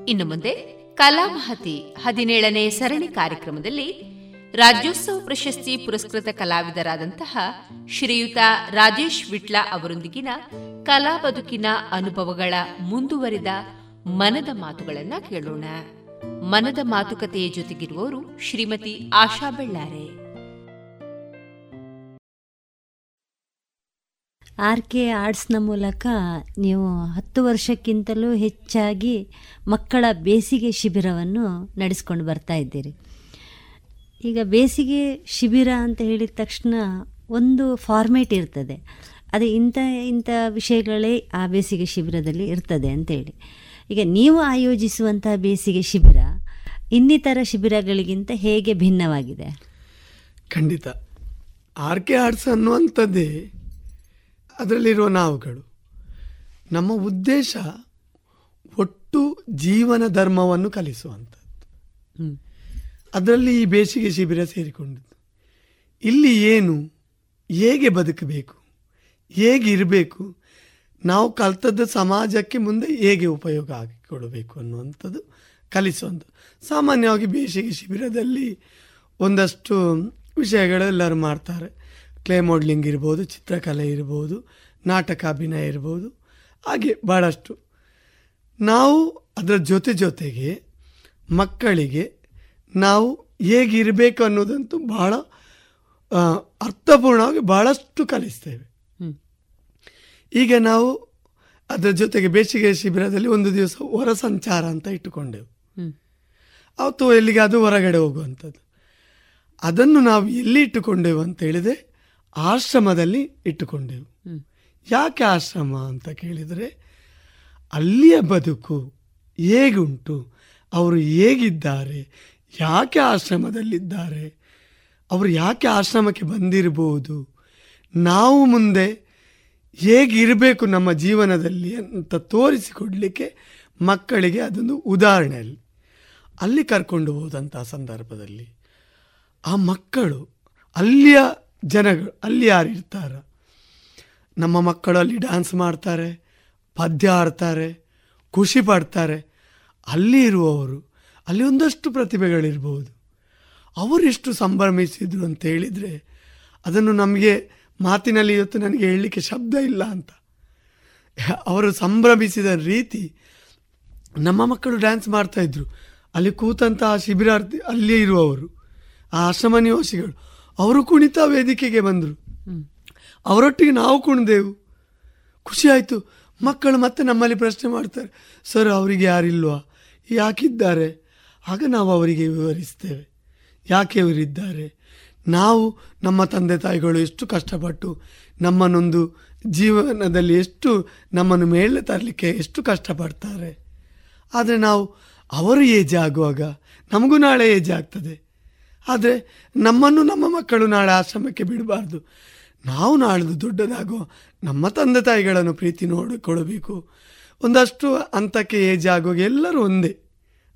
ಇನ್ನು ಮುಂದೆ ಕಲಾಮಹತಿ ಹದಿನೇಳನೇ ಸರಣಿ ಕಾರ್ಯಕ್ರಮದಲ್ಲಿ ರಾಜ್ಯೋತ್ಸವ ಪ್ರಶಸ್ತಿ ಪುರಸ್ಕೃತ ಕಲಾವಿದರಾದಂತಹ ಶ್ರೀಯುತ ರಾಜೇಶ್ ವಿಟ್ಲ ಅವರೊಂದಿಗಿನ ಕಲಾ ಬದುಕಿನ ಅನುಭವಗಳ ಮುಂದುವರಿದ ಮನದ ಮಾತುಗಳನ್ನ ಕೇಳೋಣ. ಮನದ ಮಾತುಕತೆಯ ಜೊತೆಗಿರುವವರು ಶ್ರೀಮತಿ ಆಶಾ ಬೆಳ್ಳಾರೆ. ಆರ್ ಕೆ ಆರ್ಟ್ಸ್ನ ಮೂಲಕ ನೀವು ಹತ್ತು ವರ್ಷಕ್ಕಿಂತಲೂ ಹೆಚ್ಚಾಗಿ ಮಕ್ಕಳ ಬೇಸಿಗೆ ಶಿಬಿರವನ್ನು ನಡೆಸ್ಕೊಂಡು ಬರ್ತಾ ಇದ್ದೀರಿ. ಈಗ ಬೇಸಿಗೆ ಶಿಬಿರ ಅಂತ ಹೇಳಿದ ತಕ್ಷಣ ಒಂದು ಫಾರ್ಮೇಟ್ ಇರ್ತದೆ. ಅದು ಇಂಥ ಇಂಥ ವಿಷಯಗಳೇ ಆ ಬೇಸಿಗೆ ಶಿಬಿರದಲ್ಲಿ ಇರ್ತದೆ ಅಂತೇಳಿ. ಈಗ ನೀವು ಆಯೋಜಿಸುವಂಥ ಬೇಸಿಗೆ ಶಿಬಿರ ಇನ್ನಿತರ ಶಿಬಿರಗಳಿಗಿಂತ ಹೇಗೆ ಭಿನ್ನವಾಗಿದೆ? ಖಂಡಿತ. ಆರ್ ಕೆ ಆರ್ಟ್ಸ್ ಅನ್ನುವಂಥದ್ದೇ ಅದರಲ್ಲಿರುವ ನಾವುಗಳು. ನಮ್ಮ ಉದ್ದೇಶ ಒಟ್ಟು ಜೀವನ ಧರ್ಮವನ್ನು ಕಲಿಸುವಂಥದ್ದು. ಅದರಲ್ಲಿ ಈ ಬೇಸಿಗೆ ಶಿಬಿರ ಸೇರಿಕೊಂಡಿದ್ದು. ಇಲ್ಲಿ ಏನು ಹೇಗೆ ಬದುಕಬೇಕು ಹೇಗೆ ಇರಬೇಕು ನಾವು ಕಲ್ತದ್ದು ಸಮಾಜಕ್ಕೆ ಮುಂದೆ ಹೇಗೆ ಉಪಯೋಗ ಆಗಿಕೊಡಬೇಕು ಅನ್ನುವಂಥದ್ದು ಕಲಿಸುವಂಥದ್ದು. ಸಾಮಾನ್ಯವಾಗಿ ಬೇಸಿಗೆ ಶಿಬಿರದಲ್ಲಿ ಒಂದಷ್ಟು ವಿಷಯಗಳೆಲ್ಲರೂ ಮಾಡ್ತಾರೆ. ಕ್ಲೇ ಮಾಡ್ಲಿಂಗ್ ಇರ್ಬೋದು ಚಿತ್ರಕಲೆ ಇರ್ಬೋದು ನಾಟಕ ಅಭಿನಯ ಇರ್ಬೋದು ಹಾಗೆ ಭಾಳಷ್ಟು ನಾವು ಅದರ ಜೊತೆ ಜೊತೆಗೆ ಮಕ್ಕಳಿಗೆ ನಾವು ಹೇಗಿರಬೇಕು ಅನ್ನೋದಂತೂ ಭಾಳ ಅರ್ಥಪೂರ್ಣವಾಗಿ ಭಾಳಷ್ಟು ಕಲಿಸ್ತೇವೆ. ಈಗ ನಾವು ಅದರ ಜೊತೆಗೆ ಬೇಸಿಗೆ ಶಿಬಿರದಲ್ಲಿ ಒಂದು ದಿವಸ ಹೊರ ಸಂಚಾರ ಅಂತ ಇಟ್ಟುಕೊಂಡೆವು. ಅವತ್ತು ಎಲ್ಲಿಗಾದರೂ ಅದು ಹೊರಗಡೆ ಹೋಗುವಂಥದ್ದು. ಅದನ್ನು ನಾವು ಎಲ್ಲಿ ಇಟ್ಟುಕೊಂಡೆವು ಅಂತ ಹೇಳಿದರೆ ಆಶ್ರಮದಲ್ಲಿ ಇಟ್ಟುಕೊಂಡೆವು. ಯಾಕೆ ಆಶ್ರಮ ಅಂತ ಕೇಳಿದರೆ ಅಲ್ಲಿಯ ಬದುಕು ಹೇಗುಂಟು ಅವರು ಹೇಗಿದ್ದಾರೆ ಯಾಕೆ ಆಶ್ರಮದಲ್ಲಿದ್ದಾರೆ ಅವರು ಯಾಕೆ ಆಶ್ರಮಕ್ಕೆ ಬಂದಿರಬಹುದು ನಾವು ಮುಂದೆ ಹೇಗಿರಬೇಕು ನಮ್ಮ ಜೀವನದಲ್ಲಿ ಅಂತ ತೋರಿಸಿಕೊಡಲಿಕ್ಕೆ ಮಕ್ಕಳಿಗೆ ಅದೊಂದು ಉದಾಹರಣೆ ಅಲ್ಲಿ ಅಲ್ಲಿ ಕರ್ಕೊಂಡು ಹೋದಂಥ ಸಂದರ್ಭದಲ್ಲಿ ಆ ಮಕ್ಕಳು ಅಲ್ಲಿಯ ಜನಗಳು ಅಲ್ಲಿ ಯಾರು ಇರ್ತಾರ? ನಮ್ಮ ಮಕ್ಕಳು ಅಲ್ಲಿ ಡ್ಯಾನ್ಸ್ ಮಾಡ್ತಾರೆ, ಪದ್ಯ ಆಡ್ತಾರೆ ಖುಷಿ ಪಡ್ತಾರೆ. ಅಲ್ಲಿ ಇರುವವರು, ಅಲ್ಲಿ ಒಂದಷ್ಟು ಪ್ರತಿಭೆಗಳಿರ್ಬೋದು. ಅವರೆಷ್ಟು ಸಂಭ್ರಮಿಸಿದ್ರು ಅಂತ ಹೇಳಿದರೆ ಅದನ್ನು ನಮಗೆ ಮಾತಿನಲ್ಲಿ ಇವತ್ತು ನನಗೆ ಹೇಳಲಿಕ್ಕೆ ಶಬ್ದ ಇಲ್ಲ ಅಂತ. ಅವರು ಸಂಭ್ರಮಿಸಿದ ರೀತಿ ನಮ್ಮ ಮಕ್ಕಳು ಡ್ಯಾನ್ಸ್ ಮಾಡ್ತಾಯಿದ್ರು ಅಲ್ಲಿ ಕೂತಂತಹ ಶಿಬಿರಾರ್ಥಿ, ಅಲ್ಲಿ ಇರುವವರು, ಆ ಆಶ್ರಮ ನಿವಾಸಿಗಳು ಅವರು ಕುಣಿತ ವೇದಿಕೆಗೆ ಬಂದರು. ಅವರೊಟ್ಟಿಗೆ ನಾವು ಕುಣಿದೆವು. ಖುಷಿ ಆಯಿತು. ಮಕ್ಕಳು ಮತ್ತೆ ನಮ್ಮಲ್ಲಿ ಪ್ರಶ್ನೆ ಮಾಡ್ತಾರೆ ಸರ್ ಅವರಿಗೆ ಯಾರಿಲ್ವಾ? ಯಾಕಿದ್ದಾರೆ? ಆಗ ನಾವು ಅವರಿಗೆ ವಿವರಿಸ್ತೇವೆ. ಯಾಕೆ ಇವರಿದ್ದಾರೆ? ನಾವು ನಮ್ಮ ತಂದೆ ತಾಯಿಗಳು ಎಷ್ಟು ಕಷ್ಟಪಟ್ಟು ನಮ್ಮನ್ನೊಂದು ಜೀವನದಲ್ಲಿ ಎಷ್ಟು ನಮ್ಮನ್ನು ಮೇಲೆ ತರಲಿಕ್ಕೆ ಎಷ್ಟು ಕಷ್ಟಪಡ್ತಾರೆ? ಆದರೆ ನಾವು ಅವರು ಏಜ್ ಆಗುವಾಗ ನಮಗೂ ನಾಳೆ ಏಜ್ ಆಗ್ತದೆ. ಆದರೆ ನಮ್ಮನ್ನು ನಮ್ಮ ಮಕ್ಕಳು ನಾಳೆ ಆಶ್ರಮಕ್ಕೆ ಬಿಡಬಾರ್ದು. ನಾವು ನಾಳ್ದು ದೊಡ್ಡದಾಗೋ ನಮ್ಮ ತಂದೆ ತಾಯಿಗಳನ್ನು ಪ್ರೀತಿ ನೋಡಿಕೊಳ್ಳಬೇಕು. ಒಂದಷ್ಟು ಹಂತಕ್ಕೆ ಏಜ್ ಆಗುವಾಗ ಎಲ್ಲರೂ ಒಂದೇ.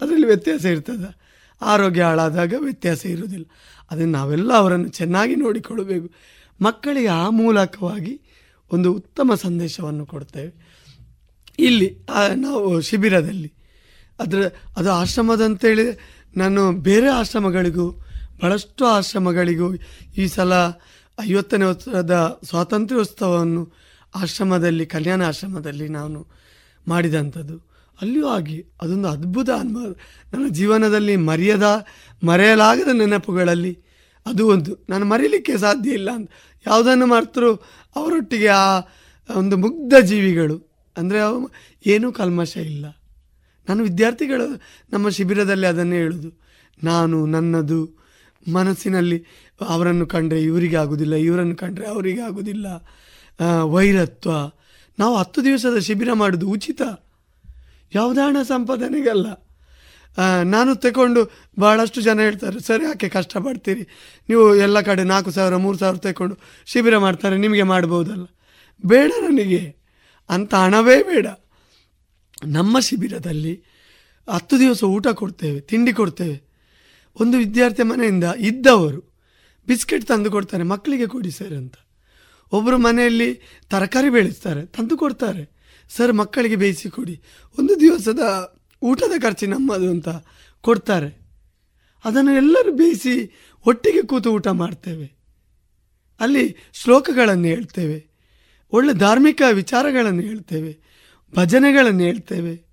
ಅದರಲ್ಲಿ ವ್ಯತ್ಯಾಸ ಇರ್ತದೆ. ಆರೋಗ್ಯ ಹಾಳಾದಾಗ ವ್ಯತ್ಯಾಸ ಇರುವುದಿಲ್ಲ. ಅದನ್ನು ನಾವೆಲ್ಲ ಅವರನ್ನು ಚೆನ್ನಾಗಿ ನೋಡಿಕೊಳ್ಳಬೇಕು. ಮಕ್ಕಳಿಗೆ ಆ ಮೂಲಕವಾಗಿ ಒಂದು ಉತ್ತಮ ಸಂದೇಶವನ್ನು ಕೊಡ್ತೇವೆ. ಇಲ್ಲಿ ನಾವು ಶಿಬಿರದಲ್ಲಿ. ಅದರ, ಅದು ಆಶ್ರಮದಂತೇಳಿ ನಾನು ಬೇರೆ ಆಶ್ರಮಗಳಿಗೂ ಭಾಳಷ್ಟು ಆಶ್ರಮಗಳಿಗೂ ಈ ಸಲ ಐವತ್ತನೇ ವರ್ಷದ ಸ್ವಾತಂತ್ರ್ಯೋತ್ಸವವನ್ನು ಆಶ್ರಮದಲ್ಲಿ, ಕಲ್ಯಾಣ ಆಶ್ರಮದಲ್ಲಿ ನಾನು ಮಾಡಿದಂಥದ್ದು. ಅಲ್ಲಿಯೂ ಆಗಿ ಅದೊಂದು ಅದ್ಭುತ ಅನುಭವ. ನನ್ನ ಜೀವನದಲ್ಲಿ ಮರೆಯದ, ಮರೆಯಲಾಗದ ನೆನಪುಗಳಲ್ಲಿ ಅದು ಒಂದು. ನಾನು ಮರೀಲಿಕ್ಕೆ ಸಾಧ್ಯ ಇಲ್ಲ ಅಂತ. ಯಾವುದನ್ನು ಮಾಡ್ತರೂ ಅವರೊಟ್ಟಿಗೆ ಆ ಒಂದು ಮುಗ್ಧ ಜೀವಿಗಳು, ಅಂದರೆ ಏನೂ ಕಲ್ಮಶ ಇಲ್ಲ. ನಾನು ವಿದ್ಯಾರ್ಥಿಗಳು, ನಮ್ಮ ಶಿಬಿರದಲ್ಲಿ ಅದನ್ನೇ ಹೇಳೋದು. ನಾನು ನನ್ನದು ಮನಸ್ಸಿನಲ್ಲಿ ಅವರನ್ನು ಕಂಡ್ರೆ ಇವರಿಗೆ ಆಗೋದಿಲ್ಲ, ಇವರನ್ನು ಕಂಡ್ರೆ ಅವರಿಗೆ ಆಗೋದಿಲ್ಲ. ವೈರತ್ವ. ನಾವು ಹತ್ತು ದಿವಸದ ಶಿಬಿರ ಮಾಡೋದು ಉಚಿತ. ಯಾವುದೇ ಹಣ ಸಂಪಾದನೆಗಲ್ಲ. ನಾನು ತಗೊಂಡು ಭಾಳಷ್ಟು ಜನ ಹೇಳ್ತಾರೆ, ಸರಿ, ಯಾಕೆ ಕಷ್ಟಪಡ್ತೀರಿ? ನೀವು ಎಲ್ಲ ಕಡೆ ನಾಲ್ಕು ಸಾವಿರ, ಮೂರು ಸಾವಿರ ತಗೊಂಡು ಶಿಬಿರ ಮಾಡ್ತಾರೆ, ನಿಮಗೆ ಮಾಡ್ಬೋದಲ್ಲ. ಬೇಡ ನನಗೆ. ಅಂತ ಹಣವೇ ಬೇಡ. ನಮ್ಮ ಶಿಬಿರದಲ್ಲಿ ಹತ್ತು ದಿವಸ ಊಟ ಕೊಡ್ತೇವೆ, ತಿಂಡಿ ಕೊಡ್ತೇವೆ. ಒಂದು ವಿದ್ಯಾರ್ಥಿ ಮನೆಯಿಂದ ಇದ್ದವರು ಬಿಸ್ಕೆಟ್ ತಂದು ಕೊಡ್ತಾರೆ, ಮಕ್ಕಳಿಗೆ ಕೊಡಿ ಸರ್ ಅಂತ. ಒಬ್ಬರು ಮನೆಯಲ್ಲಿ ತರಕಾರಿ ಬೆಳೆಸ್ತಾರೆ, ತಂದು ಕೊಡ್ತಾರೆ. ಸರ್, ಮಕ್ಕಳಿಗೆ ಬೇಯಿಸಿ ಕೊಡಿ. ಒಂದು ದಿವಸದ ಊಟದ ಖರ್ಚು ನಮ್ಮದು ಅಂತ ಕೊಡ್ತಾರೆ. ಅದನ್ನು ಎಲ್ಲರೂ ಬೇಯಿಸಿ ಒಟ್ಟಿಗೆ ಕೂತು ಊಟ ಮಾಡ್ತೇವೆ. ಅಲ್ಲಿ ಶ್ಲೋಕಗಳನ್ನು ಹೇಳ್ತೇವೆ. ಒಳ್ಳೆ ಧಾರ್ಮಿಕ ವಿಚಾರಗಳನ್ನು ಹೇಳ್ತೇವೆ. ಭಜನೆಗಳನ್ನು ಹೇಳ್ತೇವೆ.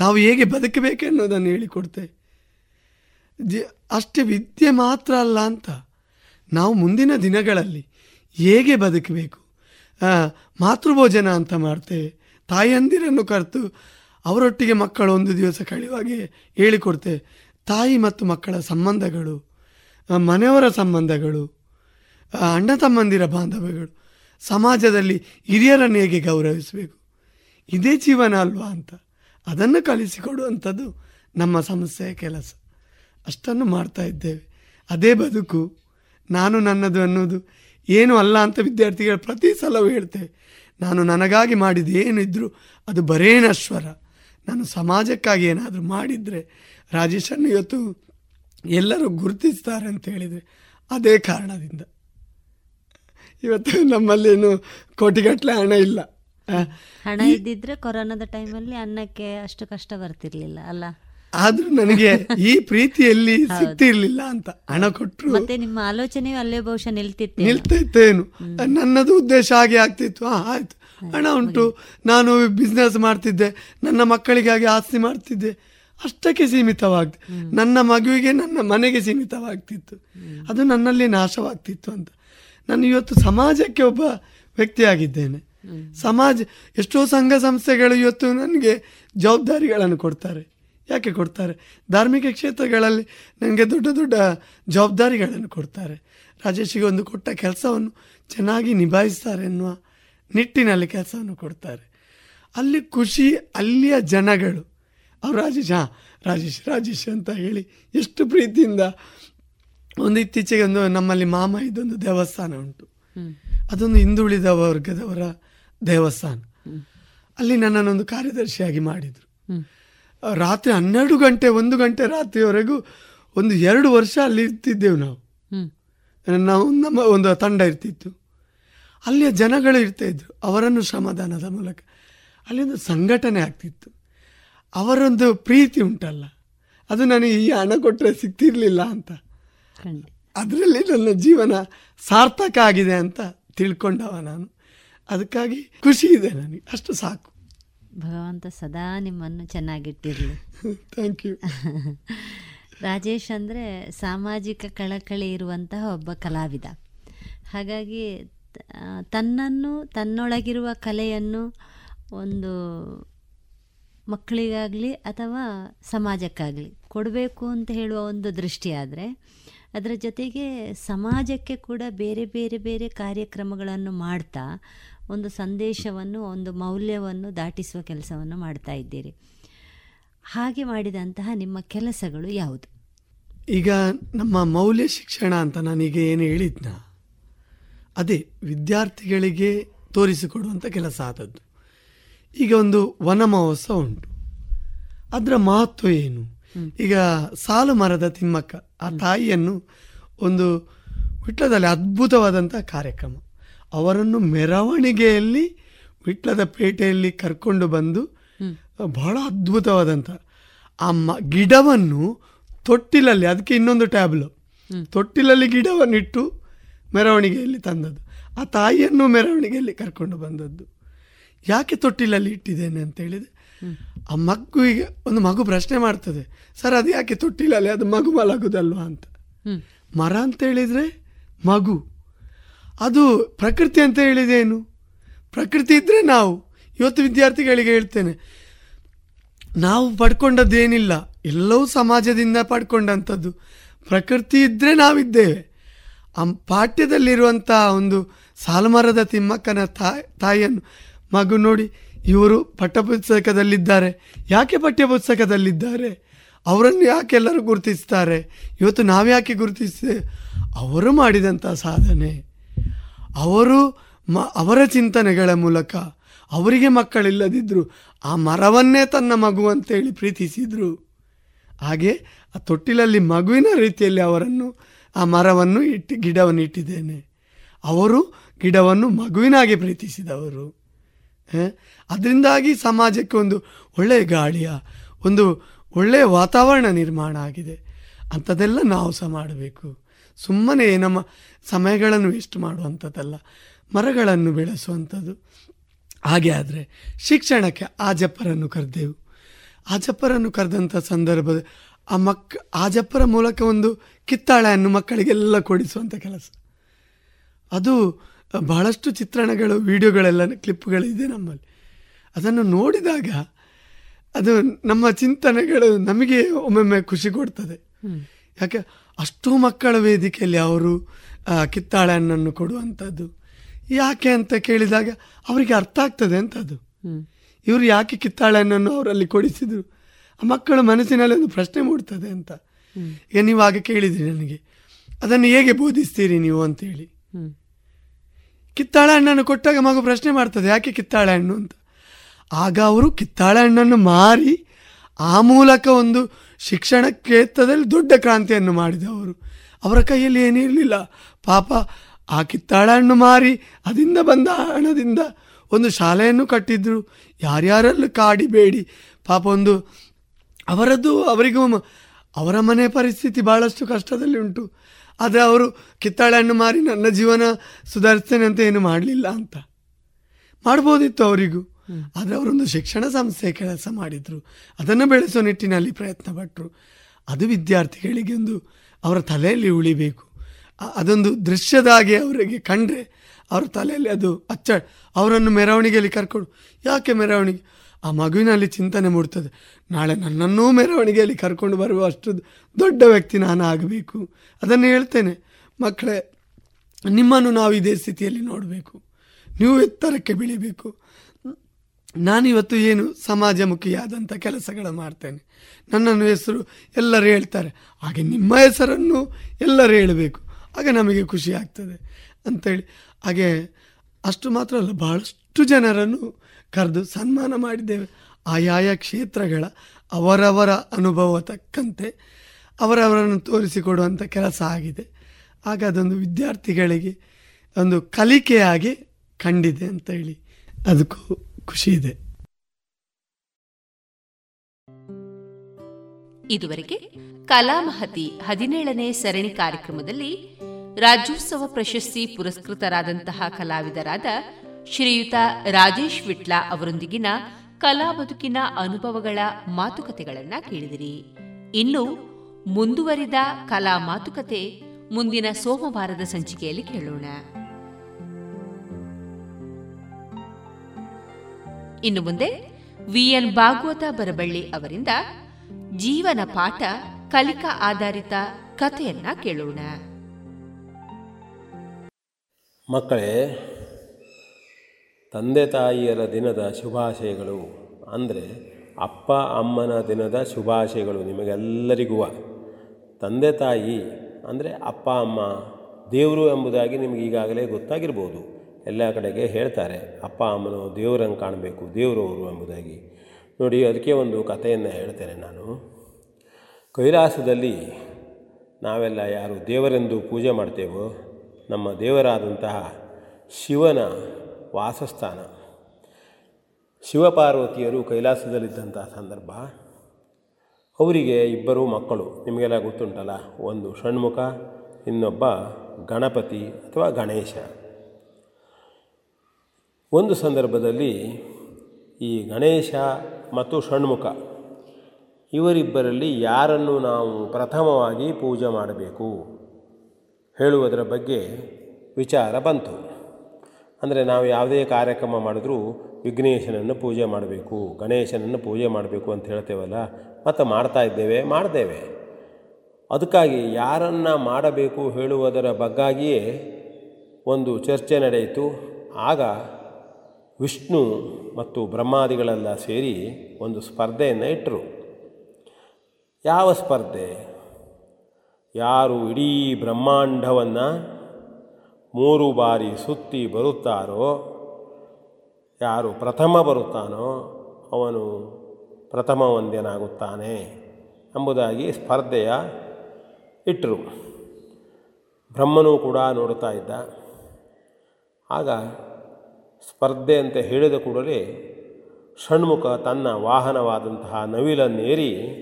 ನಾವು ಹೇಗೆ ಬದುಕಬೇಕು ಅನ್ನೋದನ್ನು ಹೇಳಿಕೊಡ್ತೇವೆ. ಅಷ್ಟೇ ವಿದ್ಯೆ ಮಾತ್ರ ಅಲ್ಲ ಅಂತ. ನಾವು ಮುಂದಿನ ದಿನಗಳಲ್ಲಿ ಹೇಗೆ ಬದುಕಬೇಕು? ಮಾತೃಭೋಜನ ಅಂತ ಮಾಡ್ತೇವೆ ತಾಯಂದಿರನ್ನು ಕರೆತು ಅವರೊಟ್ಟಿಗೆ ಮಕ್ಕಳು ಒಂದು ದಿವಸ ಕಳಿವಾಗೆ ಹೇಳಿಕೊಡ್ತೇವೆ ತಾಯಿ ಮತ್ತು ಮಕ್ಕಳ ಸಂಬಂಧಗಳು ಮನೆಯವರ ಸಂಬಂಧಗಳು ಅಣ್ಣ ತಮ್ಮಂದಿರ ಬಾಂಧವ್ಯಗಳು, ಸಮಾಜದಲ್ಲಿ ಹಿರಿಯರನ್ನು ಹೇಗೆ ಗೌರವಿಸಬೇಕು? ಇದೇ ಜೀವನ ಅಲ್ವಾ ಅಂತ. ಅದನ್ನು ಕಲಿಸಿಕೊಡುವಂಥದ್ದು ನಮ್ಮ ಸಮಸ್ಯೆಯ ಕೆಲಸ. ಅಷ್ಟನ್ನು ಮಾಡ್ತಾ ಇದ್ದೇವೆ. ಅದೇ ಬದುಕು ನಾನು ನನ್ನದು ಅನ್ನೋದು ಏನು ಅಲ್ಲ ಅಂತ ವಿದ್ಯಾರ್ಥಿಗಳು ಪ್ರತಿ ಸಲವೂ ಹೇಳ್ತೇವೆ. ನಾನು ನನಗಾಗಿ ಮಾಡಿದ ಏನಿದ್ರು ಅದು ಬರೇ ನಶ್ವರ ನಾನು ಸಮಾಜಕ್ಕಾಗಿ ಏನಾದರೂ ಮಾಡಿದರೆ ರಾಜೇಶನ್ನು ಇವತ್ತು ಎಲ್ಲರೂ ಗುರುತಿಸ್ತಾರೆ ಅಂತ ಹೇಳಿದರೆ ಅದೇ ಕಾರಣದಿಂದ. ಇವತ್ತು ನಮ್ಮಲ್ಲೇನು ಕೋಟಿಗಟ್ಟಲೆ ಹಣ ಇಲ್ಲ. ಹಣ ಇದ್ದಿದ್ರೆ ಕೊರೋನಾದ ಟೈಮಲ್ಲಿ ಅನ್ನಕ್ಕೆ ಅಷ್ಟು ಕಷ್ಟ ಬರ್ತಿರ್ಲಿಲ್ಲ ಅಲ್ಲ? ಆದ್ರೂ ನನಗೆ ಈ ಪ್ರೀತಿಯಲ್ಲಿ ಸಿಕ್ತಿರ್ಲಿಲ್ಲ ಸಿಗ್ತಿರ್ಲಿಲ್ಲ ಅಂತ ಹಣ ಕೊಟ್ಟರು ಮತ್ತೆ ನಿಮ್ಮ ಆಲೋಚನೆ ಅಲ್ಲೇ ಬಹುಶಃ ನಿಲ್ತಿತ್ತು ನಿಲ್ತಿತ್ತೇನು. ನನ್ನದು ಉದ್ದೇಶ ಹಾಗೆ ಆಗ್ತಿತ್ತು. ಆಯ್ತು. ಹಣ ಉಂಟು. ನಾನು ಬಿಸ್ನೆಸ್ ಮಾಡ್ತಿದ್ದೆ. ನನ್ನ ಮಕ್ಕಳಿಗಾಗಿ ಆಸ್ತಿ ಮಾಡ್ತಿದ್ದೆ. ಅಷ್ಟಕ್ಕೆ ಸೀಮಿತವಾಗ್ತಿ. ನನ್ನ ಮಗುವಿಗೆ ನನ್ನ ಮನೆಗೆ ಸೀಮಿತವಾಗ್ತಿತ್ತು. ಅದು ನನ್ನಲ್ಲಿ ನಾಶವಾಗ್ತಿತ್ತು ಅಂತ. ನಾನು ಇವತ್ತು ಸಮಾಜಕ್ಕೆ ಒಬ್ಬ ವ್ಯಕ್ತಿಯಾಗಿದ್ದೇನೆ. ಸಮಾಜ ಎಷ್ಟೋ ಸಂಘ ಸಂಸ್ಥೆಗಳು ಇವತ್ತು ನನಗೆ ಜವಾಬ್ದಾರಿಗಳನ್ನು ಕೊಡ್ತಾರೆ. ಯಾಕೆ ಕೊಡ್ತಾರೆ? ಧಾರ್ಮಿಕ ಕ್ಷೇತ್ರಗಳಲ್ಲಿ ನನಗೆ ದೊಡ್ಡ ದೊಡ್ಡ ಜವಾಬ್ದಾರಿಗಳನ್ನು ಕೊಡ್ತಾರೆ. ರಾಜೇಶಿಗೆ ಒಂದು ಕೊಟ್ಟ ಕೆಲಸವನ್ನು ಚೆನ್ನಾಗಿ ನಿಭಾಯಿಸ್ತಾರೆ ಎನ್ನುವ ನಿಟ್ಟಿನಲ್ಲಿ ಕೆಲಸವನ್ನು ಕೊಡ್ತಾರೆ. ಅಲ್ಲಿ ಖುಷಿ ಅಲ್ಲಿಯ ಜನಗಳು. ಅವ್ರು ರಾಜೇಶ್ ಹಾಂ ರಾಜೇಶ್ ರಾಜೇಶ್ ಅಂತ ಹೇಳಿ ಎಷ್ಟು ಪ್ರೀತಿಯಿಂದ ಒಂದು ಇತ್ತೀಚೆಗೆ ಒಂದು ನಮ್ಮಲ್ಲಿ ಮಾಮ ಇದೊಂದು ದೇವಸ್ಥಾನ ಉಂಟು. ಅದೊಂದು ಹಿಂದುಳಿದ ವರ್ಗದವರ ದೇವಸ್ಥಾನ. ಅಲ್ಲಿ ನನ್ನನ್ನೊಂದು ಕಾರ್ಯದರ್ಶಿಯಾಗಿ ಮಾಡಿದರು. ರಾತ್ರಿ ಹನ್ನೆರಡು ಗಂಟೆ ಒಂದು ಗಂಟೆ ರಾತ್ರಿವರೆಗೂ ಒಂದು ಎರಡು ವರ್ಷ ಅಲ್ಲಿ ಇರ್ತಿದ್ದೆವು ನಾವು. ನಾವು ನಮ್ಮ ಒಂದು ತಂಡ ಇರ್ತಿತ್ತು. ಅಲ್ಲಿಯ ಜನಗಳು ಇರ್ತಾಯಿದ್ರು ಅವರನ್ನು ಸಮಾಧಾನದ ಮೂಲಕ. ಅಲ್ಲಿ ಒಂದು ಸಂಘಟನೆ ಆಗ್ತಿತ್ತು. ಅವರೊಂದು ಪ್ರೀತಿ ಉಂಟಲ್ಲ. ಅದು ನನಗೆ ಈ ಹಣ ಕೊಟ್ಟರೆ ಸಿಗ್ತಿರ್ಲಿಲ್ಲ ಅಂತ. ಅದರಲ್ಲಿ ನನ್ನ ಜೀವನ ಸಾರ್ಥಕ ಆಗಿದೆ ಅಂತ ತಿಳ್ಕೊಂಡವ ನಾನು. ಅದಕ್ಕಾಗಿ ಖುಷಿ ಇದೆ ನನಗೆ. ಅಷ್ಟು ಸಾಕು. ಭಗವಂತ ಸದಾ ನಿಮ್ಮನ್ನು ಚೆನ್ನಾಗಿಟ್ಟಿರಲಿ. ಥ್ಯಾಂಕ್ *laughs* ಯು *laughs* ರಾಜೇಶ್ ಅಂದರೆ ಸಾಮಾಜಿಕ ಕಳಕಳಿ ಇರುವಂತಹ ಒಬ್ಬ ಕಲಾವಿದ. ಹಾಗಾಗಿ ತನ್ನನ್ನು ತನ್ನೊಳಗಿರುವ ಕಲೆಯನ್ನು ಒಂದು ಮಕ್ಕಳಿಗಾಗಲಿ ಅಥವಾ ಸಮಾಜಕ್ಕಾಗಲಿ ಕೊಡಬೇಕು ಅಂತ ಹೇಳುವ ಒಂದು ದೃಷ್ಟಿ ಆದರೆ ಅದರ ಜೊತೆಗೆ ಸಮಾಜಕ್ಕೆ ಕೂಡ ಬೇರೆ ಬೇರೆ ಬೇರೆ ಕಾರ್ಯಕ್ರಮಗಳನ್ನು ಮಾಡ್ತಾ ಒಂದು ಸಂದೇಶವನ್ನು ಒಂದು ಮೌಲ್ಯವನ್ನು ದಾಟಿಸುವ ಕೆಲಸವನ್ನು ಮಾಡ್ತಾ ಇದ್ದೀರಿ. ಹಾಗೆ ಮಾಡಿದಂತಹ ನಿಮ್ಮ ಕೆಲಸಗಳು ಯಾವುದು? ಈಗ ನಮ್ಮ ಮೌಲ್ಯ ಶಿಕ್ಷಣ ಅಂತ ನಾನೀಗ ಏನು ಹೇಳಿದ್ನ ಅದೇ ವಿದ್ಯಾರ್ಥಿಗಳಿಗೆ ತೋರಿಸಿಕೊಡುವಂಥ ಕೆಲಸ ಆದದ್ದು. ಈಗ ಒಂದು ವನ ಮಹೋತ್ಸವ ಉಂಟು. ಅದರ ಮಹತ್ವ ಏನು? ಈಗ ಸಾಲು ಮರದ ತಿಮ್ಮಕ್ಕ ಆ ತಾಯಿಯನ್ನು ಒಂದು ವಿಟ್ಲದಲ್ಲಿ ಅದ್ಭುತವಾದಂಥ ಕಾರ್ಯಕ್ರಮ. ಅವರನ್ನು ಮೆರವಣಿಗೆಯಲ್ಲಿ ವಿಟ್ಲದ ಪೇಟೆಯಲ್ಲಿ ಕರ್ಕೊಂಡು ಬಂದು ಬಹಳ ಅದ್ಭುತವಾದಂಥ ಆ ಮ ಗಿಡವನ್ನು ತೊಟ್ಟಿಲಲ್ಲಿ ಅದಕ್ಕೆ ಇನ್ನೊಂದು ಟ್ಯಾಬ್ಲು. ತೊಟ್ಟಿಲಲ್ಲಿ ಗಿಡವನ್ನು ಇಟ್ಟು ಮೆರವಣಿಗೆಯಲ್ಲಿ ತಂದದ್ದು. ಆ ತಾಯಿಯನ್ನು ಮೆರವಣಿಗೆಯಲ್ಲಿ ಕರ್ಕೊಂಡು ಬಂದದ್ದು. ಯಾಕೆ ತೊಟ್ಟಿಲಲ್ಲಿ ಇಟ್ಟಿದ್ದೇನೆ ಅಂತ ಹೇಳಿದೆ ಆ ಮಗುವಿಗೆ ಒಂದು ಮಗು ಪ್ರಶ್ನೆ ಮಾಡ್ತದೆ ಸರ್ ಅದು ಯಾಕೆ ತೊಟ್ಟಿಲಲ್ಲಿ ಅದು ಮಗು ಮಲಗುದಲ್ವಾ? ಅಂತ. ಮರ ಅಂತ ಹೇಳಿದ್ರೆ ಮಗು. ಅದು ಪ್ರಕೃತಿ ಅಂತ ಹೇಳಿದೇನು ಪ್ರಕೃತಿ ಇದ್ದರೆ ನಾವು. ಇವತ್ತು ವಿದ್ಯಾರ್ಥಿಗಳಿಗೆ ಹೇಳ್ತೇನೆ. ನಾವು ಪಡ್ಕೊಂಡದ್ದೇನಿಲ್ಲ. ಎಲ್ಲವೂ ಸಮಾಜದಿಂದ ಪಡ್ಕೊಂಡಂಥದ್ದು. ಪ್ರಕೃತಿ ಇದ್ದರೆ ನಾವಿದ್ದೇವೆ. ಆ ಪಾಠ್ಯದಲ್ಲಿರುವಂಥ ಒಂದು ಸಾಲುಮರದ ತಿಮ್ಮಕ್ಕನ ತಾಯಿ ತಾಯಿಯನ್ನು, ಮಗು ನೋಡಿ, ಇವರು ಪಠ್ಯಪುಸ್ತಕದಲ್ಲಿದ್ದಾರೆ. ಯಾಕೆ ಪಠ್ಯಪುಸ್ತಕದಲ್ಲಿದ್ದಾರೆ? ಅವರನ್ನು ಯಾಕೆ ಎಲ್ಲರೂ ಗುರುತಿಸ್ತಾರೆ? ಇವತ್ತು ನಾವ್ಯಾಕೆ ಗುರುತಿಸ್ತೇವೆ ಅವರು ಮಾಡಿದಂಥ ಸಾಧನೆ. ಅವರು ಮ, ಅವರ ಚಿಂತನೆಗಳ ಮೂಲಕ ಅವರಿಗೆ ಮಕ್ಕಳಿಲ್ಲದಿದ್ದರು ಆ ಮರವನ್ನೇ ತನ್ನ ಮಗು ಅಂತೇಳಿ ಪ್ರೀತಿಸಿದರು. ಹಾಗೆ ಆ ತೊಟ್ಟಿಲಲ್ಲಿ ಮಗುವಿನ ರೀತಿಯಲ್ಲಿ ಅವರನ್ನು, ಆ ಮರವನ್ನು ಇಟ್ಟು, ಗಿಡವನ್ನು ಇಟ್ಟಿದ್ದೇನೆ. ಅವರು ಗಿಡವನ್ನು ಮಗುವಿನಾಗೆ ಪ್ರೀತಿಸಿದವರು. ಅದರಿಂದಾಗಿ ಸಮಾಜಕ್ಕೆ ಒಂದು ಒಳ್ಳೆಯ ಗಾಳಿಯ, ಒಂದು ಒಳ್ಳೆಯ ವಾತಾವರಣ ನಿರ್ಮಾಣ ಆಗಿದೆ. ಅಂಥದ್ದೆಲ್ಲ ನಾವು ಸಹ ಮಾಡಬೇಕು. ಸುಮ್ಮನೆ ನಮ್ಮ ಸಮಯಗಳನ್ನು ವೇಸ್ಟ್ ಮಾಡುವಂಥದ್ದಲ್ಲ ಮರಗಳನ್ನು ಬೆಳೆಸುವಂಥದ್ದು. ಹಾಗೆ ಆದರೆ ಶಿಕ್ಷಣಕ್ಕೆ ಆಜಪ್ಪರನ್ನು ಕರೆದೆವು. ಆಜಪ್ಪರನ್ನು ಕರೆದಂಥ ಸಂದರ್ಭದ ಆ ಮಕ್ ಆಜಪ್ಪರ ಮೂಲಕ ಒಂದು ಕಿತ್ತಾಳೆಯನ್ನು ಮಕ್ಕಳಿಗೆಲ್ಲ ಕೊಡಿಸುವಂಥ ಕೆಲಸ. ಅದು ಬಹಳಷ್ಟು ಚಿತ್ರಣಗಳು ವಿಡಿಯೋಗಳೆಲ್ಲ ಕ್ಲಿಪ್ಗಳಿದೆ ನಮ್ಮಲ್ಲಿ. ಅದನ್ನು ನೋಡಿದಾಗ ಅದು ನಮ್ಮ ಚಿಂತನೆಗಳು ನಮಗೆ ಒಮ್ಮೊಮ್ಮೆ ಖುಷಿ ಕೊಡ್ತದೆ. ಯಾಕೆ ಅಷ್ಟೂ ಮಕ್ಕಳ ವೇದಿಕೆಯಲ್ಲಿ ಅವರು ಕಿತ್ತಾಳೆ ಹಣ್ಣನ್ನು ಕೊಡುವಂಥದ್ದು. ಯಾಕೆ ಅಂತ ಕೇಳಿದಾಗ ಅವರಿಗೆ ಅರ್ಥ ಆಗ್ತದೆ ಅಂತ ಅದು ಇವರು ಯಾಕೆ ಕಿತ್ತಾಳೆ ಹಣ್ಣನ್ನು ಅವರಲ್ಲಿ ಕೊಡಿಸಿದ್ರು? ಆ ಮಕ್ಕಳ ಮನಸ್ಸಿನಲ್ಲಿ ಒಂದು ಪ್ರಶ್ನೆ ಮೂಡ್ತದೆ ಅಂತ. ಈಗ ನೀವು ಆಗ ಕೇಳಿದ್ರಿ ನನಗೆ. ಅದನ್ನು ಹೇಗೆ ಬೋಧಿಸ್ತೀರಿ ನೀವು ಅಂತೇಳಿ. ಕಿತ್ತಾಳೆ ಹಣ್ಣನ್ನು ಕೊಟ್ಟಾಗ ಮಗು ಪ್ರಶ್ನೆ ಮಾಡ್ತದೆ ಯಾಕೆ ಕಿತ್ತಾಳೆ ಹಣ್ಣು ಅಂತ. ಆಗ ಅವರು ಕಿತ್ತಾಳೆ ಹಣ್ಣನ್ನು ಮಾರಿ ಆ ಮೂಲಕ ಒಂದು ಶಿಕ್ಷಣ ಕ್ಷೇತ್ರದಲ್ಲಿ ದೊಡ್ಡ ಕ್ರಾಂತಿಯನ್ನು ಮಾಡಿದವರು ಅವರ. ಕೈಯಲ್ಲಿ ಏನಿರಲಿಲ್ಲ ಪಾಪ ಆ ಹಣ್ಣು ಮಾರಿ ಅದರಿಂದ ಬಂದ ಹಣದಿಂದ ಒಂದು ಶಾಲೆಯನ್ನು ಕಟ್ಟಿದ್ರು. ಯಾರ್ಯಾರಲ್ಲೂ ಕಾಡಿಬೇಡಿ ಪಾಪ ಒಂದು ಅವರದ್ದು ಅವರಿಗೂ ಅವರ ಮನೆ ಪರಿಸ್ಥಿತಿ ಭಾಳಷ್ಟು ಕಷ್ಟದಲ್ಲಿ ಉಂಟು. ಆದರೆ ಅವರು ಕಿತ್ತಾಳೆ ಹಣ್ಣು ಮಾರಿ ನನ್ನ ಜೀವನ ಸುಧಾರಿಸ್ತೇನೆ ಅಂತ ಏನು ಮಾಡಲಿಲ್ಲ ಅಂತ. ಮಾಡ್ಬೋದಿತ್ತು ಅವರಿಗೂ. ಆದರೆ ಅವರೊಂದು ಶಿಕ್ಷಣ ಸಂಸ್ಥೆ ಕೆಲಸ ಮಾಡಿದರು. ಅದನ್ನು ಬೆಳೆಸೋ ನಿಟ್ಟಿನಲ್ಲಿ ಪ್ರಯತ್ನ ಪಟ್ಟರು ಅದು ವಿದ್ಯಾರ್ಥಿಗಳಿಗೆ ಒಂದು ಅವರ ತಲೆಯಲ್ಲಿ ಉಳಿಬೇಕು. ಅದೊಂದು ದೃಶ್ಯದಾಗೆ ಅವರಿಗೆ ಕಂಡ್ರೆ ಅವರ ತಲೆಯಲ್ಲಿ ಅದು ಅಚ್ಚ, ಅವರನ್ನು ಮೆರವಣಿಗೆಯಲ್ಲಿ ಕರ್ಕೊಂಡು, ಯಾಕೆ ಮೆರವಣಿಗೆ? ಆ ಮಗುವಿನಲ್ಲಿ ಚಿಂತನೆ ಮೂಡ್ತದೆ. ನಾಳೆ ನನ್ನನ್ನೂ ಮೆರವಣಿಗೆಯಲ್ಲಿ ಕರ್ಕೊಂಡು ಬರುವ ಅಷ್ಟು ದೊಡ್ಡ ವ್ಯಕ್ತಿ ನಾನು ಆಗಬೇಕು. ಅದನ್ನು ಹೇಳ್ತೇನೆ. ಮಕ್ಕಳೇ, ನಿಮ್ಮನ್ನು ನಾವು ಇದೇ ಸ್ಥಿತಿಯಲ್ಲಿ ನೋಡಬೇಕು. ನೀವು ಎತ್ತರಕ್ಕೆ ಬೆಳಿಬೇಕು. ನಾನಿವತ್ತು ಏನು ಸಮಾಜಮುಖಿಯಾದಂಥ ಕೆಲಸಗಳು ಮಾಡ್ತೇನೆ. ನನ್ನನ್ನು ಹೆಸರು ಎಲ್ಲರೂ ಹೇಳ್ತಾರೆ. ಹಾಗೆ ನಿಮ್ಮ ಹೆಸರನ್ನು ಎಲ್ಲರೂ ಹೇಳಬೇಕು. ಆಗ ನಮಗೆ ಖುಷಿ ಆಗ್ತದೆ ಅಂತೇಳಿ. ಹಾಗೆ ಅಷ್ಟು ಮಾತ್ರ ಅಲ್ಲ, ಬಹಳಷ್ಟು ಜನರನ್ನು ಕರೆದು ಸನ್ಮಾನ ಮಾಡಿದ್ದೇವೆ. ಆಯಾಯ ಕ್ಷೇತ್ರಗಳ ಅವರವರ ಅನುಭವ ತಕ್ಕಂತೆ ಅವರವರನ್ನು ತೋರಿಸಿಕೊಡುವಂಥ ಕೆಲಸ ಆಗಿದೆ. ಆಗ ಅದೊಂದು ವಿದ್ಯಾರ್ಥಿಗಳಿಗೆ ಒಂದು ಕಲಿಕೆಯಾಗಿ ಕಂಡಿದೆ ಅಂತ ಹೇಳಿ ಅದಕ್ಕೂ ಖುಷಿ ಇದೆ ಇದುವರೆಗೆ ಕಲಾಮಹತಿ ಹದಿನೇಳನೇ ಸರಣಿ ಕಾರ್ಯಕ್ರಮದಲ್ಲಿ ರಾಜ್ಯೋತ್ಸವ ಪ್ರಶಸ್ತಿ ಪುರಸ್ಕೃತರಾದಂತಹ ಕಲಾವಿದರಾದ ಶ್ರೀಯುತ ರಾಜೇಶ್ ವಿಟ್ಲ ಅವರೊಂದಿಗಿನ ಕಲಾ ಬದುಕಿನ ಅನುಭವಗಳ ಮಾತುಕತೆಗಳನ್ನು ಕೇಳಿದಿರಿ. ಇನ್ನು ಮುಂದುವರಿದ ಕಲಾ ಮಾತುಕತೆ ಮುಂದಿನ ಸೋಮವಾರದ ಸಂಚಿಕೆಯಲ್ಲಿ ಕೇಳೋಣ. ಇನ್ನು ಮುಂದೆ ವಿಎನ್ ಭಾಗವತ ಬರಬಳ್ಳಿ ಅವರಿಂದ ಜೀವನ ಪಾಠ ಕಲಿಕಾ ಆಧಾರಿತ ಕಥೆಯನ್ನ ಕೇಳೋಣ. ಮಕ್ಕಳೇ, ತಂದೆ ತಾಯಿಯರ ದಿನದ ಶುಭಾಶಯಗಳು ಅಂದರೆ ಅಪ್ಪ ಅಮ್ಮನ ದಿನದ ಶುಭಾಶಯಗಳು ನಿಮಗೆಲ್ಲರಿಗೂ. ತಂದೆ ತಾಯಿ ಅಂದರೆ ಅಪ್ಪ ಅಮ್ಮ ದೇವರು ಎಂಬುದಾಗಿ ನಿಮಗೆ ಈಗಾಗಲೇ ಗೊತ್ತಾಗಿರ್ಬೋದು. ಎಲ್ಲ ಕಡೆಗೆ ಹೇಳ್ತಾರೆ, ಅಪ್ಪ ಅಮ್ಮನು ದೇವರಂಗೆ ಕಾಣಬೇಕು ದೇವರವರು ಎಂಬುದಾಗಿ. ನೋಡಿ, ಅದಕ್ಕೆ ಒಂದು ಕಥೆಯನ್ನು ಹೇಳ್ತೇನೆ ನಾನು. ಕೈಲಾಸದಲ್ಲಿ ನಾವೆಲ್ಲ ಯಾರು ದೇವರೆಂದು ಪೂಜೆ ಮಾಡ್ತೇವೋ, ನಮ್ಮ ದೇವರಾದಂತಹ ಶಿವನ ವಾಸಸ್ಥಾನ. ಶಿವಪಾರ್ವತಿಯರು ಕೈಲಾಸದಲ್ಲಿದ್ದಂಥ ಸಂದರ್ಭ. ಅವರಿಗೆ ಇಬ್ಬರು ಮಕ್ಕಳು. ನಿಮಗೆಲ್ಲ ಗೊತ್ತುಂಟಲ್ಲ, ಒಂದು ಷಣ್ಮುಖ, ಇನ್ನೊಬ್ಬ ಗಣಪತಿ ಅಥವಾ ಗಣೇಶ. ಒಂದು ಸಂದರ್ಭದಲ್ಲಿ ಈ ಗಣೇಶ ಮತ್ತು ಷಣ್ಮುಖ ಇವರಿಬ್ಬರಲ್ಲಿ ಯಾರನ್ನು ನಾವು ಪ್ರಥಮವಾಗಿ ಪೂಜೆ ಮಾಡಬೇಕು ಹೇಳುವುದರ ಬಗ್ಗೆ ವಿಚಾರ ಬಂತು. ಅಂದರೆ ನಾವು ಯಾವುದೇ ಕಾರ್ಯಕ್ರಮ ಮಾಡಿದ್ರೂ ವಿಘ್ನೇಶನನ್ನು ಪೂಜೆ ಮಾಡಬೇಕು, ಗಣೇಶನನ್ನು ಪೂಜೆ ಮಾಡಬೇಕು ಅಂತ ಹೇಳ್ತೇವಲ್ಲ, ಮತ್ತು ಮಾಡ್ತಾ ಇದ್ದೇವೆ, ಮಾಡ್ತೇವೆ. ಅದಕ್ಕಾಗಿ ಯಾರನ್ನು ಮಾಡಬೇಕು ಹೇಳುವುದರ ಬಗ್ಗಾಗಿಯೇ ಒಂದು ಚರ್ಚೆ ನಡೆಯಿತು. ಆಗ ವಿಷ್ಣು ಮತ್ತು ಬ್ರಹ್ಮಾದಿಗಳೆಲ್ಲ ಸೇರಿ ಒಂದು ಸ್ಪರ್ಧೆಯನ್ನು ಇಟ್ಟರು. ಯಾವ ಸ್ಪರ್ಧೆ? ಯಾರು ಇಡೀ ಬ್ರಹ್ಮಾಂಡವನ್ನು ಮೂರು ಬಾರಿ ಸುತ್ತಿ ಬರುತ್ತಾರೋ, ಯಾರು ಪ್ರಥಮ ಬರುತ್ತಾನೋ ಅವನು ಪ್ರಥಮ ಒಂದೇನಾಗುತ್ತಾನೆ ಎಂಬುದಾಗಿ ಸ್ಪರ್ಧೆಯ ಇಟ್ಟರು ಬ್ರಹ್ಮನೂ ಕೂಡ ನೋಡ್ತಾ ಇದ್ದ. ಆಗ ಸ್ಪರ್ಧೆ ಅಂತ ಹೇಳಿದ ಕೂಡಲೇ ಷಣ್ಮುಖ ತನ್ನ ವಾಹನವಾದಂತಹ ನವಿಲನ್ನೇರಿ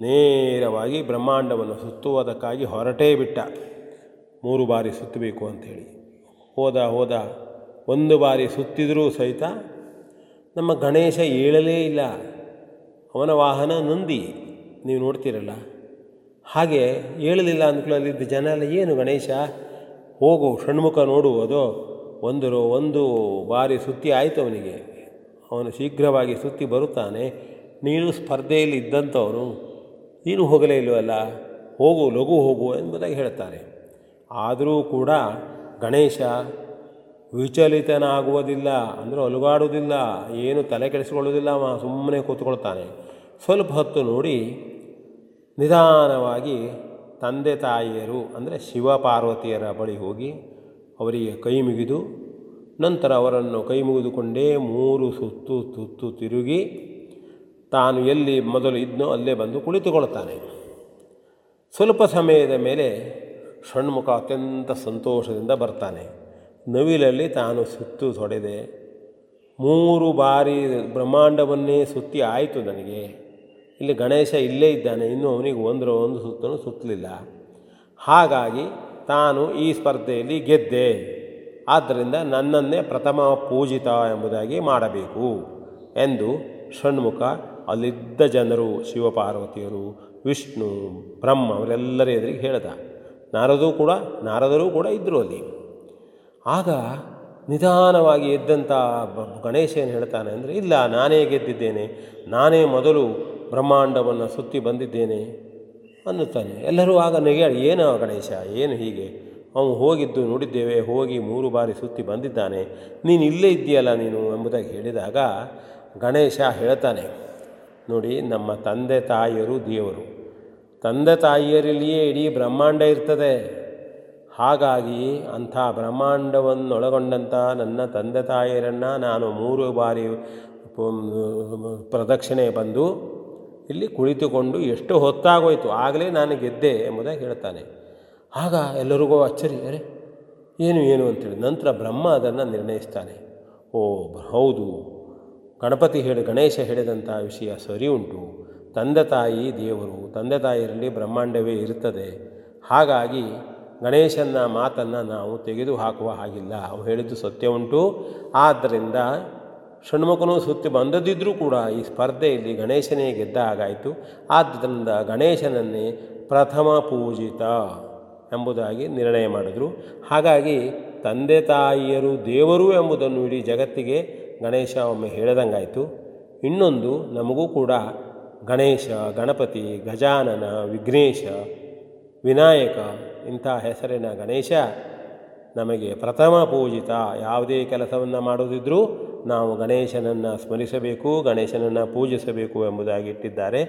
ನೇರವಾಗಿ ಬ್ರಹ್ಮಾಂಡವನ್ನು ಸುತ್ತುವುದಕ್ಕಾಗಿ ಹೊರಟೇ ಬಿಟ್ಟ. ಮೂರು ಬಾರಿ ಸುತ್ತಬೇಕು ಅಂಥೇಳಿ. ಹೋದ ಹೋದ ಒಂದು ಬಾರಿ ಸುತ್ತಿದರೂ ಸಹಿತ ನಮ್ಮ ಗಣೇಶ ಏಳಲೇ ಇಲ್ಲ. ಅವನ ವಾಹನ ನಂದಿ. ನೀವು ನೋಡ್ತೀರಲ್ಲ. ಹಾಗೆ ಏಳಲಿಲ್ಲ ಅಂದ್ಕೊಳ್ಳಲಿದ್ದ ಜನ ಏನು ಗಣೇಶ? ಹೋಗು, ಷಣ್ಮುಖ ನೋಡು ಒಂದು ಒಂದು ಬಾರಿ ಸುತ್ತಿ ಆಯಿತು ಅವನಿಗೆ. ಅವನು ಶೀಘ್ರವಾಗಿ ಸುತ್ತಿ ಬರುತ್ತಾನೆ. ನೀನು ಸ್ಪರ್ಧೆಯಲ್ಲಿ ಇದ್ದಂಥವನು ನೀನು ಹೋಗಲೇ ಇಲ್ಲವಲ್ಲ, ಹೋಗು, ಲಘು ಹೋಗು ಎಂಬುದಾಗಿ ಹೇಳ್ತಾರೆ. ಆದರೂ ಕೂಡ ಗಣೇಶ ವಿಚಲಿತನಾಗುವುದಿಲ್ಲ, ಅಂದರೆ ಅಲುಗಾಡುವುದಿಲ್ಲ, ಏನು ತಲೆ ಕೆಡಿಸಿಕೊಳ್ಳುವುದಿಲ್ಲ, ಅವ ಸುಮ್ಮನೆ ಕೂತ್ಕೊಳ್ತಾನೆ. ಸ್ವಲ್ಪ ಹೊತ್ತು ನೋಡಿ ನಿಧಾನವಾಗಿ ತಂದೆ ತಾಯಿಯರು, ಅಂದರೆ ಶಿವ ಪಾರ್ವತಿಯರ ಬಳಿ ಹೋಗಿ ಅವರಿಗೆ ಕೈ ಮುಗಿದು ನಂತರ ಅವರನ್ನು ಕೈ ಮುಗಿದುಕೊಂಡೇ ಮೂರು ಸುತ್ತು ಸುತ್ತು ತಿರುಗಿ ತಾನು ಎಲ್ಲಿ ಮೊದಲು ಇದ್ನೋ ಅಲ್ಲೇ ಬಂದು ಕುಳಿತುಕೊಳ್ತಾನೆ ಸ್ವಲ್ಪ ಸಮಯದ ಮೇಲೆ ಷಣ್ಮುಖ ಅತ್ಯಂತ ಸಂತೋಷದಿಂದ ಬರ್ತಾನೆ. ನವಿಲಲ್ಲಿ ತಾನು ಸುತ್ತು ತೊಡೆದೆ. ಮೂರು ಬಾರಿ ಬ್ರಹ್ಮಾಂಡವನ್ನೇ ಸುತ್ತಿ ಆಯಿತು ನನಗೆ. ಇಲ್ಲಿ ಗಣೇಶ ಇಲ್ಲೇ ಇದ್ದಾನೆ. ಇನ್ನೂ ಅವನಿಗೆ ಒಂದರ ಒಂದು ಸುತ್ತನೂ ಸುತ್ತಲಿಲ್ಲ. ಹಾಗಾಗಿ ತಾನು ಈ ಸ್ಪರ್ಧೆಯಲ್ಲಿ ಗೆದ್ದೆ. ಆದ್ದರಿಂದ ನನ್ನನ್ನೇ ಪ್ರಥಮ ಪೂಜಿತ ಎಂಬುದಾಗಿ ಮಾಡಬೇಕು ಎಂದು ಷಣ್ಮುಖ ಅಲ್ಲಿದ್ದ ಜನರು, ಶಿವಪಾರ್ವತಿಯರು, ವಿಷ್ಣು, ಬ್ರಹ್ಮ ಅವರೆಲ್ಲರ ಎದುರಿಗೆ ಹೇಳ್ದ. ನಾರದೂ ಕೂಡ, ನಾರದರೂ ಕೂಡ ಇದ್ದರು ಅಲ್ಲಿ. ಆಗ ನಿಧಾನವಾಗಿ ಎದ್ದಂಥ ಗಣೇಶ ಏನು ಹೇಳ್ತಾನೆ ಅಂದರೆ, ಇಲ್ಲ, ನಾನೇ ಗೆದ್ದಿದ್ದೇನೆ. ನಾನೇ ಮೊದಲು ಬ್ರಹ್ಮಾಂಡವನ್ನು ಸುತ್ತಿ ಬಂದಿದ್ದೇನೆ. ಅನ್ನುತ್ತಾನೆ. ಎಲ್ಲರೂ ಆಗ ನೆಗೆಯಾಡಿ, ಏನು ಗಣೇಶ, ಏನು ಹೀಗೆ? ಅವನು ಹೋಗಿದ್ದು ನೋಡಿದ್ದೇವೆ, ಹೋಗಿ ಮೂರು ಬಾರಿ ಸುತ್ತಿ ಬಂದಿದ್ದಾನೆ. ನೀನು ಇಲ್ಲೇ ಇದ್ದೀಯಲ್ಲ ನೀನು? ಎಂಬುದಾಗಿ ಹೇಳಿದಾಗ ಗಣೇಶ ಹೇಳ್ತಾನೆ, ನೋಡಿ, ನಮ್ಮ ತಂದೆ ತಾಯಿಯರು ದೇವರು. ತಂದೆ ತಾಯಿಯರಲ್ಲಿಯೇ ಇಡೀ ಬ್ರಹ್ಮಾಂಡ ಇರ್ತದೆ. ಹಾಗಾಗಿ ಅಂಥ ಬ್ರಹ್ಮಾಂಡವನ್ನೊಳಗೊಂಡಂಥ ನನ್ನ ತಂದೆ ತಾಯಿಯರನ್ನು ನಾನು ಮೂರು ಬಾರಿ ಪ್ರದಕ್ಷಿಣೆ ಬಂದು ಇಲ್ಲಿ ಕುಳಿತುಕೊಂಡು ಎಷ್ಟು ಹೊತ್ತಾಗೋಯಿತು, ಆಗಲೇ ನಾನು ಗೆದ್ದೆ ಎಂಬುದಾಗಿ ಹೇಳ್ತಾನೆ. ಆಗ ಎಲ್ಲರಿಗೂ ಅಚ್ಚರಿ, ಅರೆ, ಏನು ಏನು? ಅಂತೇಳಿ. ನಂತರ ಬ್ರಹ್ಮ ಅದನ್ನು ನಿರ್ಣಯಿಸ್ತಾನೆ. ಓ, ಹೌದು. ಗಣಪತಿ ಹೇಳಿ, ಗಣೇಶ ಹೇಳಿದಂಥ ವಿಷಯ ಸರಿ ಉಂಟು. ತಂದೆ ತಾಯಿ, ದೇವರು, ತಂದೆ ತಾಯಿಯರಲ್ಲಿ ಬ್ರಹ್ಮಾಂಡವೇ ಇರುತ್ತದೆ. ಹಾಗಾಗಿ ಗಣೇಶನ ಮಾತನ್ನು ನಾವು ತೆಗೆದು ಹಾಕುವ ಹಾಗಿಲ್ಲ. ಅವು ಹೇಳಿದ್ದು ಸತ್ಯ ಉಂಟು. ಆದ್ದರಿಂದ ಷಣ್ಮುಖನು ಸುತ್ತಿ ಬಂದದಿದ್ದರೂ ಕೂಡ ಈ ಸ್ಪರ್ಧೆಯಲ್ಲಿ ಗಣೇಶನೇ ಗೆದ್ದ ಹಾಗಾಯಿತು ಆದ್ದರಿಂದ ಗಣೇಶನನ್ನೇ ಪ್ರಥಮ ಪೂಜಿತ ಎಂಬುದಾಗಿ ನಿರ್ಣಯ ಮಾಡಿದರು. ಹಾಗಾಗಿ ತಂದೆ ತಾಯಿಯರು ದೇವರು ಎಂಬುದನ್ನು ಇಡೀ ಜಗತ್ತಿಗೆ ಗಣೇಶ ಒಮ್ಮೆ ಹೇಳಿದಂಗಾಯಿತು. ಇನ್ನೊಂದು ನಮಗೂ ಕೂಡ ಗಣೇಶ, ಗಣಪತಿ, ಗಜಾನನ, ವಿಘ್ನೇಶ, ವಿನಾಯಕ ಇಂಥ ಹೆಸರಿನ ಗಣೇಶ ನಮಗೆ ಪ್ರಥಮ ಪೂಜಿತ ಯಾವುದೇ ಕೆಲಸವನ್ನು ಮಾಡೋದಿದ್ರೂ ನಾವು ಗಣೇಶನನ್ನು ಸ್ಮರಿಸಬೇಕು, ಗಣೇಶನನ್ನು ಪೂಜಿಸಬೇಕು ಎಂಬುದಾಗಿ ಇಟ್ಟಿದ್ದಾರೆ.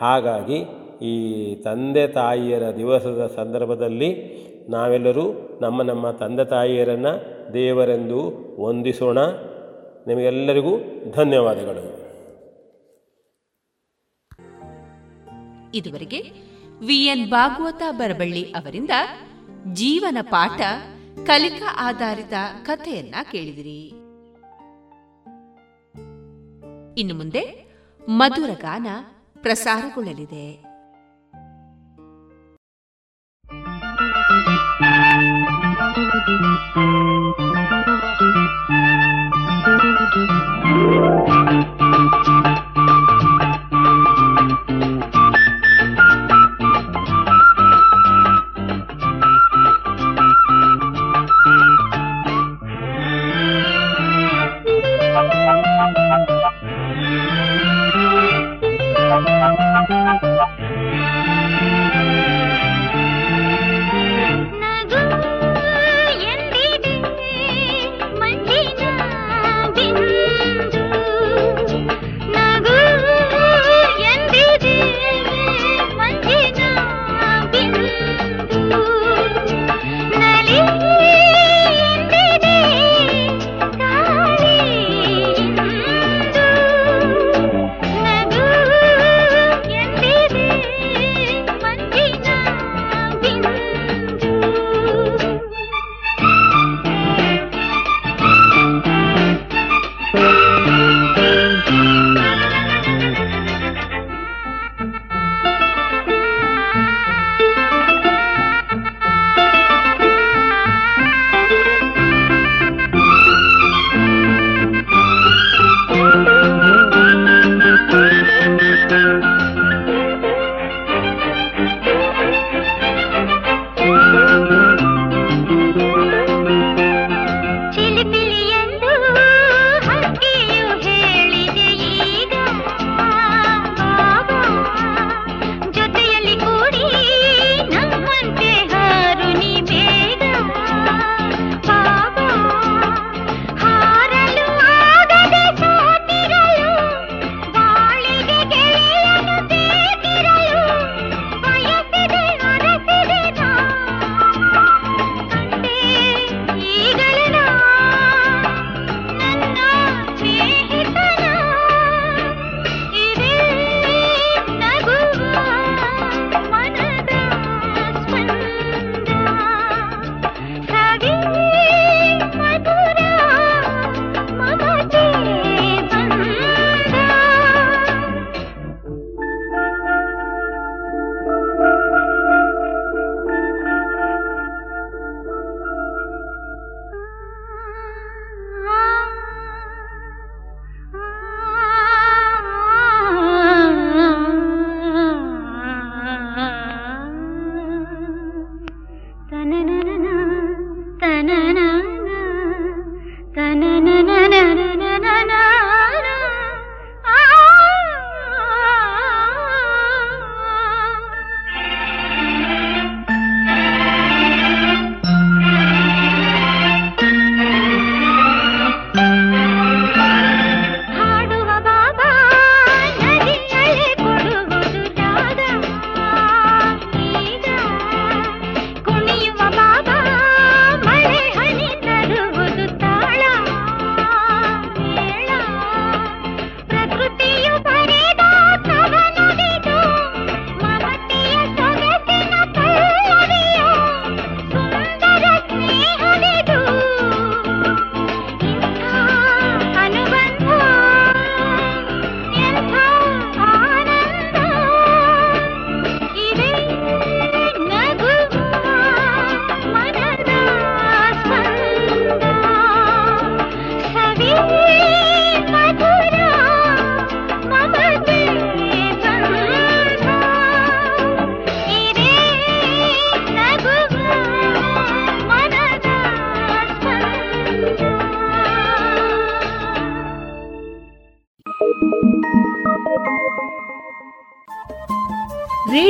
ಹಾಗಾಗಿ ಈ ತಂದೆ ತಾಯಿಯರ ದಿವಸದ ಸಂದರ್ಭದಲ್ಲಿ ನಾವೆಲ್ಲರೂ ನಮ್ಮ ನಮ್ಮ ತಂದೆ ತಾಯಿಯರನ್ನು ದೇವರೆಂದು ವಂದಿಸೋಣ. ನಿಮಗೆಲ್ಲರಿಗೂ ಧನ್ಯವಾದಗಳು. ಇದುವರೆಗೆ ವಿಎನ್ ಭಾಗವತ ಬರಬಳ್ಳಿ ಅವರಿಂದ ಜೀವನ ಪಾಠ ಕಲಿಕಾ ಆಧಾರಿತ ಕಥೆಯನ್ನ ಕೇಳಿದಿರಿ. ಇನ್ನು ಮುಂದೆ ಮಧುರ ಗಾನ ಪ್ರಸಾರಗೊಳ್ಳಲಿದೆ.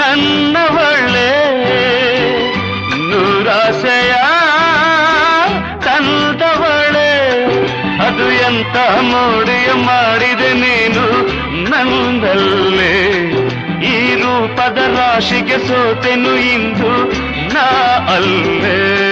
ನನ್ನ ಒಳ್ಳೆ ನೂರಾಸೆಯ ತಂದವಳೆ, ಅದು ಎಂತ ಮೋಡಿಯ ಮಾಡಿದೆ ನೀನು ನಂದಲ್ಲೇ. ಈ ರೂಪದ ರಾಶಿಗೆ ಸೋತೆನು ಇಂದು ನಾ ಅಲ್ಲೇ.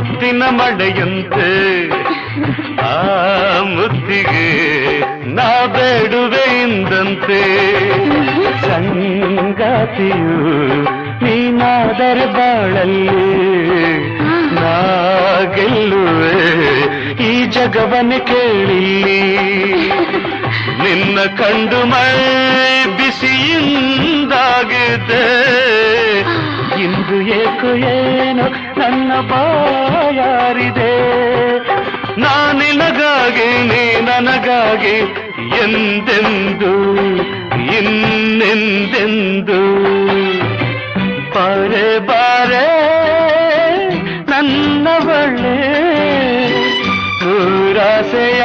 ಮುತ್ತಿನ ಮಡೆಯಂತೆ ಆ ಮುತ್ತಿಗೆ ನಾ ಬೇಡುವೆ ಎಂದಂತೆ ಸಂಗಾತಿಯು ನೀನಾದರೆ ಬಾಳಲ್ಲಿ. ನಾ ಗೆಲ್ಲುವೆ ಈ ಜಗವನ ಕೇಳಿಲ್ಲಿ. ನಿನ್ನ ಕಂಡು ಮೈ ಬಿಸಿಯಿಂದಾಗಿದೆ. ಇಂದು ಏಕು ಏನು ನನ್ನ ಬಾಯಾರಿದೆ. ನಾನಿನಗಾಗಿ ನೀ ನನಗಾಗಿ ಎಂದೆಂದು, ಇನ್ನೆಂದೆಂದು. ಬಾರೆ ಬಾರೆ, ನನ್ನವಳೆ ನೂರಾಸೆಯ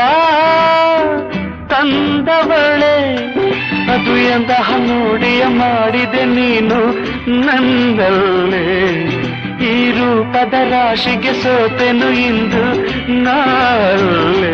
ತಂದವಳೆ. ಅದು ಎಂದ ನೋಡಿಯ ಮಾಡಿದೆ ನೀನು ನಂದಲ್ಲೇ ಈ ರೂಪದ ರಾಶಿಗೆ ಸೋತೆನು ಇಂದು ನಾಳೆ.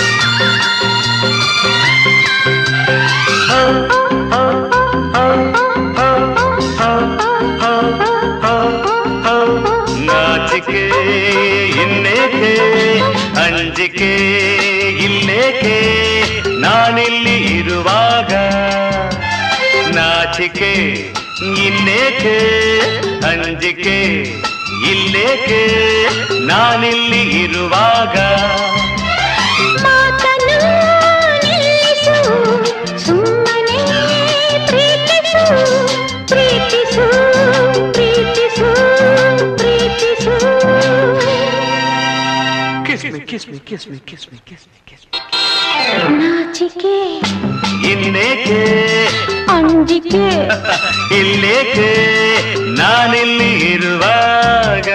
ಇನ್ನೇಕೆ ಅಂಜಿಕೆ ಇಲ್ಲೇಕೆ ನಾನಿಲ್ಲಿ ಇರುವಾಗ ಮಾತನ್ನು ನಿಲ್ಲಿಸು ಸುಮ್ಮನೆ ಪ್ರೀತಿಸು ಪ್ರೀತಿಸು ಪ್ರೀತಿಸು ಪ್ರೀತಿಸು kiss me kiss me kiss ನಾಚಿಕೆ ಇನ್ನೇಕೆ ಅಂಜಿಕೆ ಇಲ್ಲೇಕೆ ನಾನಿಲ್ಲಿ ಇರುವಾಗ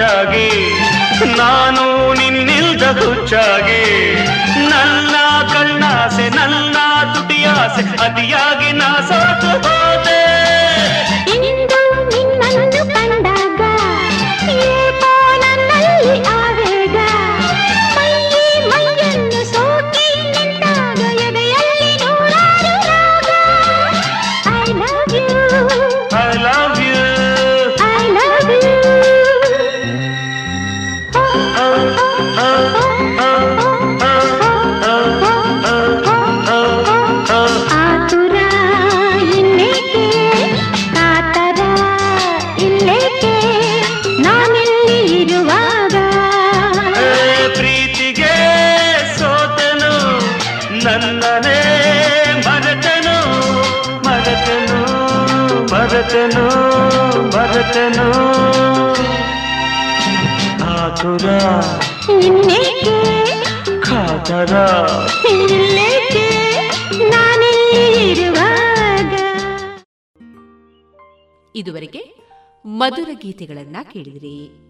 ಹೆಚ್ಚಾಗಿ ನಾನು ನಿನ್ನಿಲ್ದ ಹುಚ್ಚಾಗಿ ನನ್ನ ಕಣ್ಣಾಸೆ ನನ್ನ ತುಟಿಯಾಸೆ ಅತಿಯಾಗಿ ನಾ ಸೋತು ಮರೆತನು ಆತುರ. ಇನ್ನೇಕೆ? ಕಾತರ ಇಲ್ಲೇಕೆ ನಾನಿಲ್ಲಿ ಇರುವಾಗ. ಇದುವರೆಗೆ ಮಧುರ ಗೀತೆಗಳನ್ನ ಕೇಳಿದಿರಿ.